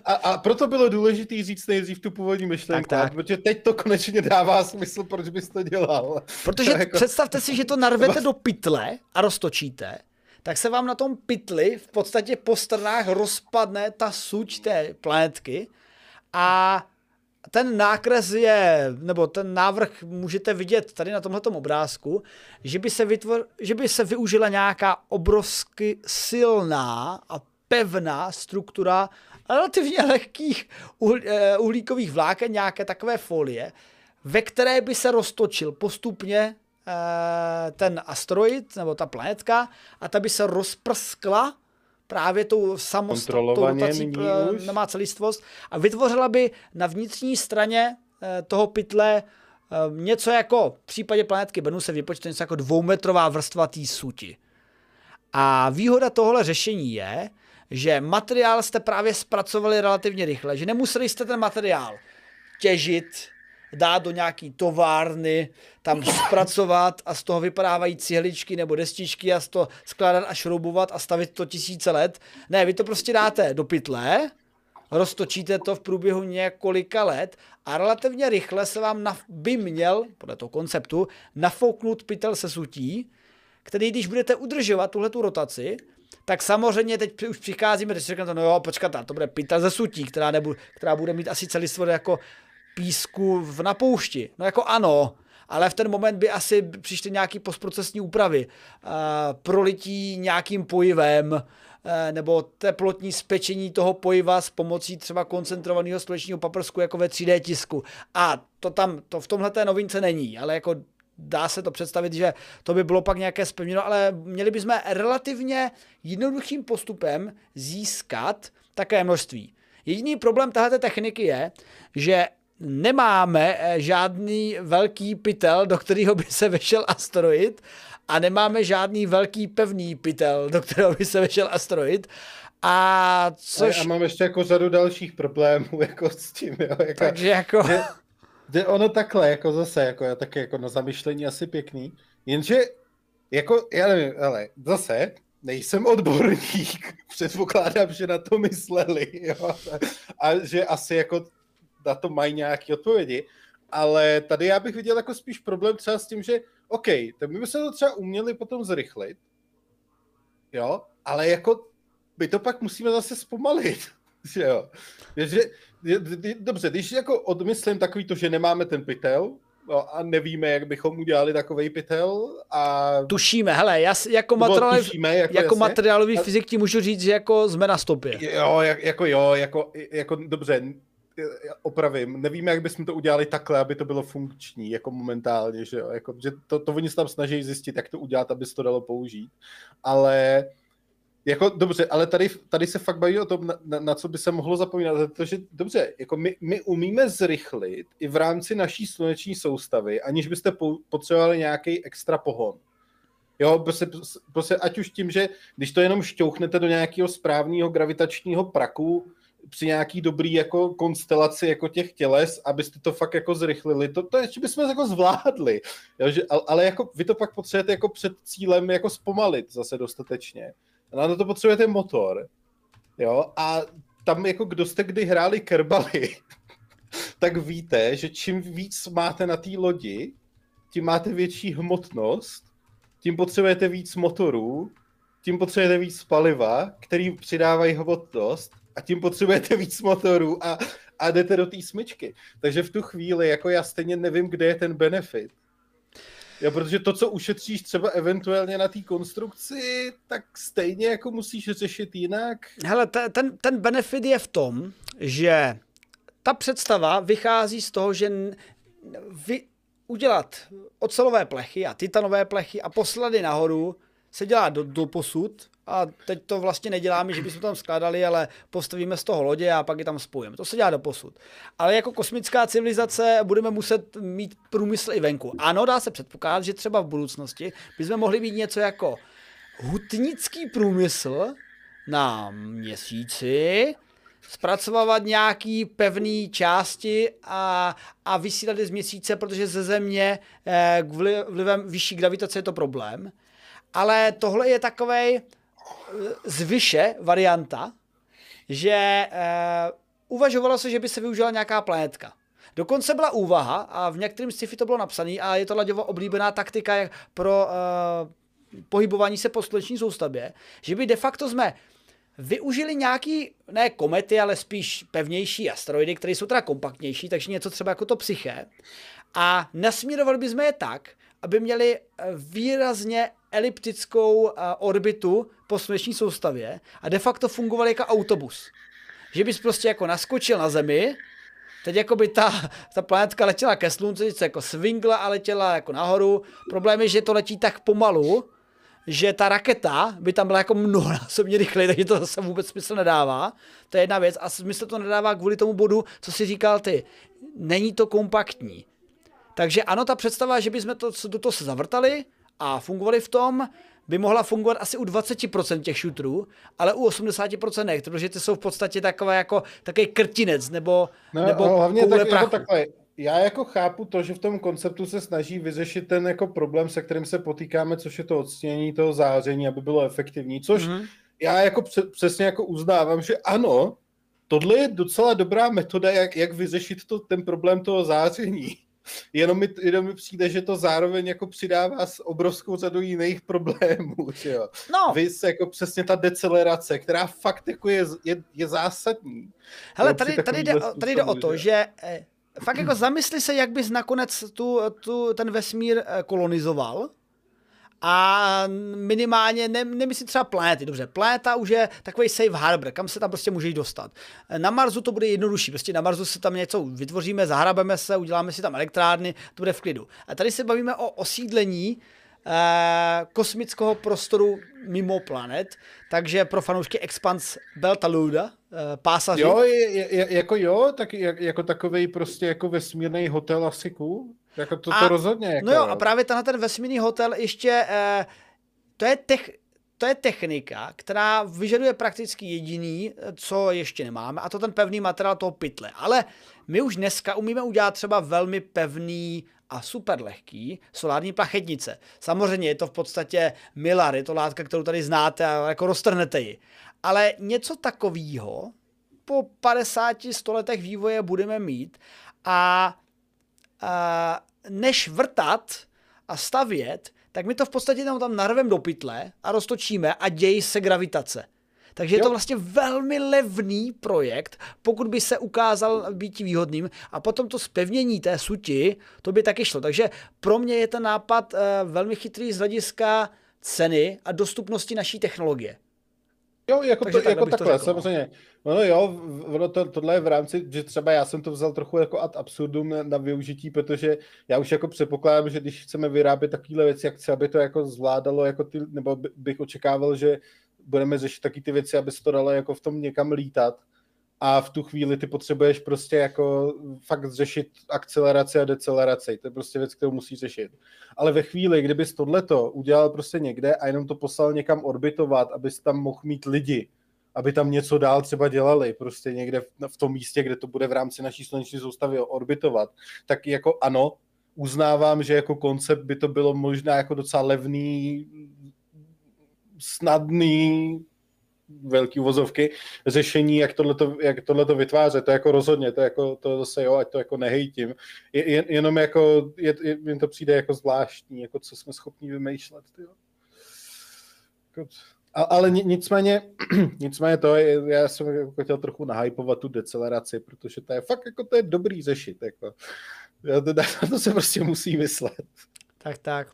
A, a proto bylo důležité říct nejdřív tu původní myšlenku, tak, tak. protože teď to konečně dává smysl, proč bys to dělal. Protože to jako... představte si, že to narvete do pytle a roztočíte, tak se vám na tom pytli v podstatě po stranách rozpadne ta suť té planetky a ten nákres je, nebo ten návrh můžete vidět tady na tomhle obrázku, že by, se vytvor, že by se využila nějaká obrovsky silná a pevná struktura relativně lehkých eh, uhlíkových vláken, nějaké takové folie, ve které by se roztočil postupně eh, ten asteroid nebo ta planetka a ta by se rozprskla právě tou samostatnou eh, nemá celistvost a vytvořila by na vnitřní straně eh, toho pytle eh, něco jako, v případě planetky Bennu se vypočte něco jako dvoumetrová vrstva té suti. A výhoda tohle řešení je, že materiál jste právě zpracovali relativně rychle, že nemuseli jste ten materiál těžit, dát do nějaký továrny, tam zpracovat a z toho vypadávají cihličky nebo destičky a z toho skládat a šroubovat a stavit to tisíce let. Ne, vy to prostě dáte do pytle, roztočíte to v průběhu několika let a relativně rychle se vám naf- by měl, podle toho konceptu, nafouknout pytel se sutí, který když budete udržovat tuhle tu rotaci, tak samozřejmě teď už přicházíme, teď si řeknete, no jo, počkat, to bude pytel ze sutí, která, nebu, která bude mít asi celý svod jako písku v napoušti. No jako ano, ale v ten moment by asi přišly nějaký postprocesní úpravy, uh, prolití nějakým pojivem, uh, nebo teplotní spečení toho pojiva s pomocí třeba koncentrovaného slunečního paprsku jako ve 3D tisku. A to tam, to v tomhle té novince není, ale jako dá se to představit, že to by bylo pak nějaké spevněno, ale měli bychom relativně jednoduchým postupem získat také množství. Jediný problém této techniky je, že nemáme eh, žádný velký pytel, do kterého by se vešel asteroid a nemáme žádný velký pevný pytel, do kterého by se vešel asteroid. A což... A, a mám ještě jako řadu dalších problémů jako s tím, jo. Jako, Takže jako... Že, že ono takhle, jako zase, jako taky jako na zamyšlení asi pěkný, jenže, jako, já nevím, ale zase, nejsem odborník, předpokládám, že na to mysleli, jo, a že asi jako na to mají nějaké odpovědi, ale tady já bych viděl jako spíš problém třeba s tím, že OK, tak my bychom to třeba uměli potom zrychlit, jo, ale jako my to pak musíme zase zpomalit, že jo. že, dobře, když jako odmyslím takový to, že nemáme ten pytel, No a nevíme, jak bychom udělali takový pytel. A... Tušíme, hele, já jako, materiál, tušíme, jako, jako materiálový a... fyzik ti můžu říct, že jako jsme na stopě. Jo, jako jo, jako, jako dobře, opravím, nevíme, jak bychom to udělali takhle, aby to bylo funkční, jako momentálně, že jo, jako, že to, to oni se tam snaží zjistit, jak to udělat, aby se to dalo použít, ale jako dobře, ale tady, tady se fakt baví o tom, na, na, na co by se mohlo zapomínat, protože dobře, jako my, my umíme zrychlit i v rámci naší sluneční soustavy, aniž byste po, potřebovali nějaký extra pohon. Jo, prostě, prostě ať už tím, že když to jenom šťouchnete do nějakého správného gravitačního praku, při nějaký dobrý jako konstelaci jako těch těles, abyste to fakt jako zrychlili, to, to ještě bychom jako zvládli, jo, že, ale jako vy to pak potřebujete jako před cílem jako zpomalit zase dostatečně. A na to potřebujete motor, jo, a tam jako kdo jste kdy hráli kerbaly, tak víte, že čím víc máte na té lodi, tím máte větší hmotnost, tím potřebujete víc motorů, tím potřebujete víc paliva, který přidávají hmotnost a tím potřebujete víc motorů a, a jdete do té smyčky. Takže v tu chvíli, jako já stejně nevím, kde je ten benefit. Jo, protože to, co ušetříš třeba eventuálně na té konstrukci, tak stejně jako musíš řešit jinak. Hele, ten, ten benefit je v tom, že ta představa vychází z toho, že vy udělat ocelové plechy a titanové plechy a poslat je nahoru se dělá do, do posud a teď to vlastně neděláme, že bychom tam skládali, ale postavíme z toho lodě a pak je tam spojíme. To se dělá do posud. Ale jako kosmická civilizace budeme muset mít průmysl i venku. Ano, dá se předpokládat, že třeba v budoucnosti bychom mohli mít něco jako hutnický průmysl na měsíci, zpracovávat nějaký pevný části a, a vysílat je z měsíce, protože ze země eh, vlivem vyšší gravitace je to problém. Ale tohle je takovej zvyše varianta, že uh, uvažovalo se, že by se využila nějaká planetka. Dokonce byla úvaha, a v některém sci-fi to bylo napsané, a je to Laďovo oblíbená taktika pro uh, pohybování se po sluneční soustavě, že by de facto jsme využili nějaký, ne komety, ale spíš pevnější asteroidy, které jsou teda kompaktnější, takže něco třeba jako to psyché. A nasměrovali bychom je tak, aby měli eh, výrazně eliptickou orbitu po sluneční soustavě a de facto fungoval jako autobus. Že bys prostě jako naskočil na Zemi, teď jako by ta, ta planetka letěla ke slunci, se jako swingla a letěla jako nahoru. Problém je, že to letí tak pomalu, že ta raketa by tam byla jako mnohonásobně rychlejší, takže to zase vůbec smysl nedává. To je jedna věc a smysl to nedává kvůli tomu bodu, co si říkal ty. Není to kompaktní. Takže ano, ta představa, že bychom to do toho se zavrtali a fungovali v tom, by mohla fungovat asi u 20% těch shooterů, ale u 80% ne, protože ty jsou v podstatě takové jako takový krtinec nebo, no, nebo hlavně tak, prachu. Jako takhle, já jako chápu to, že v tom konceptu se snaží vyřešit ten jako problém, se kterým se potýkáme, což je to odstěnění toho záření, aby bylo efektivní, což mm-hmm. já jako přesně jako uznávám, že ano, tohle je docela dobrá metoda, jak, jak vyřešit to, ten problém toho záření. Jenom mi, jenom mi přijde, že to zároveň jako přidává s obrovskou řadou jiných problémů, že jo. No. Vy se jako přesně ta decelerace, která fakt jako je, je, je zásadní. Hele, tady, tady, jde, tady jde o to, že eh, fakt jako zamysli se, jak bys nakonec tu, tu, ten vesmír eh, kolonizoval, a minimálně, ne, nemyslím třeba planety, dobře, planeta už je takový safe harbor, kam se tam prostě můžeš dostat. Na Marsu to bude jednodušší, prostě na Marsu se tam něco vytvoříme, zahrabeme se, uděláme si tam elektrárny, to bude v klidu. A tady se bavíme o osídlení eh, kosmického prostoru mimo planet, takže pro fanoušky Expans Beltaluda, eh, pásaři. Jo, je, je, jako jo, tak jako takový prostě jako vesmírný hotel asi cool. Jako to, to a, rozhodně. Jako... No jo, a právě tenhle ten vesmírný hotel ještě, eh, to je tech, to je technika, která vyžaduje prakticky jediný, co ještě nemáme, a to ten pevný materiál toho pytle. Ale my už dneska umíme udělat třeba velmi pevný a super lehký solární plachetnice. Samozřejmě je to v podstatě milar, je to látka, kterou tady znáte a jako roztrhnete ji. Ale něco takového po 50 stoletech vývoje budeme mít a než vrtat a stavět, tak my to v podstatě tam, tam narvem do pytle a roztočíme a dějí se gravitace. Takže jo. je to vlastně velmi levný projekt, pokud by se ukázal být výhodným a potom to spevnění té suti, to by taky šlo. Takže pro mě je ten nápad uh, velmi chytrý z hlediska ceny a dostupnosti naší technologie. Jo, jako, to, tak, jako takhle, to řekl, no. samozřejmě. No jo, ono to, tohle je v rámci, že třeba já jsem to vzal trochu jako ad absurdum na, na využití, protože já už jako předpokládám, že když chceme vyrábět takovéhle věci, jak chci, aby to jako zvládalo, jako ty, nebo bych očekával, že budeme řešit taky ty věci, aby se to dalo jako v tom někam lítat, a v tu chvíli ty potřebuješ prostě jako fakt řešit akceleraci a deceleraci. To je prostě věc, kterou musíš řešit. Ale ve chvíli, kdybys tohleto udělal prostě někde a jenom to poslal někam orbitovat, abys tam mohl mít lidi, aby tam něco dál třeba dělali, prostě někde v tom místě, kde to bude v rámci naší sluneční soustavy orbitovat, tak jako ano, uznávám, že jako koncept by to bylo možná jako docela levný, snadný, velký uvozovky, řešení, jak tohleto, jak tohleto vytvářet, to jako rozhodně, to jako, to zase jo, ať to jako nehejtím, je, jenom jako, je, je, jen to přijde jako zvláštní, jako co jsme schopni vymýšlet, tyjo. Jako, a, ale nicméně, nicméně to je, já jsem jako chtěl trochu nahypovat tu deceleraci, protože to je fakt jako to je dobrý řešit, jako. To, to se prostě musí myslet. Tak, tak.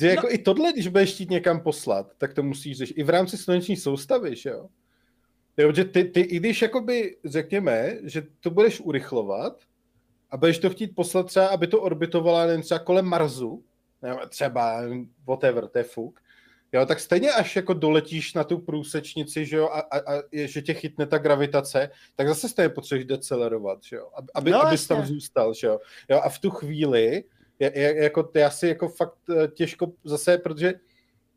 Že jako no. i tohle, když budeš chtít někam poslat, tak to musíš řešit. I v rámci sluneční soustavy, že jo? Jo, že ty, ty, i když jakoby řekněme, že to budeš urychlovat a budeš to chtít poslat třeba, aby to orbitovala jen třeba kolem Marsu, nebo třeba whatever, to je fuk, jo, tak stejně až jako doletíš na tu průsečnici, že jo, a, a, a že tě chytne ta gravitace, tak zase stejně potřebuješ decelerovat, že jo, aby, no, abys tam zůstal, že jo. jo. A v tu chvíli je, jako, je asi jako fakt eh, těžko zase, protože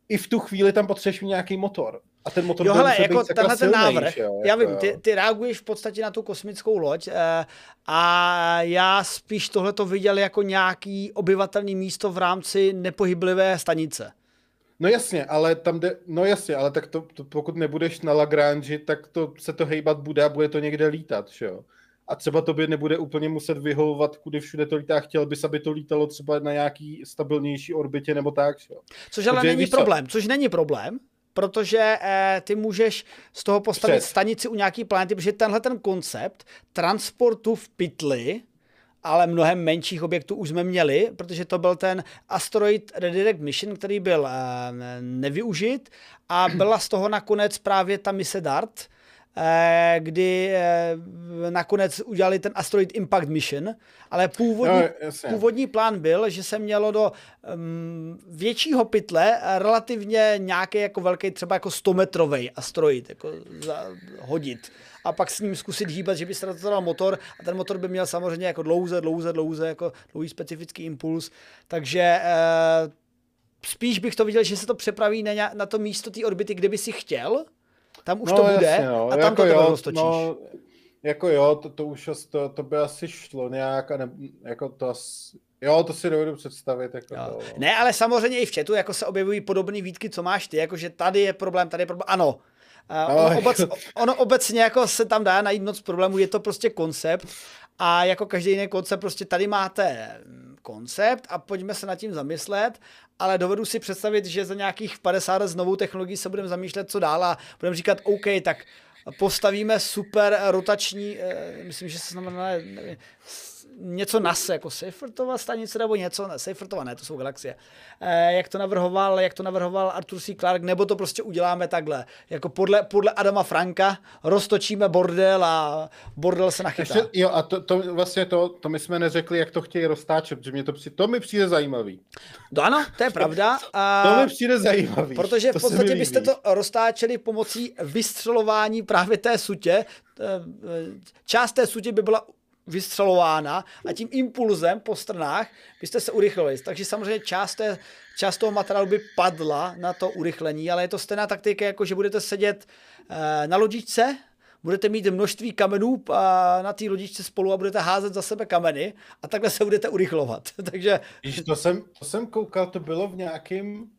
i v tu chvíli tam potřebuješ nějaký motor. A ten motor jo, hele, jako tenhle ten návrh, jo, já jako, vím, ty, ty reaguješ v podstatě na tu kosmickou loď uh, a já spíš tohle to viděl jako nějaký obyvatelný místo v rámci nepohyblivé stanice. No jasně, ale tam jde, no jasně, ale tak to, to pokud nebudeš na Lagrange, tak to se to hejbat bude a bude to někde lítat, že jo a třeba to by nebude úplně muset vyhovovat, kudy všude to lítá. Chtěl bys, aby to lítalo třeba na nějaký stabilnější orbitě nebo tak. Jo. Což ale Takže není problém, co? což není problém, protože eh, ty můžeš z toho postavit Před. stanici u nějaký planety, protože tenhle ten koncept transportu v pytli, ale mnohem menších objektů už jsme měli, protože to byl ten Asteroid Redirect Mission, který byl eh, nevyužit a byla z toho nakonec právě ta mise DART, Eh, kdy eh, nakonec udělali ten Asteroid Impact Mission, ale původní, no, původní plán byl, že se mělo do um, většího pytle relativně nějaký jako velký, třeba jako 100 metrový asteroid jako za, hodit. A pak s ním zkusit hýbat, že by se dal motor a ten motor by měl samozřejmě jako dlouze, dlouze, dlouze, jako dlouhý specifický impuls, takže uh, spíš bych to viděl, že se to přepraví na, na to místo té orbity, kde by si chtěl, tam už no, to bude jasně, no. a tam jako to jo, roztočíš. No, jako jo, to, to už to, to by asi šlo nějak, a ne, jako to asi, Jo, to si dovedu představit. Jako to, no. Ne, ale samozřejmě i v chatu jako se objevují podobné výtky, co máš ty, jakože tady je problém, tady je problém. Ano, Uh, ono, obec, ono obecně jako se tam dá najít moc problémů, je to prostě koncept a jako každý jiný koncept, prostě tady máte koncept a pojďme se nad tím zamyslet, ale dovedu si představit, že za nějakých 50 let s novou technologií se budeme zamýšlet, co dál a budeme říkat, OK, tak postavíme super rotační, eh, myslím, že se znamená něco NAS, jako Seifertova stanice nebo něco, ne, Seifertova ne, to jsou galaxie. Eh, jak to navrhoval, jak to navrhoval Arthur C. Clarke, nebo to prostě uděláme takhle. Jako podle, podle Adama Franka roztočíme bordel a bordel se nachytá. Ještě, jo, a to, to, vlastně to, to my jsme neřekli, jak to chtějí roztáčet, že mě to, přijde, to mi přijde zajímavý. No ano, to je pravda. A, to mi přijde zajímavý. Protože v podstatě byste to roztáčeli pomocí vystřelování právě té sutě. Eh, část té sutě by byla vystřelována a tím impulzem po stranách byste se urychlili. Takže samozřejmě část, té, část toho materiálu by padla na to urychlení, ale je to stejná taktika, jako že budete sedět eh, na lodičce, budete mít množství kamenů na té lodičce spolu a budete házet za sebe kameny a takhle se budete urychlovat. Takže... Víš, to jsem, to jsem koukal, to bylo v nějakým...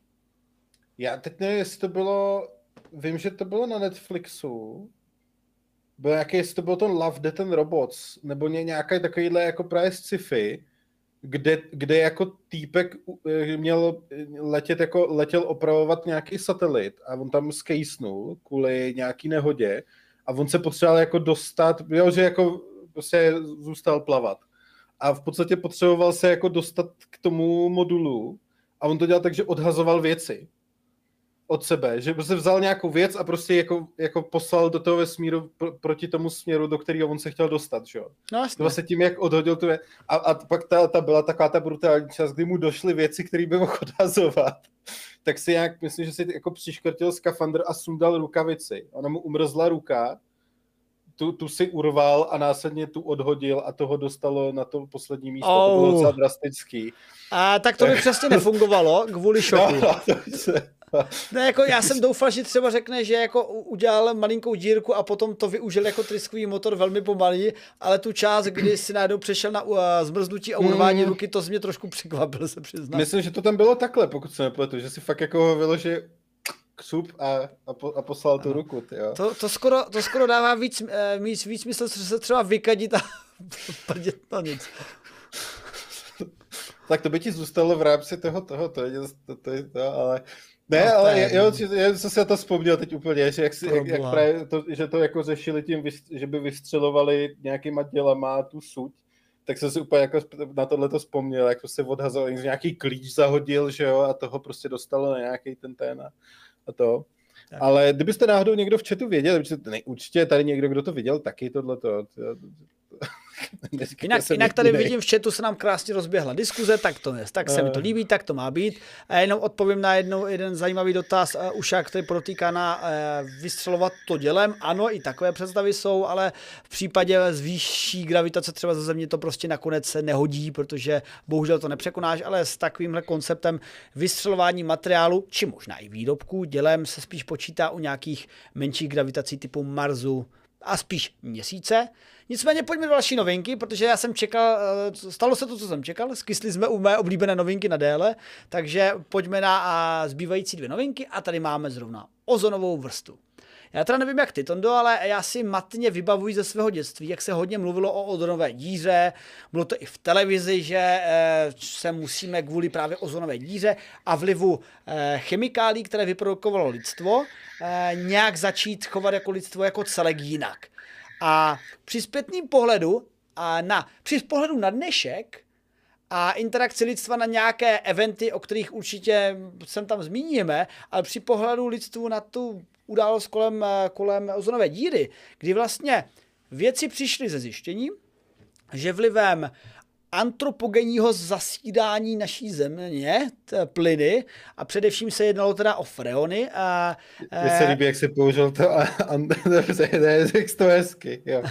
Já teď nevím, jestli to bylo... Vím, že to bylo na Netflixu, byl nějaký, jestli to byl ten Love, Death and Robots, nebo nějaký takovýhle jako právě sci-fi, kde, kde jako týpek eh, měl letět jako, letěl opravovat nějaký satelit a on tam skejsnul kvůli nějaký nehodě a on se potřeboval jako dostat, jo, že jako prostě zůstal plavat. A v podstatě potřeboval se jako dostat k tomu modulu a on to dělal tak, že odhazoval věci od sebe, že prostě vzal nějakou věc a prostě jako, jako poslal do toho vesmíru pr- proti tomu směru, do kterého on se chtěl dostat, že jo. No, jasně. Vlastně tím, jak odhodil tu věc. A, a pak ta, ta byla taková ta brutální čas, kdy mu došly věci, které by mohl odhazovat. tak si nějak, myslím, že si jako přiškrtil skafandr a sundal rukavici. Ona mu umrzla ruka, tu, tu si urval a následně tu odhodil a toho dostalo na to poslední místo. Oh. To bylo docela drastický. A tak to by přesně nefungovalo kvůli šoku. No, no, to se... Ne, jako já jsem doufal, že třeba řekne, že jako udělal malinkou dírku a potom to využil jako tryskový motor velmi pomalý, ale tu část, kdy si najednou přešel na uh, zmrznutí a urvání mm. ruky, to mě trošku překvapil, se přiznám. Myslím, že to tam bylo takhle, pokud se nepletu, že si fakt jako vyložil křup a, a, po, a poslal tu ruku. Tyjo. To, to, skoro, to skoro dává víc, eh, víc, víc smysl, že se třeba vykadit a prdět na nic. tak to by ti zůstalo v rámci toho, toho, to je, to, to, je to, ale ne, no, ale je, jo, já jsem si to vzpomněl teď úplně, že, jak, si, jak, jak právě to, že to jako řešili tím, že by vystřelovali nějakýma dělama tu suť, tak jsem si úplně jako na tohle to vzpomněl, jak prostě odhazoval, nějaký klíč zahodil, že jo, a toho prostě dostalo na nějaký ten ten a, a to. Tak. Ale kdybyste náhodou někdo v chatu věděl, určitě tady někdo, kdo to viděl, taky tohleto. jinak, jinak tady jiný. vidím v chatu se nám krásně rozběhla diskuze, tak to je, tak se mi to eh. líbí, tak to má být. A jenom odpovím na jednou, jeden zajímavý dotaz uh, Uša, který protýká na uh, vystřelovat to dělem. Ano, i takové představy jsou, ale v případě zvýšší gravitace třeba ze země to prostě nakonec se nehodí, protože bohužel to nepřekonáš, ale s takovýmhle konceptem vystřelování materiálu, či možná i výrobků, dělem se spíš počítá u nějakých menších gravitací typu Marsu, a spíš měsíce. Nicméně pojďme do další novinky, protože já jsem čekal, eh, stalo se to, co jsem čekal, skysli jsme u mé oblíbené novinky na déle, takže pojďme na zbývající dvě novinky a tady máme zrovna ozonovou vrstu. Já teda nevím, jak ty, Tondo, ale já si matně vybavuji ze svého dětství, jak se hodně mluvilo o ozonové díře, bylo to i v televizi, že eh, se musíme kvůli právě ozonové díře a vlivu eh, chemikálí, které vyprodukovalo lidstvo, eh, nějak začít chovat jako lidstvo jako celek jinak. A při zpětným pohledu a na, při pohledu na dnešek a interakci lidstva na nějaké eventy, o kterých určitě sem tam zmíníme, ale při pohledu lidstvu na tu událost kolem, kolem ozonové díry, kdy vlastně věci přišly ze zjištění, že vlivem antropogenního zasídání naší země, t- plyny, a především se jednalo teda o freony. A, Mně se líbí, jak jsi použil to a, a řekl to hezky, jo,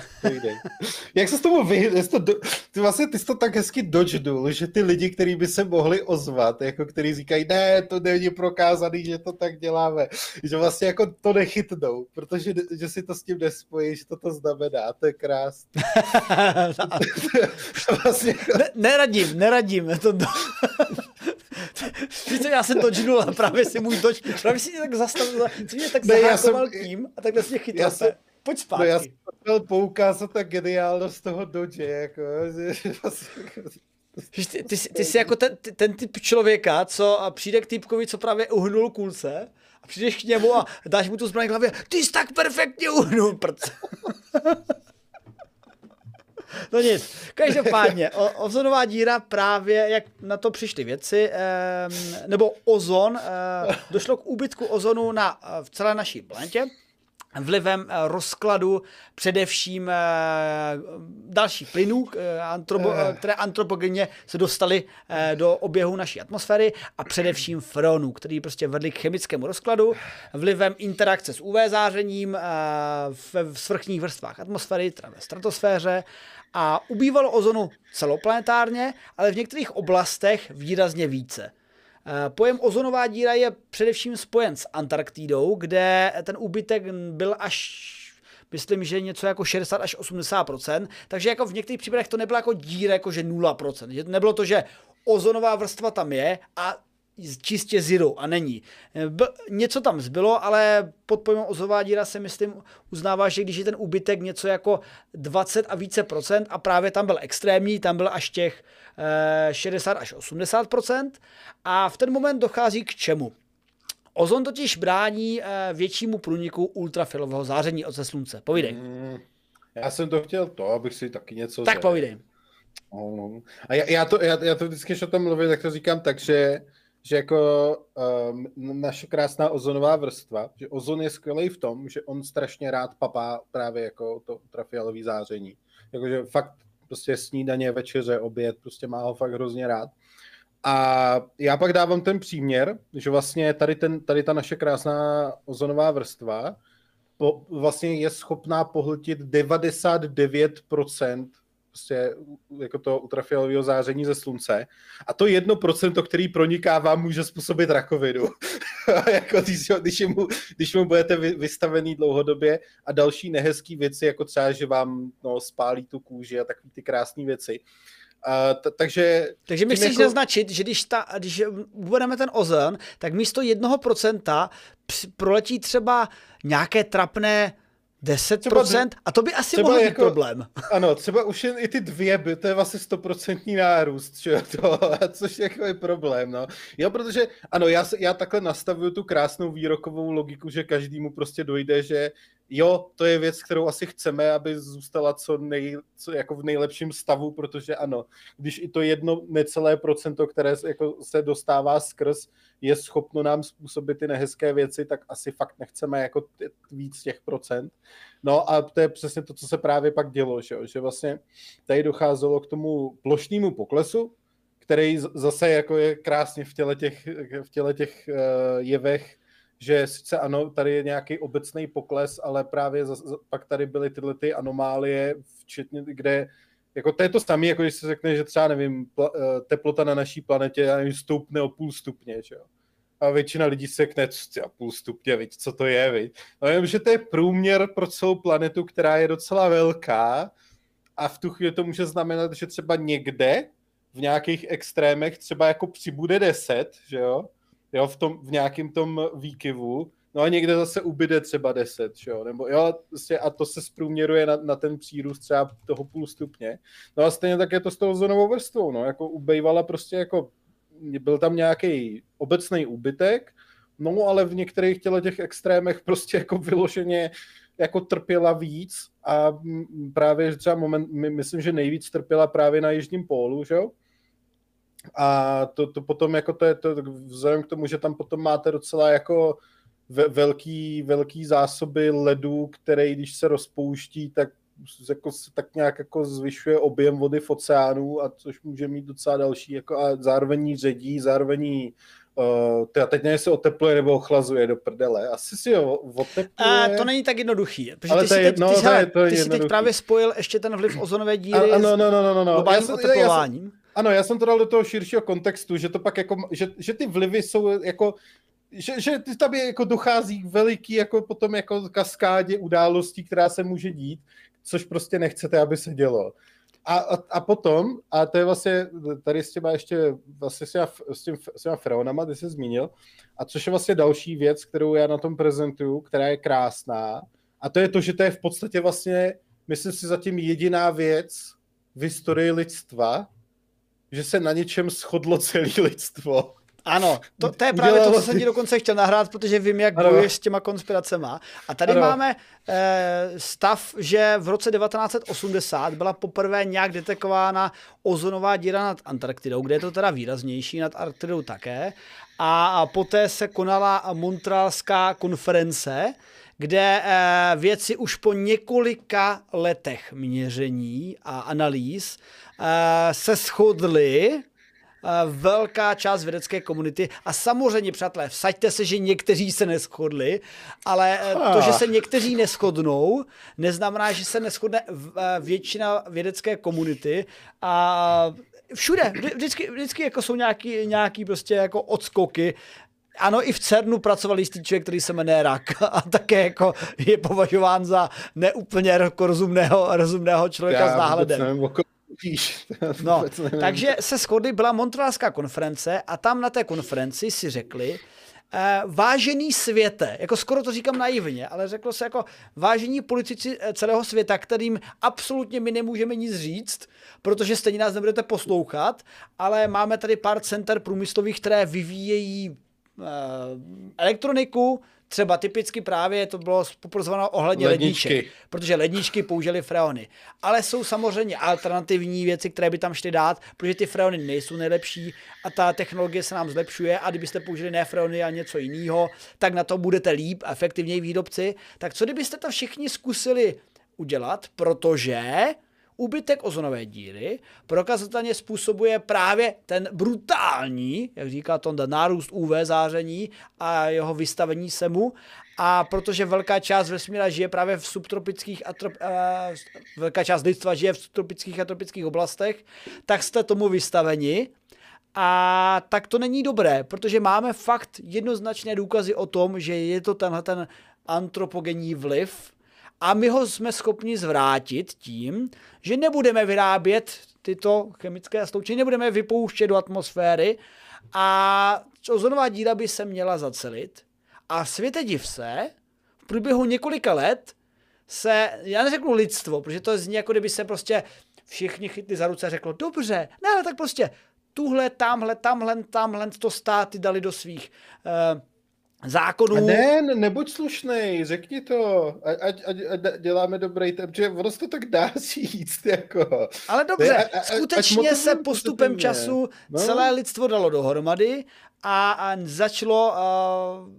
Jak se s tomu vyhnul, to, do, ty vlastně ty jsi to tak hezky dočdul, že ty lidi, kteří by se mohli ozvat, jako který říkají, ne, to není prokázaný, že to tak děláme, že vlastně jako to nechytnou, protože že si to s tím nespojí, že to to znamená, to je krásné. vlastně... ne, neradím, neradím, to do... Víte, já jsem dodžnul a právě si můj doč, právě si mě tak zastavil, si mě tak ne, zahákoval jsem, tím a takhle si mě chytil. Jsem, Pojď zpátky. No já jsem chtěl poukázat ta geniálnost toho dodže, jako, že vlastně... Ty, ty, ty, ty jsi jako ten, ten typ člověka, co přijde k typkovi, co právě uhnul kulce a přijdeš k němu a dáš mu tu zbraň hlavě, ty jsi tak perfektně uhnul, prc. No nic, každopádně, o, ozonová díra právě, jak na to přišly věci, eh, nebo ozon, eh, došlo k úbytku ozonu na, v celé naší planetě, vlivem eh, rozkladu především eh, dalších plynů, eh, které antropogenně se dostaly do oběhu naší atmosféry a především freonů, který prostě vedli k chemickému rozkladu vlivem interakce s UV zářením v svrchních vrstvách atmosféry, teda ve stratosféře a ubývalo ozonu celoplanetárně, ale v některých oblastech výrazně více. Eh, pojem ozonová díra je především spojen s Antarktidou, kde ten úbytek byl až myslím, že něco jako 60 až 80% takže jako v některých případech to nebylo jako díra, jako že 0% že nebylo to, že ozonová vrstva tam je a čistě zero a není. B- něco tam zbylo, ale pod pojmem ozová díra se myslím uznává, že když je ten úbytek něco jako 20 a více procent a právě tam byl extrémní, tam byl až těch eh, 60 až 80 procent a v ten moment dochází k čemu? Ozon totiž brání eh, většímu průniku ultrafialového záření od slunce. Povídej. Mm, já jsem to chtěl to, abych si taky něco... Tak povídej. No. A já, já, to, já, já to vždycky, když o tom mluvím, tak to říkám tak, že že jako um, naše krásná ozonová vrstva, že ozon je skvělý v tom, že on strašně rád papá právě jako to ultrafialový záření. Jakože fakt prostě snídaně, večeře, oběd, prostě má ho fakt hrozně rád. A já pak dávám ten příměr, že vlastně tady, ten, tady ta naše krásná ozonová vrstva po, vlastně je schopná pohltit 99% prostě jako to ultrafialového záření ze slunce. A to jedno procento, který proniká vám, může způsobit rakovinu. jako když, když, mu, když mu budete vystavený dlouhodobě a další nehezký věci, jako třeba, že vám no, spálí tu kůži a takové ty krásné věci. Uh, t- takže, takže my chceš jako... naznačit, že když, ta, když budeme ten ozon, tak místo jednoho procenta proletí třeba nějaké trapné 10% třeba, a to by asi mohl být jako, problém. Ano, třeba už jen i ty dvě by, to je vlastně stoprocentní nárůst, že to, což jako je problém, no. Jo, protože, ano, já, já takhle nastavuju tu krásnou výrokovou logiku, že každému prostě dojde, že jo, to je věc, kterou asi chceme, aby zůstala co, nej, co jako v nejlepším stavu, protože ano, když i to jedno necelé procento, které jako se dostává skrz, je schopno nám způsobit ty nehezké věci, tak asi fakt nechceme jako víc těch procent. No a to je přesně to, co se právě pak dělo, že, že vlastně tady docházelo k tomu plošnému poklesu, který zase jako je krásně v těle těch, v těle těch uh, jevech že sice ano, tady je nějaký obecný pokles, ale právě za, za, pak tady byly tyhle ty anomálie, včetně, kde jako to je to samé, jako když se řekne, že třeba, nevím, pla, eh, teplota na naší planetě, já nevím, stoupne o půl stupně, že jo. A většina lidí se řekne, a půl stupně, viď, co to je, viď. No jenom, že to je průměr pro celou planetu, která je docela velká a v tu chvíli to může znamenat, že třeba někde v nějakých extrémech třeba jako přibude 10, že jo, jo, v, tom, v nějakém tom výkyvu, no a někde zase ubyde třeba 10, jo, nebo jo, prostě a to se zprůměruje na, na ten přírůst třeba toho půl stupně. No a stejně tak je to s tou zonovou vrstvou, no, jako ubejvala prostě jako, byl tam nějaký obecný úbytek, no ale v některých těle těch extrémech prostě jako vyloženě jako trpěla víc a právě třeba moment, my, myslím, že nejvíc trpěla právě na jižním pólu, že jo? A to, to potom jako to je to, vzhledem k tomu, že tam potom máte docela jako ve, velký, velký zásoby ledu, který když se rozpouští, tak jako se tak nějak jako zvyšuje objem vody v oceánu, a což může mít docela další, jako a zároveň ředí, zároveň Uh, teda teď nevím, jestli otepluje nebo ochlazuje do prdele. Asi si ho otepluje. Uh, to není tak jednoduchý. Protože Ale ty, si teď, no, ty, hele, ty si teď právě spojil ještě ten vliv ozonové díry ano, no, no, no, no, no. globálním já oteplováním. Já jsem, ano, já jsem to dal do toho širšího kontextu, že to pak jako, že, že ty vlivy jsou jako že, že tam je jako dochází veliký jako potom jako kaskádě událostí, která se může dít, což prostě nechcete, aby se dělo. A, a, a potom, a to je vlastně tady s těma ještě vlastně s těma, s, tím, s těma freonama, ty jsi zmínil, a což je vlastně další věc, kterou já na tom prezentuju, která je krásná, a to je to, že to je v podstatě vlastně, myslím si zatím jediná věc v historii lidstva, že se na něčem shodlo celé lidstvo. Ano, to, to je právě to, co jsem ti dokonce chtěl nahrát, protože vím, jak ano. bojuješ s těma konspiracema. A tady ano. máme eh, stav, že v roce 1980 byla poprvé nějak detekována ozonová díra nad Antarktidou, kde je to teda výraznější, nad Arktidou také. A, a poté se konala Montrealská konference, kde eh, věci už po několika letech měření a analýz se shodly velká část vědecké komunity a samozřejmě, přátelé, vsaďte se, že někteří se neschodli, ale eh, to, že se někteří neschodnou, neznamená, že se neschodne eh, většina vědecké komunity a všude, vždycky, vždycky jako jsou nějaký, nějaký prostě jako odskoky, ano, i v CERNu pracoval jistý člověk, který se jmenuje Rak a také jako je považován za neúplně jako rozumného, rozumného člověka Já s náhledem. Nevím. No, takže se shodli, byla Montrealská konference a tam na té konferenci si řekli, eh, vážený světe, jako skoro to říkám naivně, ale řeklo se jako vážení politici eh, celého světa, kterým absolutně my nemůžeme nic říct, protože stejně nás nebudete poslouchat, ale máme tady pár center průmyslových, které vyvíjejí eh, elektroniku, třeba typicky právě to bylo poprzováno ohledně ledničky. ledniček, protože ledničky použili freony. Ale jsou samozřejmě alternativní věci, které by tam šly dát, protože ty freony nejsou nejlepší a ta technologie se nám zlepšuje a kdybyste použili ne freony a něco jiného, tak na to budete líp, efektivněji výrobci. Tak co kdybyste to všichni zkusili udělat, protože Úbytek ozonové díry prokazatelně způsobuje právě ten brutální, jak říká Tonda, nárůst UV záření a jeho vystavení semu. A protože velká část vesmíra žije právě v subtropických a trop, uh, velká část lidstva žije v subtropických a tropických oblastech, tak jste tomu vystaveni. A tak to není dobré, protože máme fakt jednoznačné důkazy o tom, že je to tenhle ten antropogenní vliv, a my ho jsme schopni zvrátit tím, že nebudeme vyrábět tyto chemické sloučeniny, nebudeme vypouštět do atmosféry a ozonová díra by se měla zacelit. A světe div se, v průběhu několika let se, já neřeknu lidstvo, protože to zní jako kdyby se prostě všichni chytli za ruce a řeklo, dobře, ne, tak prostě tuhle, tamhle, tamhle, tamhle to státy dali do svých uh, zákonů. A ne, nebuď slušnej, řekni to, ať, ať, ať děláme dobrý temp, že ono to tak dá říct, jako. Ale dobře, a, a, skutečně se postupem času no. celé lidstvo dalo dohromady a, a začalo uh,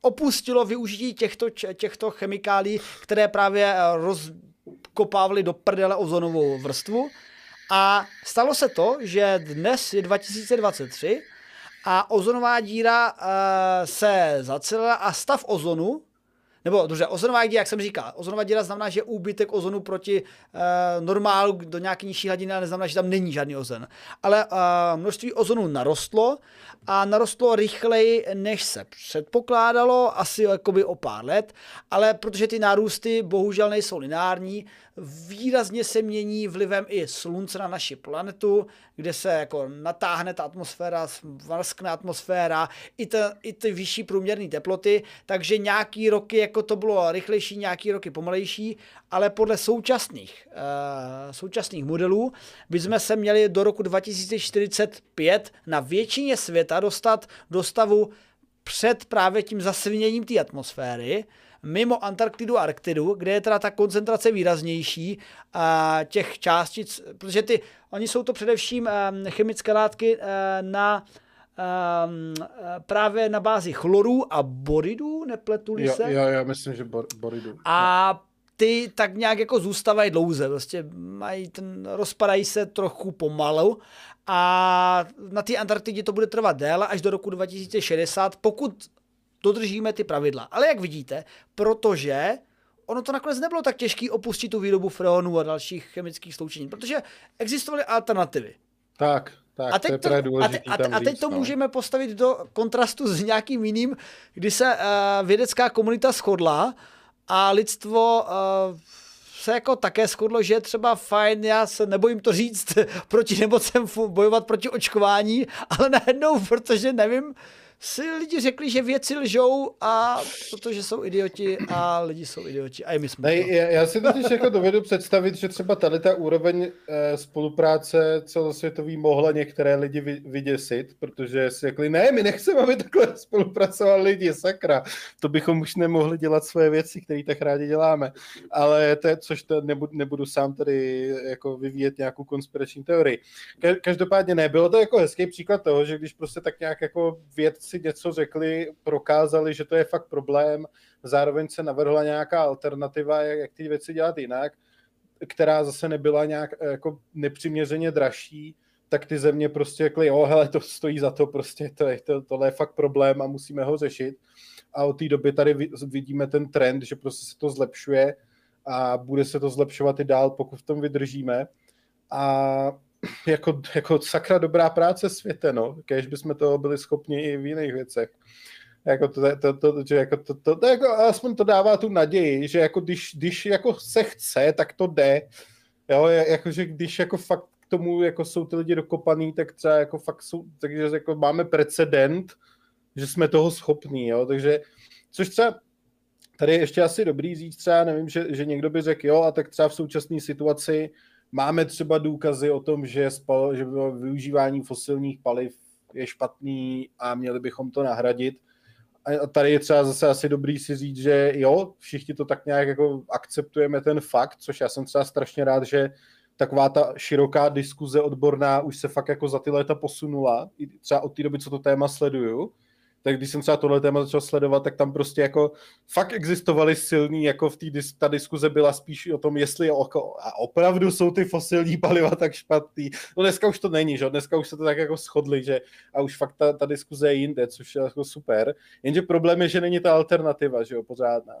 opustilo využití těchto, těchto chemikálí, které právě rozkopávaly do prdele ozonovou vrstvu. A stalo se to, že dnes je 2023 a ozonová díra uh, se zacelila a stav ozonu, nebo dobře, ozonová díra, jak jsem říkal, ozonová díra znamená, že úbytek ozonu proti uh, normálu do nějaké nižší hladiny, ale neznamená, že tam není žádný ozon. Ale uh, množství ozonu narostlo a narostlo rychleji, než se předpokládalo, asi jakoby o pár let, ale protože ty nárůsty bohužel nejsou lineární, výrazně se mění vlivem i slunce na naši planetu, kde se jako natáhne ta atmosféra, vrskne atmosféra, i, ta, i ty vyšší průměrné teploty, takže nějaký roky jako to bylo rychlejší, nějaký roky pomalejší, ale podle současných, uh, současných modelů bychom se měli do roku 2045 na většině světa dostat do stavu před právě tím zasviněním té atmosféry, mimo Antarktidu a Arktidu, kde je teda ta koncentrace výraznější a těch částic, protože ty, oni jsou to především chemické látky na um, právě na bázi chlorů a boridů, nepletu jo, se? Jo, já myslím, že bor, boridů. A ty tak nějak jako zůstávají dlouze, prostě mají ten, rozpadají se trochu pomalu a na té Antarktidě to bude trvat déle až do roku 2060, pokud dodržíme ty pravidla. Ale jak vidíte, protože ono to nakonec nebylo tak těžké opustit tu výrobu freonů a dalších chemických sloučení, protože existovaly alternativy. Tak, tak, a teď to, je to, a, te, a, te, a teď říct, to no. můžeme postavit do kontrastu s nějakým jiným, kdy se uh, vědecká komunita shodla a lidstvo uh, se jako také shodlo, že je třeba fajn, já se nebojím to říct, proti nemocem bojovat proti očkování, ale najednou, protože nevím, si lidi řekli, že věci lžou a protože jsou idioti a lidi jsou idioti. A i my jsme ne, já, já si totiž jako dovedu představit, že třeba tady ta úroveň e, spolupráce celosvětový mohla některé lidi vy, vyděsit, protože si řekli, ne, my nechceme, aby takhle spolupracovali lidi, sakra, to bychom už nemohli dělat svoje věci, které tak rádi děláme, ale to je, což to nebudu, nebudu sám tady jako vyvíjet nějakou konspirační teorii. Každopádně ne, bylo to jako hezký příklad toho, že když prostě tak nějak jako vědci si něco řekli, prokázali, že to je fakt problém, zároveň se navrhla nějaká alternativa, jak, jak ty věci dělat jinak, která zase nebyla nějak jako nepřiměřeně dražší, tak ty země prostě řekly, jo, hele, to stojí za to, prostě to je, to, tohle je fakt problém a musíme ho řešit. A od té doby tady vidíme ten trend, že prostě se to zlepšuje a bude se to zlepšovat i dál, pokud v tom vydržíme. A jako, jako sakra dobrá práce světe, no. Kež bychom toho byli schopni i v jiných věcech. Jako to, to, to, že jako to, to, to, jako aspoň to dává tu naději, že jako když, když jako se chce, tak to jde. Jo, jakože když jako fakt k tomu jako jsou ty lidi dokopaný, tak třeba jako fakt jsou, takže jako máme precedent, že jsme toho schopní, jo, takže což třeba tady je ještě asi dobrý říct třeba, nevím, že, že někdo by řekl, jo, a tak třeba v současné situaci Máme třeba důkazy o tom, že, spal, že využívání fosilních paliv je špatný a měli bychom to nahradit. A tady je třeba zase asi dobrý si říct, že jo, všichni to tak nějak jako akceptujeme ten fakt, což já jsem třeba strašně rád, že taková ta široká diskuze odborná už se fakt jako za ty léta posunula, třeba od té doby, co to téma sleduju, tak když jsem třeba tohle téma začal sledovat, tak tam prostě jako fakt existovaly silný, jako v té dis- ta diskuze byla spíš o tom, jestli jako, a opravdu jsou ty fosilní paliva tak špatný. No dneska už to není, že dneska už se to tak jako shodli, že a už fakt ta, ta diskuze je jinde, což je jako super. Jenže problém je, že není ta alternativa, že jo, pořádná.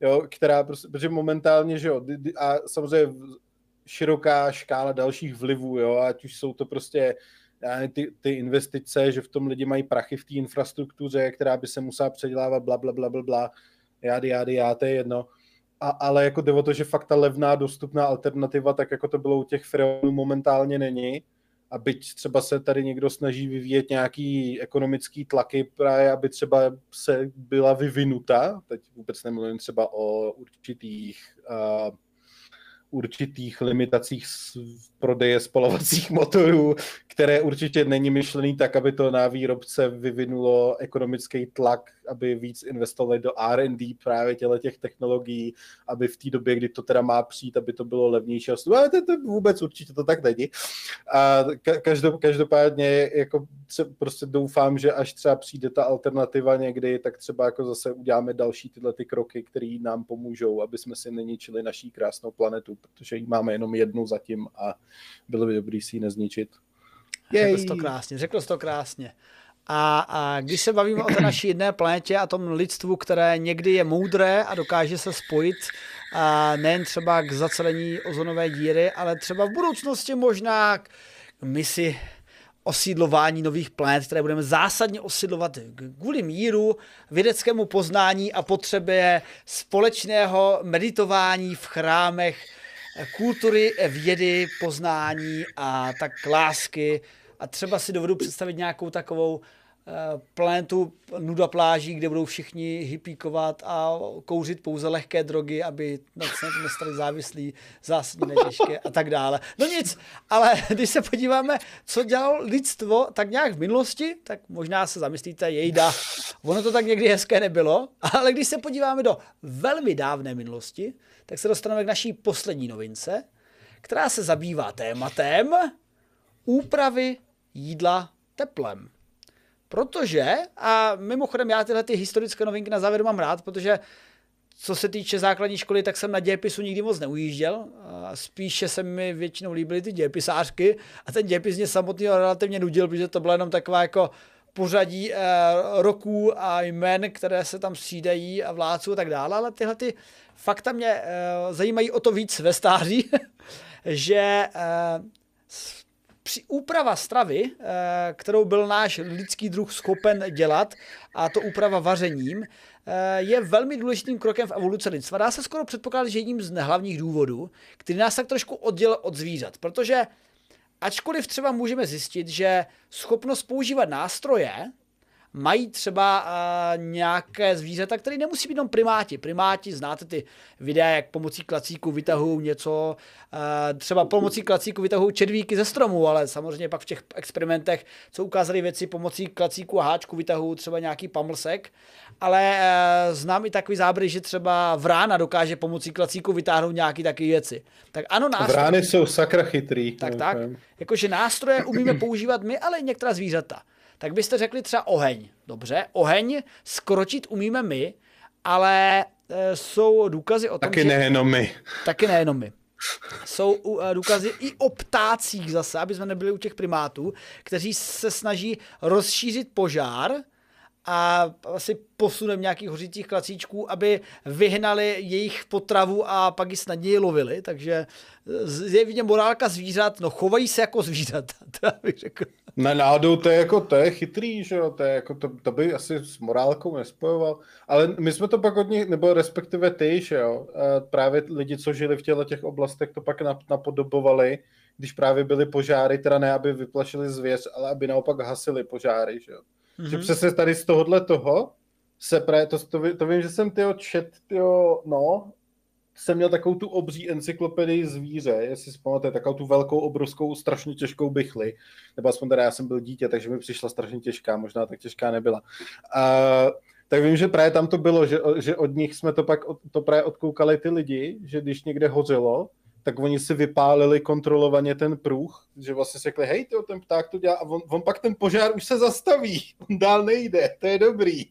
Jo, která prostě, protože momentálně, že jo, a samozřejmě široká škála dalších vlivů, jo, ať už jsou to prostě ty, ty investice, že v tom lidi mají prachy v té infrastruktuře, která by se musela předělávat, bla, bla, bla, bla, bla, jády, jády, já, to je jedno. A, ale jako jde o to, že fakt ta levná, dostupná alternativa, tak jako to bylo u těch freonů, momentálně není. A byť třeba se tady někdo snaží vyvíjet nějaký ekonomický tlaky právě, aby třeba se byla vyvinuta, teď vůbec nemluvím třeba o určitých uh, určitých limitacích prodeje spalovacích motorů, které určitě není myšlený tak, aby to na výrobce vyvinulo ekonomický tlak, aby víc investovali do R&D právě těle těch technologií, aby v té době, kdy to teda má přijít, aby to bylo levnější. Ale to, to vůbec určitě to tak není. A každopádně jako prostě doufám, že až třeba přijde ta alternativa někdy, tak třeba jako zase uděláme další tyhle ty kroky, které nám pomůžou, aby jsme si neničili naší krásnou planetu, protože ji máme jenom jednu zatím a bylo by dobrý si ji nezničit. Řekl jsi to krásně, řekl jsi to krásně. A, a když se bavíme o té naší jedné planetě a tom lidstvu, které někdy je moudré a dokáže se spojit a nejen třeba k zacelení ozonové díry, ale třeba v budoucnosti možná k misi osídlování nových planet, které budeme zásadně osidlovat kvůli míru, vědeckému poznání a potřebě společného meditování v chrámech kultury, vědy, poznání a tak lásky. A třeba si dovedu představit nějakou takovou planetu nuda pláží, kde budou všichni hypíkovat a kouřit pouze lehké drogy, aby na se nestali závislí, zásadně netěžké a tak dále. No nic, ale když se podíváme, co dělalo lidstvo tak nějak v minulosti, tak možná se zamyslíte, jejda, ono to tak někdy hezké nebylo, ale když se podíváme do velmi dávné minulosti, tak se dostaneme k naší poslední novince, která se zabývá tématem úpravy jídla teplem. Protože, a mimochodem já tyhle ty historické novinky na závěr mám rád, protože co se týče základní školy, tak jsem na dějepisu nikdy moc neujížděl. Spíše se mi většinou líbily ty dějepisářky a ten dějepis mě samotného relativně nudil, protože to byla jenom taková jako pořadí eh, roků a jmen, které se tam střídají a vládců a tak dále, ale tyhle ty fakta mě eh, zajímají o to víc ve stáří, že eh, při úprava stravy, eh, kterou byl náš lidský druh schopen dělat, a to úprava vařením, eh, je velmi důležitým krokem v evoluci lidstva. Dá se skoro předpokládat, že jedním z hlavních důvodů, který nás tak trošku oddělil od zvířat, protože ačkoliv třeba můžeme zjistit, že schopnost používat nástroje, mají třeba uh, nějaké zvířata, které nemusí být jenom primáti. Primáti, znáte ty videa, jak pomocí klacíku vytahují něco, uh, třeba pomocí klacíku vytahují červíky ze stromu, ale samozřejmě pak v těch experimentech, co ukázali věci, pomocí klacíku a háčku vytahují třeba nějaký pamlsek, ale uh, znám i takový záběry, že třeba vrána dokáže pomocí klacíku vytáhnout nějaké takové věci. Tak ano, nástroje... Vrány jsou sakra chytrý. Tak, tak. Jakože nástroje umíme používat my, ale i některá zvířata tak byste řekli třeba oheň. Dobře, oheň skročit umíme my, ale e, jsou důkazy o tom, Taky že... nejenom my. Taky nejenom my. Jsou e, důkazy i o ptácích zase, aby jsme nebyli u těch primátů, kteří se snaží rozšířit požár, a asi posunem nějakých hořících klacíčků, aby vyhnali jejich potravu a pak ji snadněji lovili. Takže zjevně morálka zvířat, no chovají se jako zvířata, to bych řekl. Na náhodou to je jako, to je chytrý, že jo, to, je jako, to, to by asi s morálkou nespojoval, ale my jsme to pak od nich, nebo respektive ty, že jo, právě lidi, co žili v těchto těch oblastech, to pak napodobovali, když právě byly požáry, teda ne, aby vyplašili zvěř, ale aby naopak hasili požáry, že jo. Mm-hmm. Že mhm. přesně tady z tohohle toho se pre, to, to, to vím, že jsem tyho čet, tyho, no, jsem měl takovou tu obří encyklopedii zvíře, jestli si pamatujete, takovou tu velkou, obrovskou, strašně těžkou bychli, nebo aspoň teda já jsem byl dítě, takže mi přišla strašně těžká, možná tak těžká nebyla. A, tak vím, že právě tam to bylo, že, že od nich jsme to pak to právě odkoukali ty lidi, že když někde hořelo, tak oni si vypálili kontrolovaně ten pruh, že vlastně řekli, hej, tyjo, ten pták to dělá a on, on, pak ten požár už se zastaví, on dál nejde, to je dobrý.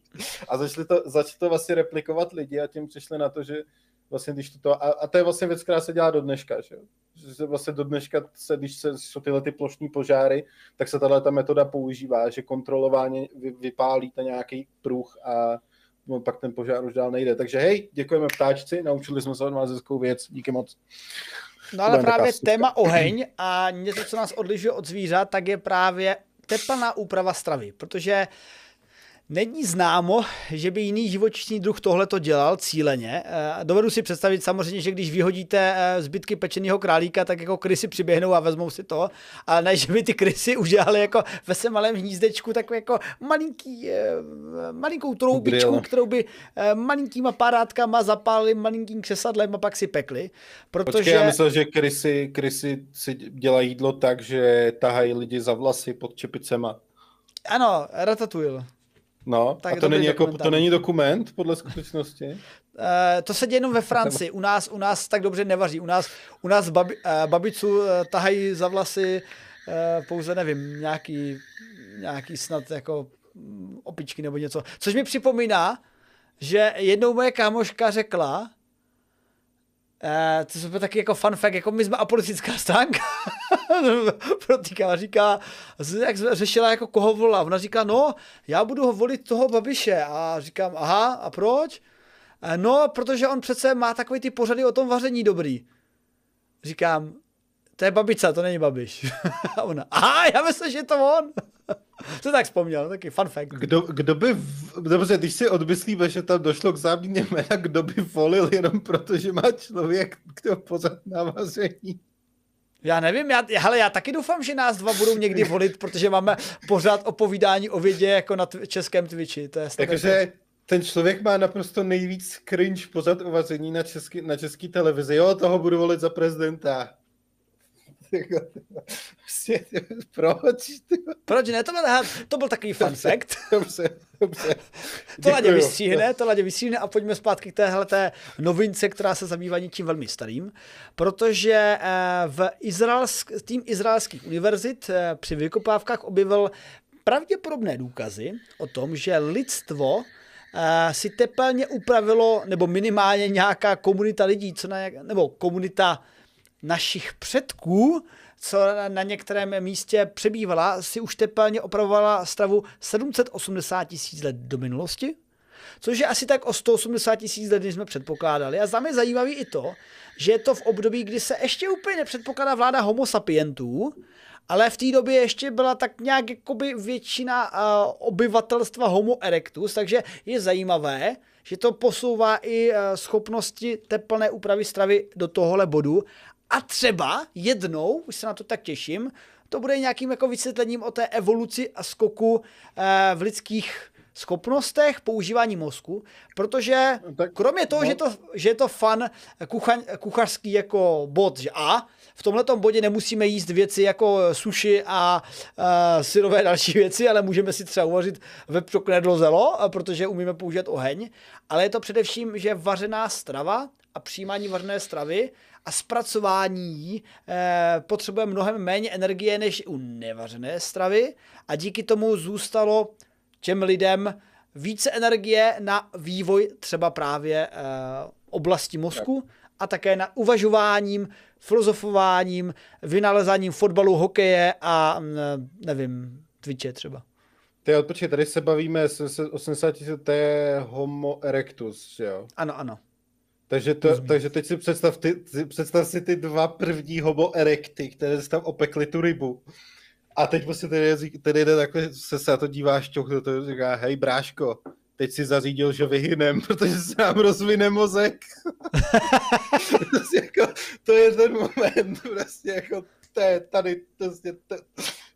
A začali to, začali to vlastně replikovat lidi a tím přišli na to, že vlastně když to, a, a to je vlastně věc, která se dělá do dneška, že, že vlastně do dneška, se, když se, jsou tyhle ty plošní požáry, tak se tahle ta metoda používá, že kontrolovaně vy, vypálíte nějaký pruh a no, pak ten požár už dál nejde. Takže hej, děkujeme ptáčci, naučili jsme se od vás hezkou věc, díky moc. No ale právě téma oheň a něco, co nás odlišuje od zvířat, tak je právě teplná úprava stravy, protože Není známo, že by jiný živočišný druh tohle to dělal cíleně. Eh, dovedu si představit samozřejmě, že když vyhodíte eh, zbytky pečeného králíka, tak jako krysy přiběhnou a vezmou si to, ale ne, že by ty krysy udělali jako ve svém malém hnízdečku takový jako malinký, eh, malinkou troubičku, kterou by malinkýma parátkama zapálili malinkým křesadlem a pak si pekli. Protože... Počkej, já myslel, že krysy, krysy si dělají jídlo tak, že tahají lidi za vlasy pod čepicema. Ano, ratatouille. No, tak a to není, jako, to není dokument podle skutečnosti? Uh, to se děje jenom ve Francii. U nás, u nás tak dobře nevaří. U nás, u nás babi, uh, babicu uh, tahají za vlasy uh, pouze, nevím, nějaký, nějaký snad jako mm, opičky nebo něco. Což mi připomíná, že jednou moje kámoška řekla, Uh, to je taky jako fun fact, jako my jsme apolitická stránka. Protýká, říká, jak řešila jako koho volila. Ona říká, no, já budu volit toho Babiše. A říkám, aha, a proč? Uh, no, protože on přece má takový ty pořady o tom vaření dobrý. Říkám, to je babica, to není Babiš. a ona, aha, já myslím, že je to on. to tak vzpomněl, taky fun fact. Kdo, kdo by, dobře, když si odmyslíme, že tam došlo k záměně jména, kdo by volil jenom proto, že má člověk kdo pořád na vaření? Já nevím, já, hele, já taky doufám, že nás dva budou někdy volit, protože máme pořád opovídání o vědě jako na tv- českém Twitchi. To je Takže ten člověk má naprosto nejvíc cringe pořad o vaření na český, na český televizi. Jo, toho budu volit za prezidenta. Prostě, proč? Proč ne? To byl, to byl takový fun fact. Dobře, dobře. To Ladě vystříhne, to Ladě vystříhne a pojďme zpátky k téhle novince, která se zabývá něčím velmi starým, protože eh, v izraelsk, tým izraelských univerzit eh, při vykopávkách objevil pravděpodobné důkazy o tom, že lidstvo si tepelně upravilo, nebo minimálně nějaká komunita lidí, co na, nebo komunita našich předků, co na některém místě přebývala, si už tepelně opravovala stravu 780 tisíc let do minulosti, což je asi tak o 180 tisíc let, než jsme předpokládali. A za mě zajímavý i to, že je to v období, kdy se ještě úplně nepředpokládá vláda homo sapientů, ale v té době ještě byla tak nějak jakoby většina uh, obyvatelstva homo erectus, takže je zajímavé, že to posouvá i schopnosti teplné úpravy stravy do tohohle bodu a třeba jednou, už se na to tak těším, to bude nějakým jako vysvětlením o té evoluci a skoku uh, v lidských schopnostech používání mozku, protože no, tak, kromě toho, no. že, to, že je to fan kuchaň, kuchařský jako bod, že a v tomhle bodě nemusíme jíst věci jako suši a uh, syrové další věci, ale můžeme si třeba uvařit vepřoknedlo zelo, protože umíme použít oheň, ale je to především, že vařená strava a přijímání vařené stravy a zpracování eh, potřebuje mnohem méně energie než u nevařené stravy a díky tomu zůstalo těm lidem více energie na vývoj třeba právě eh, oblasti mozku a také na uvažováním, filozofováním, vynalezáním fotbalu, hokeje a mm, nevím, Twitche třeba. Ty odpočkej, tady se bavíme o 80 to je homo erectus, jo? Ano, ano. Takže, to, takže teď si představ, ty, představ si ty dva první homo erecty, které si tam opekly tu rybu. A teď prostě tady, tady jde takhle, se se na to díváš, čoch, to říká, hej bráško, teď si zařídil, že vyhynem, protože se nám rozvine mozek. prostě jako, to je ten moment, prostě jako, to je tady, prostě, to,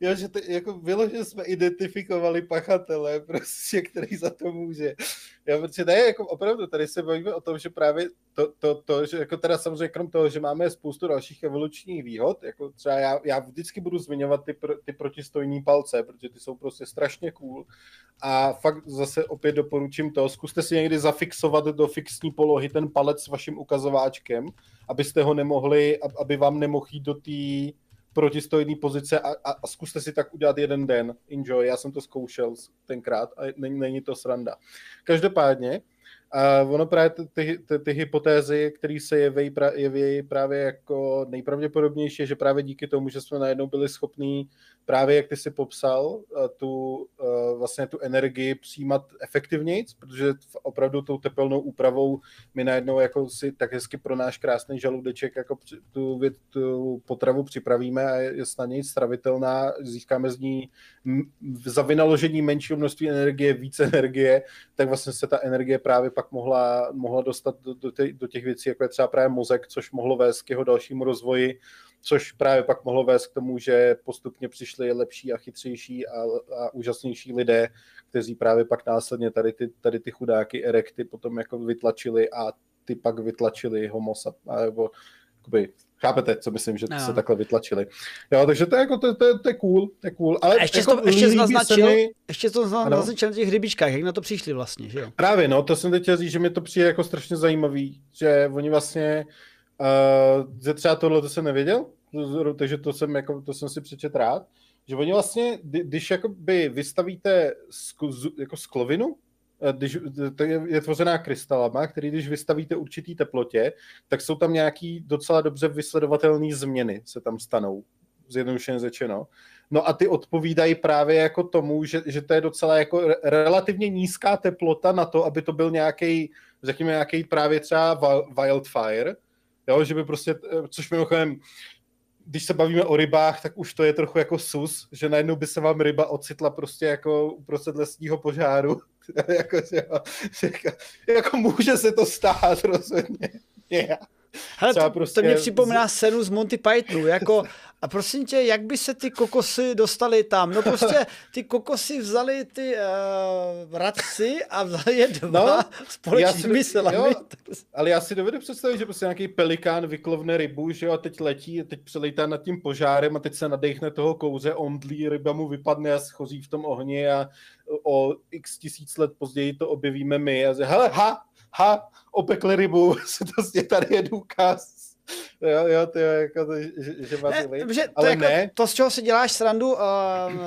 jo, že to, jako vyloženě jsme identifikovali pachatele, prostě, který za to může. Já, protože ne, jako opravdu, tady se bavíme o tom, že právě to, to, to, že jako teda samozřejmě krom toho, že máme spoustu dalších evolučních výhod, jako třeba já, já vždycky budu zmiňovat ty, pr, ty protistojní palce, protože ty jsou prostě strašně cool a fakt zase opět doporučím to, zkuste si někdy zafixovat do fixní polohy ten palec s vaším ukazováčkem, abyste ho nemohli, aby vám nemohl jít do té protistojné pozice a, a, a zkuste si tak udělat jeden den. Enjoy, já jsem to zkoušel tenkrát a není, není to sranda. Každopádně, a ono právě ty, ty, ty, ty hypotézy, které se jeví, pra, jeví právě jako nejpravděpodobnější, že právě díky tomu, že jsme najednou byli schopní právě, jak ty si popsal, tu, vlastně tu energii přijímat efektivněji, protože opravdu tou tepelnou úpravou my najednou jako si tak hezky pro náš krásný žaludeček jako tu, tu potravu připravíme a je snadněji stravitelná, získáme z ní za vynaložení menšího množství energie více energie, tak vlastně se ta energie právě pak pak mohla, mohla dostat do, do, těch, do těch věcí, jako je třeba právě mozek, což mohlo vést k jeho dalšímu rozvoji, což právě pak mohlo vést k tomu, že postupně přišli lepší a chytřejší a, a úžasnější lidé, kteří právě pak následně tady ty, tady ty chudáky erekty potom jako vytlačili a ty pak vytlačili homo nebo jakoby, chápete, co myslím, že no. se takhle vytlačili. Jo, takže to je, jako, to, to, to je cool, to je cool. Ale a ještě jako, to, ještě naznačil, mi... ještě to naznačil na těch hrybičkách, jak na to přišli vlastně, že jo? Právě, no, to jsem teď chtěl říct, že mi to přijde jako strašně zajímavý, že oni vlastně, uh, že třeba tohle to jsem nevěděl, takže to jsem, jako, to jsem si přečet rád, že oni vlastně, když jakoby vystavíte skl, jako sklovinu, Eh, když, to je, je tvořená krystalama, který když vystavíte určitý teplotě, tak jsou tam nějaký docela dobře vysledovatelné změny se tam stanou, zjednodušeně řečeno. No a ty odpovídají právě jako tomu, že, že to je docela jako relativně nízká teplota na to, aby to byl nějaký, řekněme, nějaký právě třeba wildfire, jo, že by prostě, eh, což mimochodem když se bavíme o rybách, tak už to je trochu jako sus, že najednou by se vám ryba ocitla prostě jako uprostřed lesního požáru. jako, že, jako, jako může se to stát rozhodně. Yeah. Hele, to, prostě... to mě připomíná scénu z Monty Pythonu, jako a prosím tě, jak by se ty kokosy dostaly tam? No prostě ty kokosy vzali ty uh, radci a vzali je dva no, společnými silami. Jo, ale já si dovedu představit, že prostě nějaký pelikán vyklovne rybu, že jo, a teď letí, a teď přelejtá nad tím požárem a teď se nadechne toho kouře, omdlí, ryba mu vypadne a schoří v tom ohni a o x tisíc let později to objevíme my a že, hele, ha, ha, opekli rybu, se to tady je důkaz jo, jo, to je jako to, že, že ne, že to, ale jako, ne. to, z čeho si děláš srandu, uh,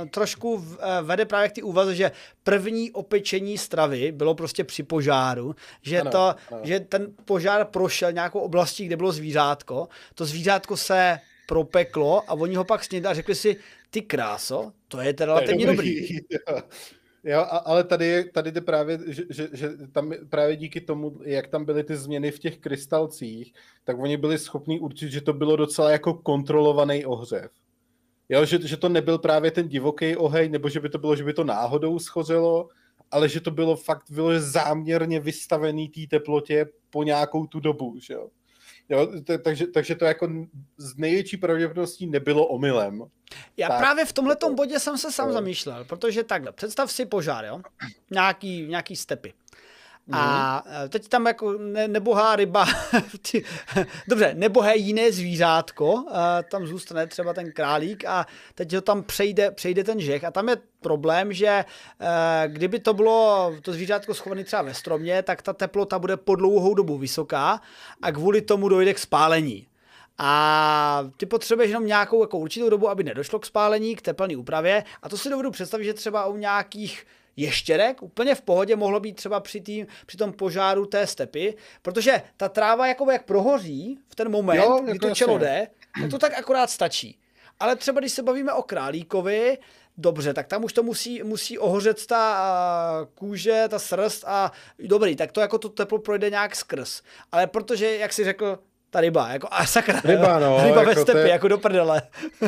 trošku v, uh, vede právě k ty úvaze, že první opečení stravy bylo prostě při požáru, že, ano, to, ano. že ten požár prošel nějakou oblastí, kde bylo zvířátko, to zvířátko se propeklo a oni ho pak snědli a řekli si, ty kráso, to je teda relativně dobrý. dobrý. Jo, ale tady, tady jde právě, že, že, že tam právě díky tomu, jak tam byly ty změny v těch krystalcích, tak oni byli schopni určit, že to bylo docela jako kontrolovaný ohřev. Jo, že, že to nebyl právě ten divoký oheň, nebo že by to bylo, že by to náhodou schořelo, ale že to bylo fakt bylo záměrně vystavený té teplotě po nějakou tu dobu, že jo. Jo, t- takže, takže to jako z největší pravděpodobností nebylo omylem. Já tak, právě v tomhle bodě jsem se sám zamýšlel, protože takhle, představ si požár, jo? Nějaký, nějaký stepy. A mhm. teď tam jako ne, nebohá ryba, dobře, nebohé jiné zvířátko, tam zůstane třeba ten králík a teď ho tam přejde, přejde ten žech a tam je problém, že e, kdyby to bylo to zvířátko schované třeba ve stromě, tak ta teplota bude po dlouhou dobu vysoká a kvůli tomu dojde k spálení. A ty potřebuješ jenom nějakou jako určitou dobu, aby nedošlo k spálení, k teplné úpravě. A to si dovedu představit, že třeba u nějakých ještěrek úplně v pohodě mohlo být třeba při, tým, při tom požáru té stepy, protože ta tráva jako jak prohoří v ten moment, jo, kdy jako to čelo jde, no to tak akorát stačí. Ale třeba když se bavíme o králíkovi, dobře, tak tam už to musí, musí ohořet ta kůže, ta srst a dobrý, tak to jako to teplo projde nějak skrz. Ale protože, jak si řekl, ta ryba, jako a sakra, ryba, no, ryba jako ve stepě, je, jako do prdele.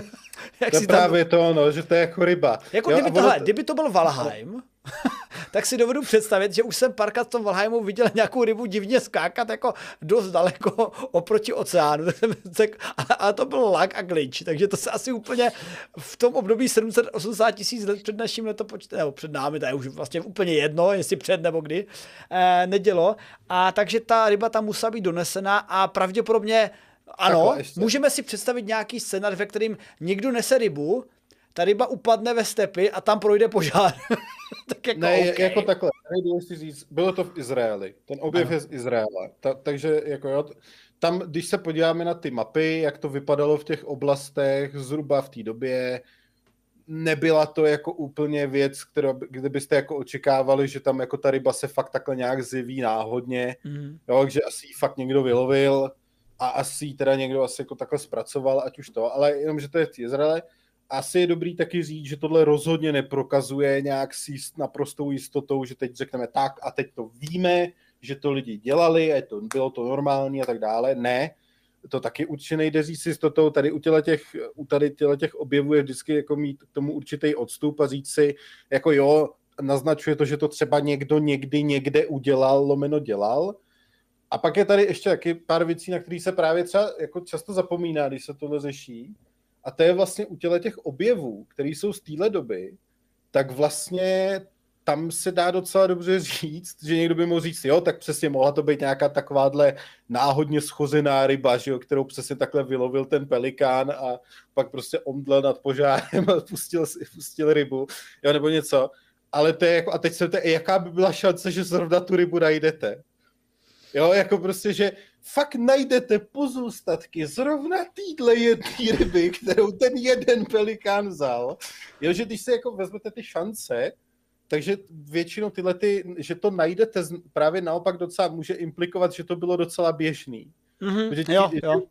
Jak to je právě tam... to, no, že to je jako ryba. Jako jo, kdyby, tohle, kdyby to byl Valheim, tak si dovedu představit, že už jsem parka v tom Valheimu viděl nějakou rybu divně skákat jako dost daleko oproti oceánu. Ale to byl lag a glitch, takže to se asi úplně v tom období 780 tisíc let před naším letopočtem, nebo před námi, to je už vlastně úplně jedno, jestli před nebo kdy, eh, nedělo. A takže ta ryba tam musela být donesena a pravděpodobně ano, můžeme si představit nějaký scénář, ve kterým někdo nese rybu, ta ryba upadne ve stepy a tam projde požár. tak jako, ne, okay. jako takhle, si říct, bylo to v Izraeli, ten objev ano. je z Izraele, Ta, takže jako jo, tam, když se podíváme na ty mapy, jak to vypadalo v těch oblastech zhruba v té době, nebyla to jako úplně věc, kterou, kde byste jako očekávali, že tam jako ta ryba se fakt takhle nějak ziví náhodně, mm. jo, že asi ji fakt někdo vylovil a asi teda někdo asi jako takhle zpracoval, ať už to, ale jenom, že to je v Izraele, asi je dobrý taky říct, že tohle rozhodně neprokazuje nějak s jist, naprostou jistotou, že teď řekneme tak a teď to víme, že to lidi dělali, a to, bylo to normální a tak dále. Ne, to taky určitě nejde říct s jistotou. Tady u, těch, u tady těch objevů je vždycky jako mít k tomu určitý odstup a říct si, jako jo, naznačuje to, že to třeba někdo někdy někde udělal, lomeno dělal. A pak je tady ještě taky pár věcí, na které se právě třeba jako často zapomíná, když se tohle řeší a to je vlastně u těle těch objevů, které jsou z téhle doby, tak vlastně tam se dá docela dobře říct, že někdo by mohl říct, jo, tak přesně mohla to být nějaká takováhle náhodně schozená ryba, že jo, kterou přesně takhle vylovil ten pelikán a pak prostě omdlel nad požárem a pustil, pustil rybu, jo, nebo něco. Ale to je jako, a teď se to, jaká by byla šance, že zrovna tu rybu najdete? Jo, jako prostě, že fakt najdete pozůstatky zrovna týdle jedné ryby, kterou ten jeden pelikán vzal. Jo, že když se jako vezmete ty šance, takže většinou tyhle, ty, že to najdete právě naopak docela může implikovat, že to bylo docela běžný. Mm-hmm, že, jo, jo.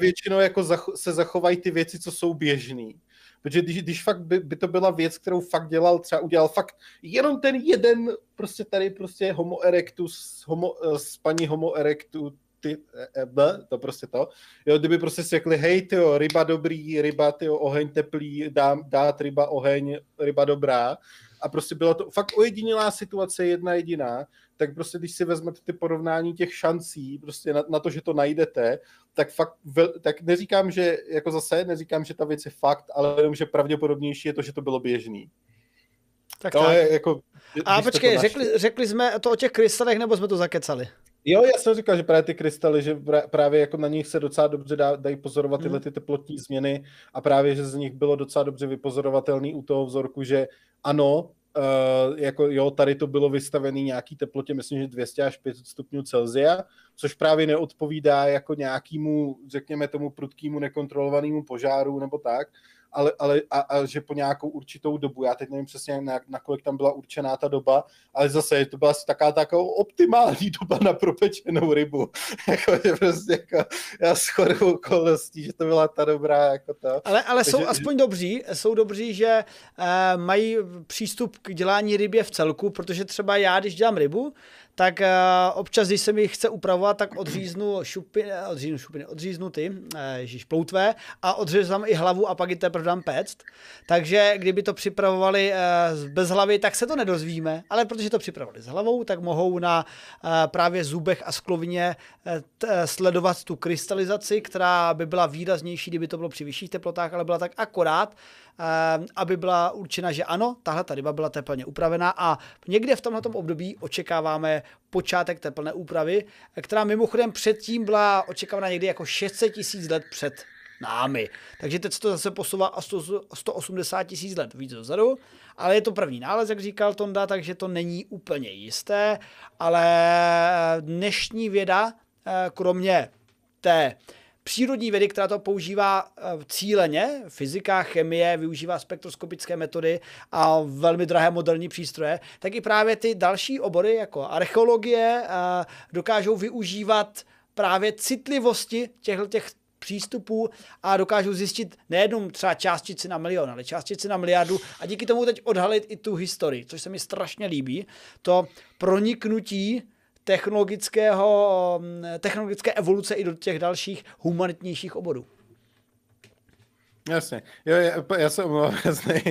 většinou jako zacho, se zachovají ty věci, co jsou běžný. Protože když, když fakt by, by, to byla věc, kterou fakt dělal, třeba udělal fakt jenom ten jeden, prostě tady prostě homo erectus, homo, s paní homo erectu, ty, e, b, to prostě to. Jo, kdyby prostě si řekli, hej, tyjo, ryba dobrý, ryba, tyjo, oheň teplý, dám, dát ryba oheň, ryba dobrá. A prostě byla to fakt ojedinělá situace, jedna jediná, tak prostě když si vezmete ty porovnání těch šancí, prostě na, na to, že to najdete, tak fakt, vel, tak neříkám, že, jako zase, neříkám, že ta věc je fakt, ale jenom, že pravděpodobnější je to, že to bylo běžný. Tak, to tak. Je jako, A počkej, řekli, řekli jsme to o těch krystalech, nebo jsme to zakecali? Jo, já jsem říkal, že právě ty krystaly, že právě jako na nich se docela dobře dá, dají pozorovat tyhle hmm. ty teplotní změny a právě, že z nich bylo docela dobře vypozorovatelný u toho vzorku, že ano, uh, jako jo, tady to bylo vystavené nějaký teplotě, myslím, že 200 až 500 stupňů Celsia, což právě neodpovídá jako nějakému, řekněme tomu prudkému nekontrolovanému požáru nebo tak, ale, ale a, a, že po nějakou určitou dobu, já teď nevím přesně, na, na kolik tam byla určená ta doba, ale zase to byla asi taká taková optimální doba na propečenou rybu. jako, že prostě jako, já shodou okolností, že to byla ta dobrá jako to. Ale, ale jsou aspoň dobří, jsou dobří, že uh, mají přístup k dělání rybě v celku, protože třeba já, když dělám rybu, tak uh, občas, když se mi chce upravovat, tak odříznu šupiny, odříznu šupiny, odříznu ty, uh, ježiš, ploutvé a odříznu i hlavu a pak i teprve dám péct. Takže kdyby to připravovali uh, bez hlavy, tak se to nedozvíme, ale protože to připravovali s hlavou, tak mohou na uh, právě zubech a sklovině t, sledovat tu krystalizaci, která by byla výraznější, kdyby to bylo při vyšších teplotách, ale byla tak akorát, aby byla určena, že ano, tahle ta ryba byla teplně upravená a někde v tomto období očekáváme počátek teplné úpravy, která mimochodem předtím byla očekávána někdy jako 600 tisíc let před námi. Takže teď se to zase posouvá a 180 tisíc let víc dozadu, ale je to první nález, jak říkal Tonda, takže to není úplně jisté, ale dnešní věda, eh, kromě té přírodní vědy, která to používá eh, cíleně, fyzika, chemie, využívá spektroskopické metody a velmi drahé moderní přístroje, tak i právě ty další obory, jako archeologie, eh, dokážou využívat právě citlivosti těchto těch přístupů a dokážou zjistit nejenom třeba částici na milion, ale částici na miliardu a díky tomu teď odhalit i tu historii, což se mi strašně líbí. To proniknutí technologického, mm, technologické evoluce i do těch dalších humanitnějších oborů. Jasně. Jo, já, já se omlouvám, já zde,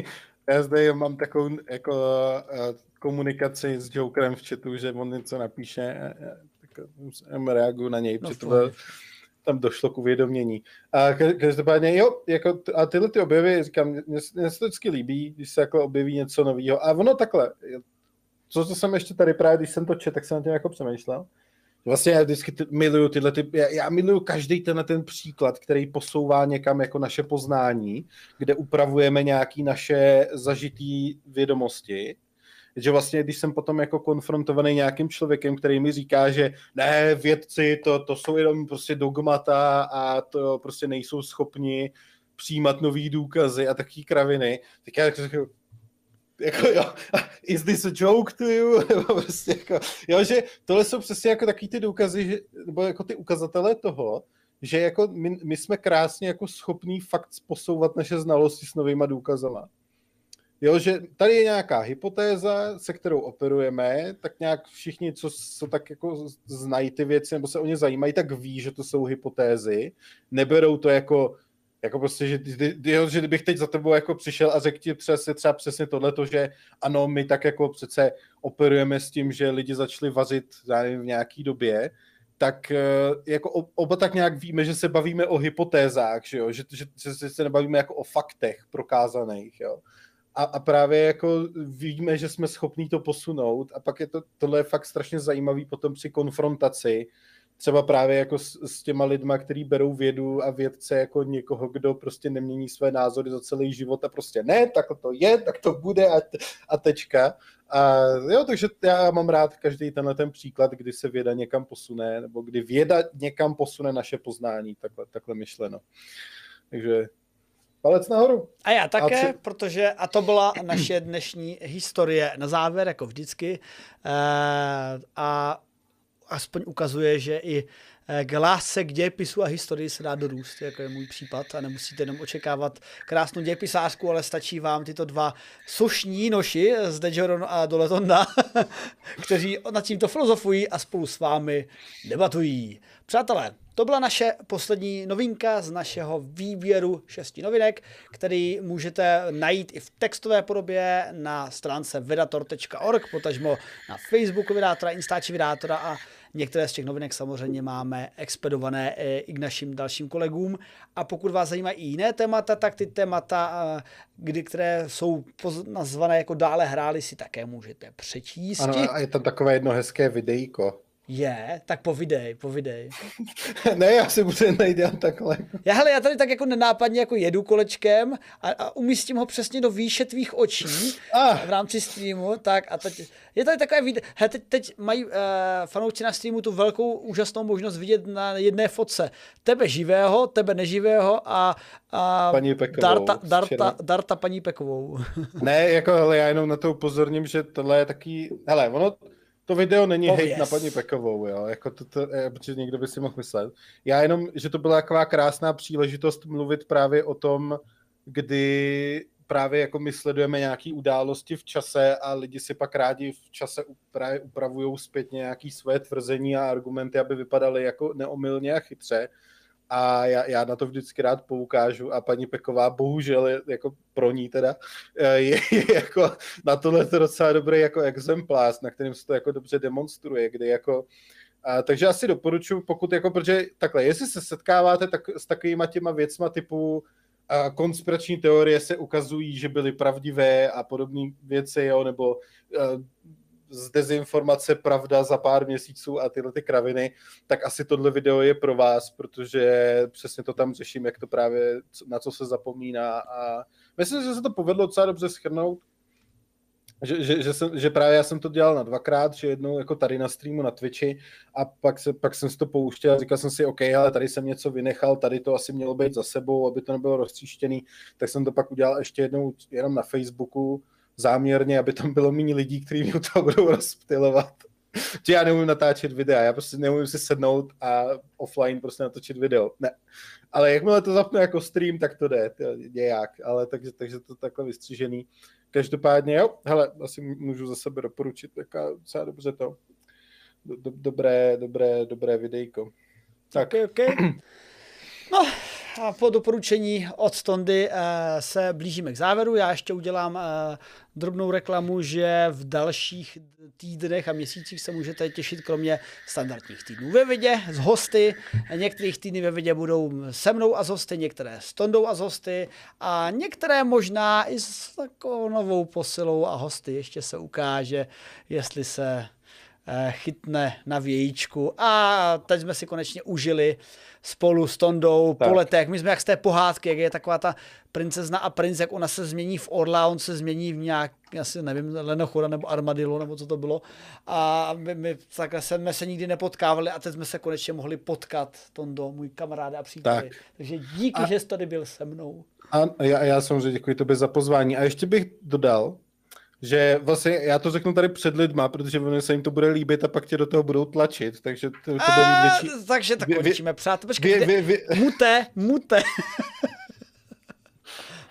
já zde mám takovou jako uh, komunikaci s Jokerem v chatu, že on něco napíše, tak reaguju na něj, no, protože to tam došlo k uvědomění. A každopádně, jo, jako, a tyhle ty objevy, říkám, mně se to vždycky líbí, když se jako objeví něco nového. A ono takhle, co, co jsem ještě tady právě, když jsem to čet, tak jsem na tím jako přemýšlel. Vlastně já vždycky ty, miluju tyhle, ty, já, já miluju každý ten ten příklad, který posouvá někam jako naše poznání, kde upravujeme nějaký naše zažitý vědomosti. Že vlastně, když jsem potom jako konfrontovaný nějakým člověkem, který mi říká, že ne, vědci, to, to jsou jenom prostě dogmata a to prostě nejsou schopni přijímat nový důkazy a taky kraviny, tak já řeknu, jako jo, is this a joke to you? prostě jako, jo, že tohle jsou přesně jako takový ty důkazy, že, nebo jako ty ukazatele toho, že jako my, my jsme krásně jako schopní fakt posouvat naše znalosti s novýma důkazama. Jo, že tady je nějaká hypotéza, se kterou operujeme, tak nějak všichni, co, co tak jako znají ty věci, nebo se o ně zajímají, tak ví, že to jsou hypotézy. Neberou to jako jako prostě, že, že kdybych teď za tebou jako přišel a řekl ti přesně, třeba přesně tohleto, že ano, my tak jako přece operujeme s tím, že lidi začali vařit nevím, v nějaký době, tak eh, jako oba tak nějak víme, že se bavíme o hypotézách, že, jo? Že, že, že se nebavíme jako o faktech prokázaných. Jo? A, a právě jako víme, že jsme schopní to posunout a pak je to, tohle je fakt strašně zajímavý potom při konfrontaci, třeba právě jako s, s těma lidma, kteří berou vědu a vědce jako někoho, kdo prostě nemění své názory za celý život a prostě ne, tak to je, tak to bude a, a tečka. A jo, takže já mám rád každý tenhle ten příklad, kdy se věda někam posune, nebo kdy věda někam posune naše poznání, takhle, takhle myšleno. Takže palec nahoru. A já také, a protože, a to byla naše dnešní historie na závěr, jako vždycky. E, a aspoň ukazuje, že i eh, k lásce k dějepisu a historii se dá dorůst, jako je můj případ a nemusíte jenom očekávat krásnou dějepisářku, ale stačí vám tyto dva sušní noši z Dejoron a Doletonda, kteří nad tímto filozofují a spolu s vámi debatují. Přátelé, to byla naše poslední novinka z našeho výběru šesti novinek, který můžete najít i v textové podobě na stránce vedator.org, potažmo na Facebooku Vedátora, Instači Vedátora a Některé z těch novinek samozřejmě máme expedované eh, i k našim dalším kolegům. A pokud vás zajímají i jiné témata, tak ty témata, eh, kdy, které jsou nazvané jako dále hráli, si také můžete přečíst. Ano, a je tam takové jedno hezké videjko. Je, tak povidej, povidej. ne, já si budu najít dělat takhle. Já, hele, já tady tak jako nenápadně jako jedu kolečkem a, a umístím ho přesně do výše tvých očí Ah. v rámci streamu, tak a teď, je tady takové video, he, teď, teď mají uh, fanoušci na streamu tu velkou úžasnou možnost vidět na jedné fotce tebe živého, tebe neživého a, a Paní Pekovou Darta, Darta. Darta paní Pekovou. Ne, jako hele, já jenom na to upozorním, že tohle je taký, hele, ono, to video není Pověz. hate na paní Pekovou, jo, jako to, to, eh, protože někdo by si mohl myslet. Já jenom, že to byla taková krásná příležitost mluvit právě o tom, kdy právě jako my sledujeme nějaké události v čase a lidi si pak rádi v čase právě upravují zpětně nějaké své tvrzení a argumenty, aby vypadaly jako neomylně a chytře. A já, já na to vždycky rád poukážu a paní Peková bohužel je, jako pro ní teda eh, je, je jako na tohle to docela dobrý jako exemplář, na kterém se to jako dobře demonstruje, kdy jako a, takže asi doporučuji, pokud jako, protože takhle, jestli se setkáváte tak, s takovýma těma věcma typu a konspirační teorie se ukazují, že byly pravdivé a podobné věci, jo, nebo uh, z dezinformace pravda za pár měsíců a tyhle ty kraviny, tak asi tohle video je pro vás, protože přesně to tam řeším, jak to právě, na co se zapomíná a myslím, že se to povedlo docela dobře schrnout, že, že, že, jsem, že právě já jsem to dělal na dvakrát, že jednou jako tady na streamu na Twitchi a pak, se, pak jsem si to pouštěl a říkal jsem si, OK, ale tady jsem něco vynechal, tady to asi mělo být za sebou, aby to nebylo roztříštěný, tak jsem to pak udělal ještě jednou jenom na Facebooku, záměrně, aby tam bylo méně lidí, kteří mě u toho budou rozptylovat. Že já neumím natáčet videa, já prostě neumím si sednout a offline prostě natočit video. Ne. Ale jakmile to zapnu jako stream, tak to jde, to nějak, ale takže, takže to takhle vystřížený. Každopádně jo, hele, asi můžu za sebe doporučit, taká docela dobře to. Do, do, dobré, dobré, dobré videjko. Tak, Okay, okay. No a po doporučení od Stondy eh, se blížíme k závěru. Já ještě udělám eh, drobnou reklamu, že v dalších týdnech a měsících se můžete těšit kromě standardních týdnů ve vidě s hosty. Některých týdny ve vidě budou se mnou a s hosty, některé s Tondou a s hosty a některé možná i s takovou novou posilou a hosty. Ještě se ukáže, jestli se chytne na vějíčku. A teď jsme si konečně užili spolu s Tondou Tak. po letech. My jsme jak z té pohádky, jak je taková ta princezna a princ, jak ona se změní v orla, on se změní v nějak, asi nevím, lenochora nebo armadillo, nebo co to bylo. A my, my takhle jsme se nikdy nepotkávali a teď jsme se konečně mohli potkat, Tondo, můj kamarád a přítel. Tak. Takže díky, A- že jsi tady byl se mnou. A já, já samozřejmě děkuji tobě za pozvání. A ještě bych dodal, že vlastně já to řeknu tady před lidma, protože ono se jim to bude líbit a pak tě do toho budou tlačit, takže to, to bude mít A, větší... takže tak končíme, přátel. Počkej, Vy, vy, vy, Mute, mute.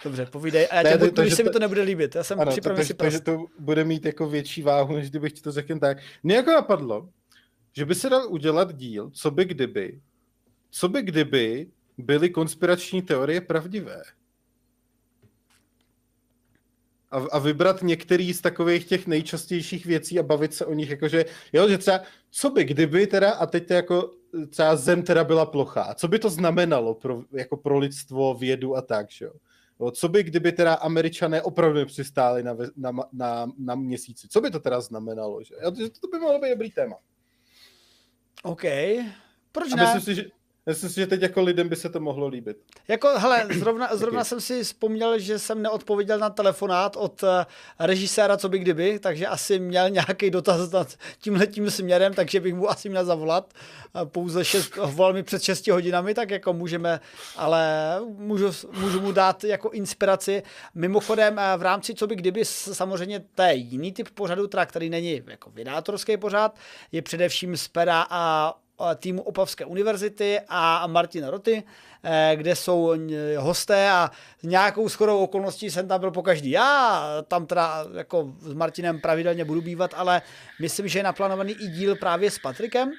Dobře, povídej. A já Ne, tě to- budu, to, když se mi to- to nebude líbit. Já jsem ano, to, připraven si takže, takže prst. to bude mít jako větší váhu, než kdybych ti to řekl tak. Mně jako napadlo, že by se dal udělat díl, co by kdyby, co by kdyby byly konspirační teorie pravdivé. A, a vybrat některý z takových těch nejčastějších věcí a bavit se o nich, jakože, jo, že třeba, co by kdyby teda, a teď to jako třeba zem teda byla plochá, co by to znamenalo pro, jako pro lidstvo, vědu a tak, že jo. Co by, kdyby teda američané opravdu přistáli na, na, na, na měsíci? Co by to teda znamenalo? Že? To, to by mohlo být dobrý téma. OK. Proč A ne? myslím si, že, myslím si, že teď jako lidem by se to mohlo líbit. Jako, hele, zrovna, zrovna jsem si vzpomněl, že jsem neodpověděl na telefonát od eh, režiséra, co by kdyby, takže asi měl nějaký dotaz nad tímhle tím směrem, takže bych mu asi měl zavolat. A Pouze šest, volal mi před 6 hodinami, tak jako můžeme, ale můžu, můžu mu dát jako inspiraci. Mimochodem eh, v rámci co by kdyby samozřejmě to je jiný typ pořadu, teda, který není jako vydátorský pořad, je především z pera a týmu Opavské univerzity a Martina Roty, eh, kde jsou eh, hosté a nějakou shodou okolností jsem tam byl po každý. Já tam teda jako s Martinem pravidelně budu bývat, ale myslím, že je naplánovaný i díl právě s Patrikem,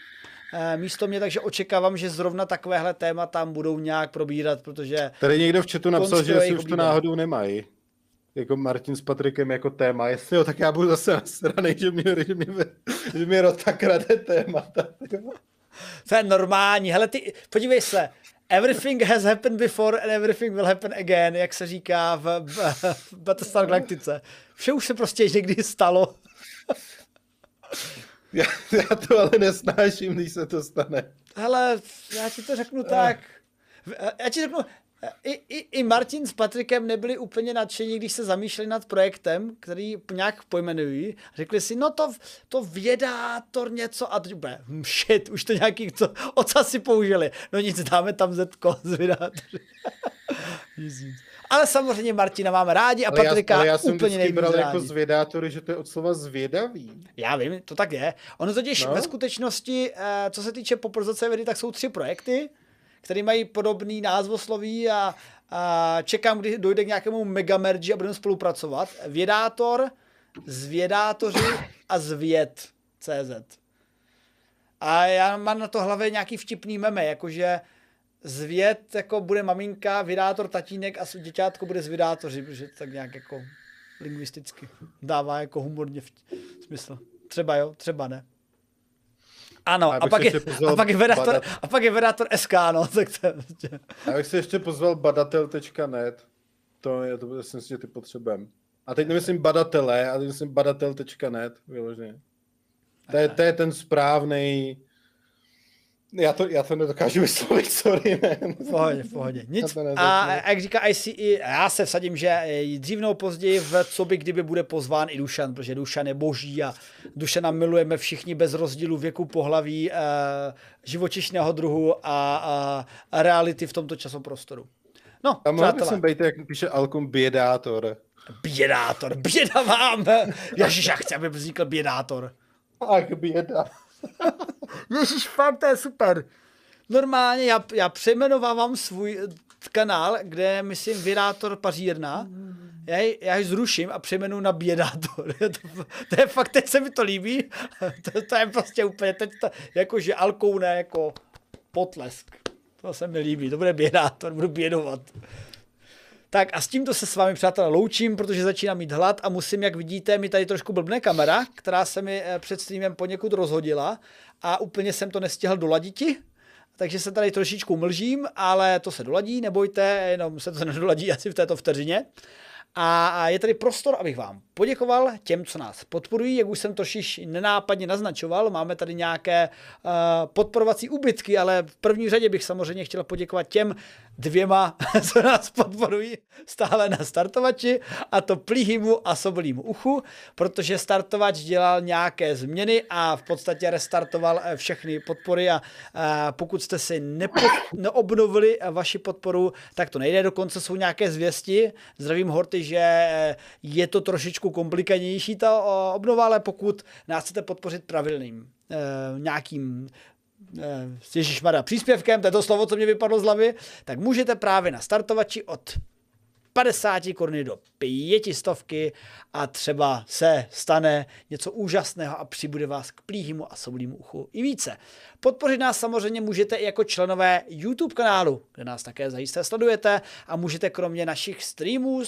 eh, místo mě, takže očekávám, že zrovna takovéhle téma tam budou nějak probírat, protože Tady někdo v chatu napsal, že jejich už to náhodou nemají. Jako Martin s Patrikem jako téma. Jestli jo, tak já budu zase nasranej, že mě, že mě, že mě Rota krade témata. to je normální. Hele, ty, podívej se, everything has happened before and everything will happen again, jak se říká v, v, v Battlestar Galactice. Vše už se prostě někdy stalo. Já, já to ale nesnáším, když se to stane. Hele, já ti to řeknu tak. Já ti řeknu, i, i, I Martin s Patrikem nebyli úplně nadšení, když se zamýšleli nad projektem, který nějak pojmenují. Řekli si, no to, to vědátor něco a teď hm, shit, už to nějaký, co, oca si použili. No nic, dáme tam zetko z vědátory. ale samozřejmě Martina máme rádi a ale Patrika já, ale já jsem úplně nejvíc bral jako zvědátory, že to je od slova zvědavý. Já vím, to tak je. Ono totiž no? ve skutečnosti, eh, co se týče poprzoce vědy, tak jsou tři projekty který mají podobný názvosloví a, a čekám, kdy dojde k nějakému megamerge a budeme spolupracovat. Vědátor, zvědátoři a zvěd CZ. A já mám na to hlavě nějaký vtipný meme, jakože zvěd jako bude maminka, vydátor tatínek a děťátko bude zvědátoři, protože tak nějak jako lingvisticky dává jako humorně smysl. Třeba jo, třeba ne. Ano, a, a pak, je, a, pak je vedátor, a pak je vedátor SK, no, tak to je prostě. Já bych si ještě pozval badatel.net, to je, to myslím si, že ty potřebujeme. A teď nemyslím badatele, ale myslím badatel.net, vyloženě. To je, to je ten správný já to, já to nedokážu vyslovit, sorry, ne. V pohodě, v pohodě. Nic. A, jak říká ICE, já se vsadím, že dřív nebo později v co by kdyby bude pozván i Dušan, protože Dušan je boží a Dušana milujeme všichni bez rozdílu věku, pohlaví, eh, živočišného druhu a, a, a reality v tomto časoprostoru. No, a mohl jsem být, jak píše Alkum, bědátor. Bědátor, běda vám! Ježiš, já chci, aby vznikl bědátor. Ach, běda. Ježíš, fakt, to je super. Normálně já, já přejmenovávám svůj kanál, kde myslím Vědátor pařírna. Já, já ji zruším a přejmenu na Bědátor. to, to, je fakt, teď se mi to líbí. to, to je prostě úplně, teď to, jakože alkoune, jako potlesk. To se mi líbí, to bude Bědátor, budu bědovat. Tak a s tímto se s vámi, přátelé, loučím, protože začínám mít hlad a musím, jak vidíte, mi tady trošku blbne kamera, která se mi eh, před streamem poněkud rozhodila a úplně jsem to nestihl doladiti, takže se tady trošičku mlžím, ale to se doladí, nebojte, jenom se to nedoladí asi v této vteřině. A je tady prostor, abych vám poděkoval těm, co nás podporují, jak už jsem to šiš nenápadně naznačoval, máme tady nějaké uh, podporovací ubytky, ale v první řadě bych samozřejmě chtěl poděkovat těm dvěma, co nás podporují stále na startovači, a to plíhimu a sobolímu uchu, protože startovač dělal nějaké změny a v podstatě restartoval eh, všechny podpory. A uh, pokud jste si nepo, neobnovili vaši podporu, tak to nejde, dokonce jsou nějaké zvěsti, zdravím Horty, že je to trošičku komplikovanější ta obnova, ale pokud nás chcete podpořit pravilným eh, nějakým eh, Ježišmarja, příspěvkem, to je to slovo, co mě vypadlo z hlavy, tak můžete právě na startovači od 50 koruny do pětistovky a třeba se stane něco úžasného a přibude vás k plíhimu a soblímu uchu i více. Podpořit nás samozřejmě můžete i jako členové YouTube kanálu, kde nás také zajisté sledujete a můžete kromě našich streamů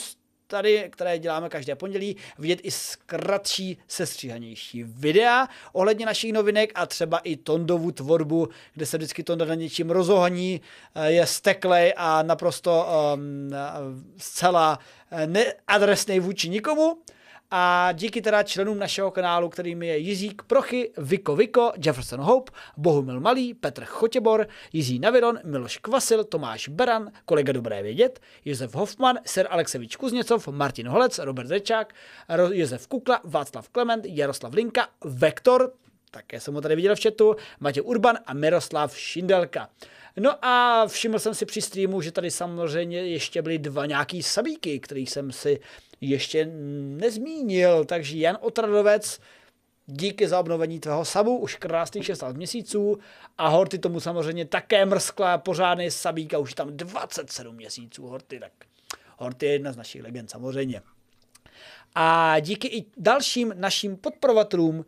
tady, které děláme každé pondělí, vidět i kratší, sestříhanější videa ohledně našich novinek a třeba i Tondovu tvorbu, kde se vždycky Tonda na něčím rozohoní, eh, je steklej a naprosto um, zcela eh, neadresný vůči nikomu. A díky teda členům našeho kanálu, kterým je Jiřík Prochy, Viko Viko, Jefferson Hope, Bohumil Malý, Petr Chotěbor, Jiří Naviron, Miloš Kvasil, Tomáš Beran, kolega Dobré vědět, Josef Hoffman, Ser Aleksevič Kuzněcov, Martin Holec, Robert Zečák, Josef Kukla, Václav Klement, Jaroslav Linka, Vektor, také jsem ho tady viděl v chatu, Matěj Urban a Miroslav Šindelka. No a všiml jsem si při streamu, že tady samozřejmě ještě byly dva nějaký sabíky, kterých jsem si ještě nezmínil, takže Jan Otradovec, díky za obnovení tvého sabu, už krásných 16 měsíců. A Horty tomu samozřejmě také mrskla pořádný sabík a už tam 27 měsíců Horty, tak Horty je jedna z našich legend samozřejmě. A díky i dalším našim podporovatelům,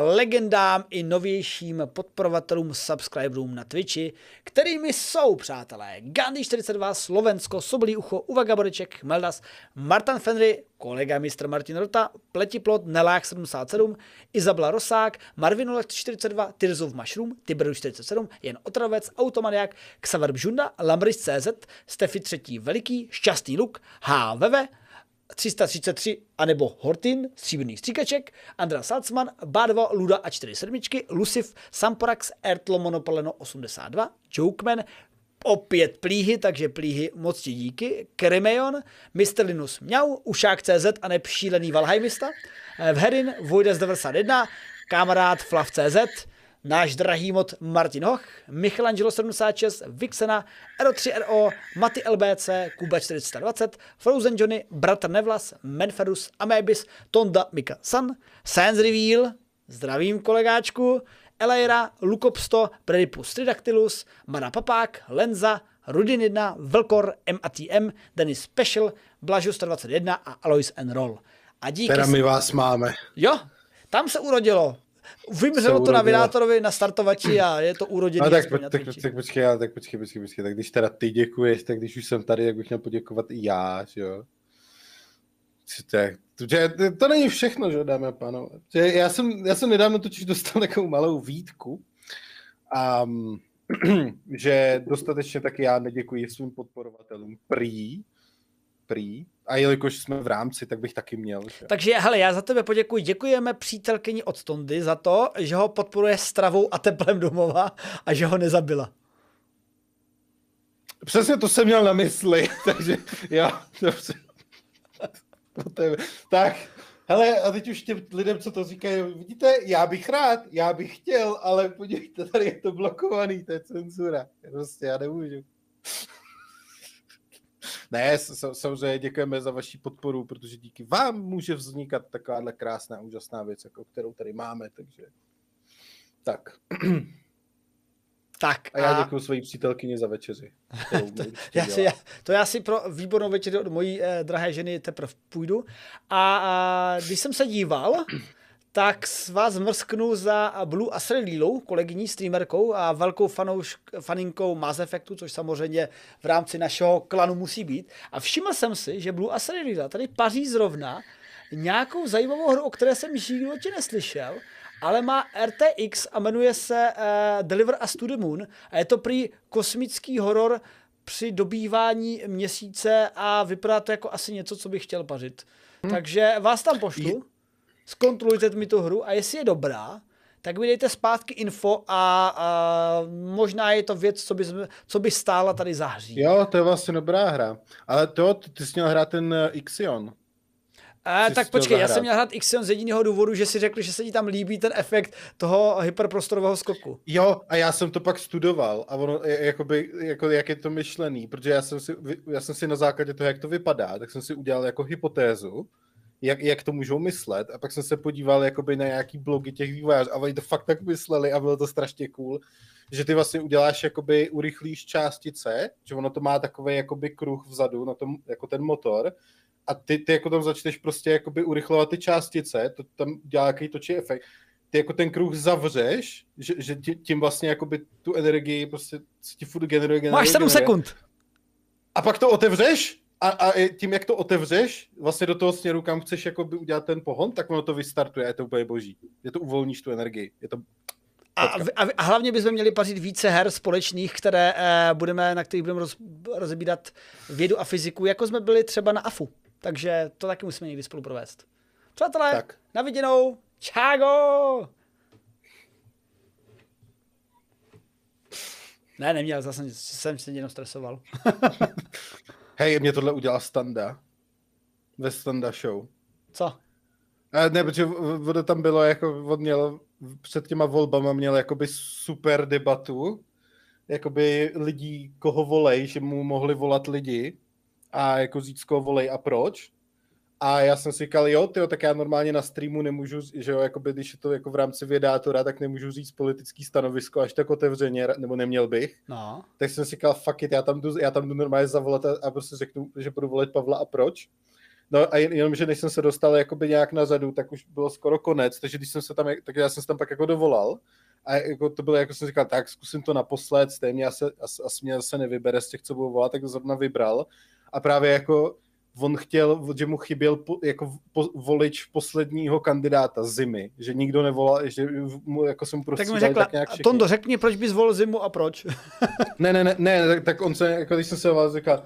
legendám i novějším podporovatelům, subscriberům na Twitchi, kterými jsou, přátelé, Gandhi42, Slovensko, Soblí ucho, Uva Gaboreček, Meldas, Martin Fenry, kolega mistr Martin Rota, Pletiplot, Nelák 77, Izabela Rosák, Marvin 42, Tyrzov Mushroom, Tiberu 47, Jen Otravec, Automaniak, Xaver Bžunda, Lambris CZ, Stefy 3. Veliký, Šťastný luk, HVV, 333 anebo Hortin, stříbrný stříkaček, Andra Salzman, Bádova, Luda a 4 sedmičky, Lucif, Samporax, Ertlo Monopoleno 82, Jokeman, opět plíhy, takže plíhy moc ti díky, Kremejon, Mr. Linus Mňau, Ušák CZ a nepšílený Valheimista, Vherin, Vojdes 91, kamarád Flav CZ, náš drahý mod Martin Hoch, Michelangelo 76, Vixena, Ero3RO, Maty LBC, Kuba 420, Frozen Johnny, Bratr Nevlas, Menferus, Amebis, Tonda Mika San, Sans Reveal, zdravím kolegáčku, Eleira, Lukopsto, Predipus Tridactylus, Mana Papák, Lenza, Rudin 1, Velkor, MATM, Denis Special, Blažu 121 a Alois Enroll. A díky... Teda my vás máme. Jo, tam se urodilo. Vymřelo to na vydátorovi, na startovači a je to uroděný. No tak, tak, tak, tak, počkej, tak počkej, počkej, počkej, tak když teda ty děkuješ, tak když už jsem tady, tak bych měl poděkovat i já, že jo. Tak, to, to není všechno, že dámy a pánové. Já jsem, já jsem nedávno totiž dostal takovou malou výtku, um, že dostatečně taky já neděkuji svým podporovatelům prý, prý, a jelikož jsme v rámci, tak bych taky měl. Že? Takže hele, já za tebe poděkuji. Děkujeme přítelkyni od Tondy za to, že ho podporuje stravou a teplem domova a že ho nezabila. Přesně to jsem měl na mysli, takže já, dobře. tak, hele, a teď už těm lidem, co to říkají, vidíte, já bych rád, já bych chtěl, ale podívejte, tady je to blokovaný, to je cenzura. Prostě já nemůžu. Ne, samozřejmě děkujeme za vaši podporu, protože díky vám může vznikat takováhle krásná, úžasná věc, jako kterou tady máme, takže tak. Tak a já a... děkuji svojí přítelkyni za večeři. to, já si, já, to já si pro výbornou večeři od mojí eh, drahé ženy teprve půjdu. A, a když jsem se díval, tak s vás mrsknu za Blue Asrelilou, kolegyní streamerkou a velkou fanouš, faninkou Mass Effectu, což samozřejmě v rámci našeho klanu musí být. A všiml jsem si, že Blue Asrelila tady paří zrovna nějakou zajímavou hru, o které jsem životě neslyšel, ale má RTX a jmenuje se uh, Deliver Us to the Moon a je to prý kosmický horor při dobývání měsíce a vypadá to jako asi něco, co bych chtěl pařit. Hmm. Takže vás tam pošlu zkontrolujte mi tu hru a jestli je dobrá, tak mi dejte zpátky info a, a možná je to věc, co by, co by stála tady zahřít. Jo, to je vlastně dobrá hra. Ale to, ty jsi měl hrát ten uh, Ixion. A, tak počkej, zahrát. já jsem měl hrát Ixion z jediného důvodu, že si řekl, že se ti tam líbí ten efekt toho hyperprostorového skoku. Jo, a já jsem to pak studoval a ono, jakoby, jako, jak je to myšlený, protože já jsem, si, já jsem si na základě toho, jak to vypadá, tak jsem si udělal jako hypotézu, jak, jak to můžou myslet. A pak jsem se podíval jakoby na nějaký blogy těch vývojářů a oni to fakt tak mysleli a bylo to strašně cool, že ty vlastně uděláš jakoby, urychlíš částice, že ono to má takový jakoby kruh vzadu na tom, jako ten motor a ty, ty jako tam začneš prostě jakoby urychlovat ty částice, to tam dělá jaký točí efekt, ty jako ten kruh zavřeš, že, že tím vlastně jakoby tu energii prostě ti furt generuje, generuje Máš 7 sekund. A pak to otevřeš a, a tím, jak to otevřeš vlastně do toho směru, kam chceš jakoby udělat ten pohon, tak ono to vystartuje a je to úplně boží. Je to uvolníš tu energii. Je to a, a, a hlavně bychom měli pařit více her společných, které eh, budeme, na kterých budeme roz, rozebírat vědu a fyziku, jako jsme byli třeba na AFU. Takže to taky musíme někdy spolu provést. Přátelé, tak. na viděnou. Čágo! Ne, neměl, zase jsem se jenom stresoval. Hej, mě tohle udělal Standa. Ve Standa show. Co? A ne, protože voda tam bylo, jako on měl před těma volbama měl jakoby super debatu, jakoby lidí, koho volej, že mu mohli volat lidi a jako říct, koho volej a proč. A já jsem si říkal, jo, tyjo, tak já normálně na streamu nemůžu, že jo, jakoby, když je to jako v rámci vědátora, tak nemůžu říct politický stanovisko až tak otevřeně, nebo neměl bych. No. Tak jsem si říkal, fuck it, já tam jdu, já tam jdu normálně zavolat a, a prostě řeknu, že budu volit Pavla a proč. No a jen, jenom, že než jsem se dostal jakoby nějak na zadu, tak už bylo skoro konec, takže když jsem se tam, tak já jsem se tam pak jako dovolal a jako to bylo, jako jsem říkal, tak zkusím to naposled, stejně asi, asi, asi mě zase nevybere z těch, co budu volat, tak to zrovna vybral a právě jako on chtěl, že mu chyběl po, jako po, volič posledního kandidáta zimy, že nikdo nevolal, že mu jako jsem prostě tak mu řekla, tak nějak Tondo, řekni, proč bys volil zimu a proč? ne, ne, ne, ne, tak, tak on se, jako když jsem se vás říkal,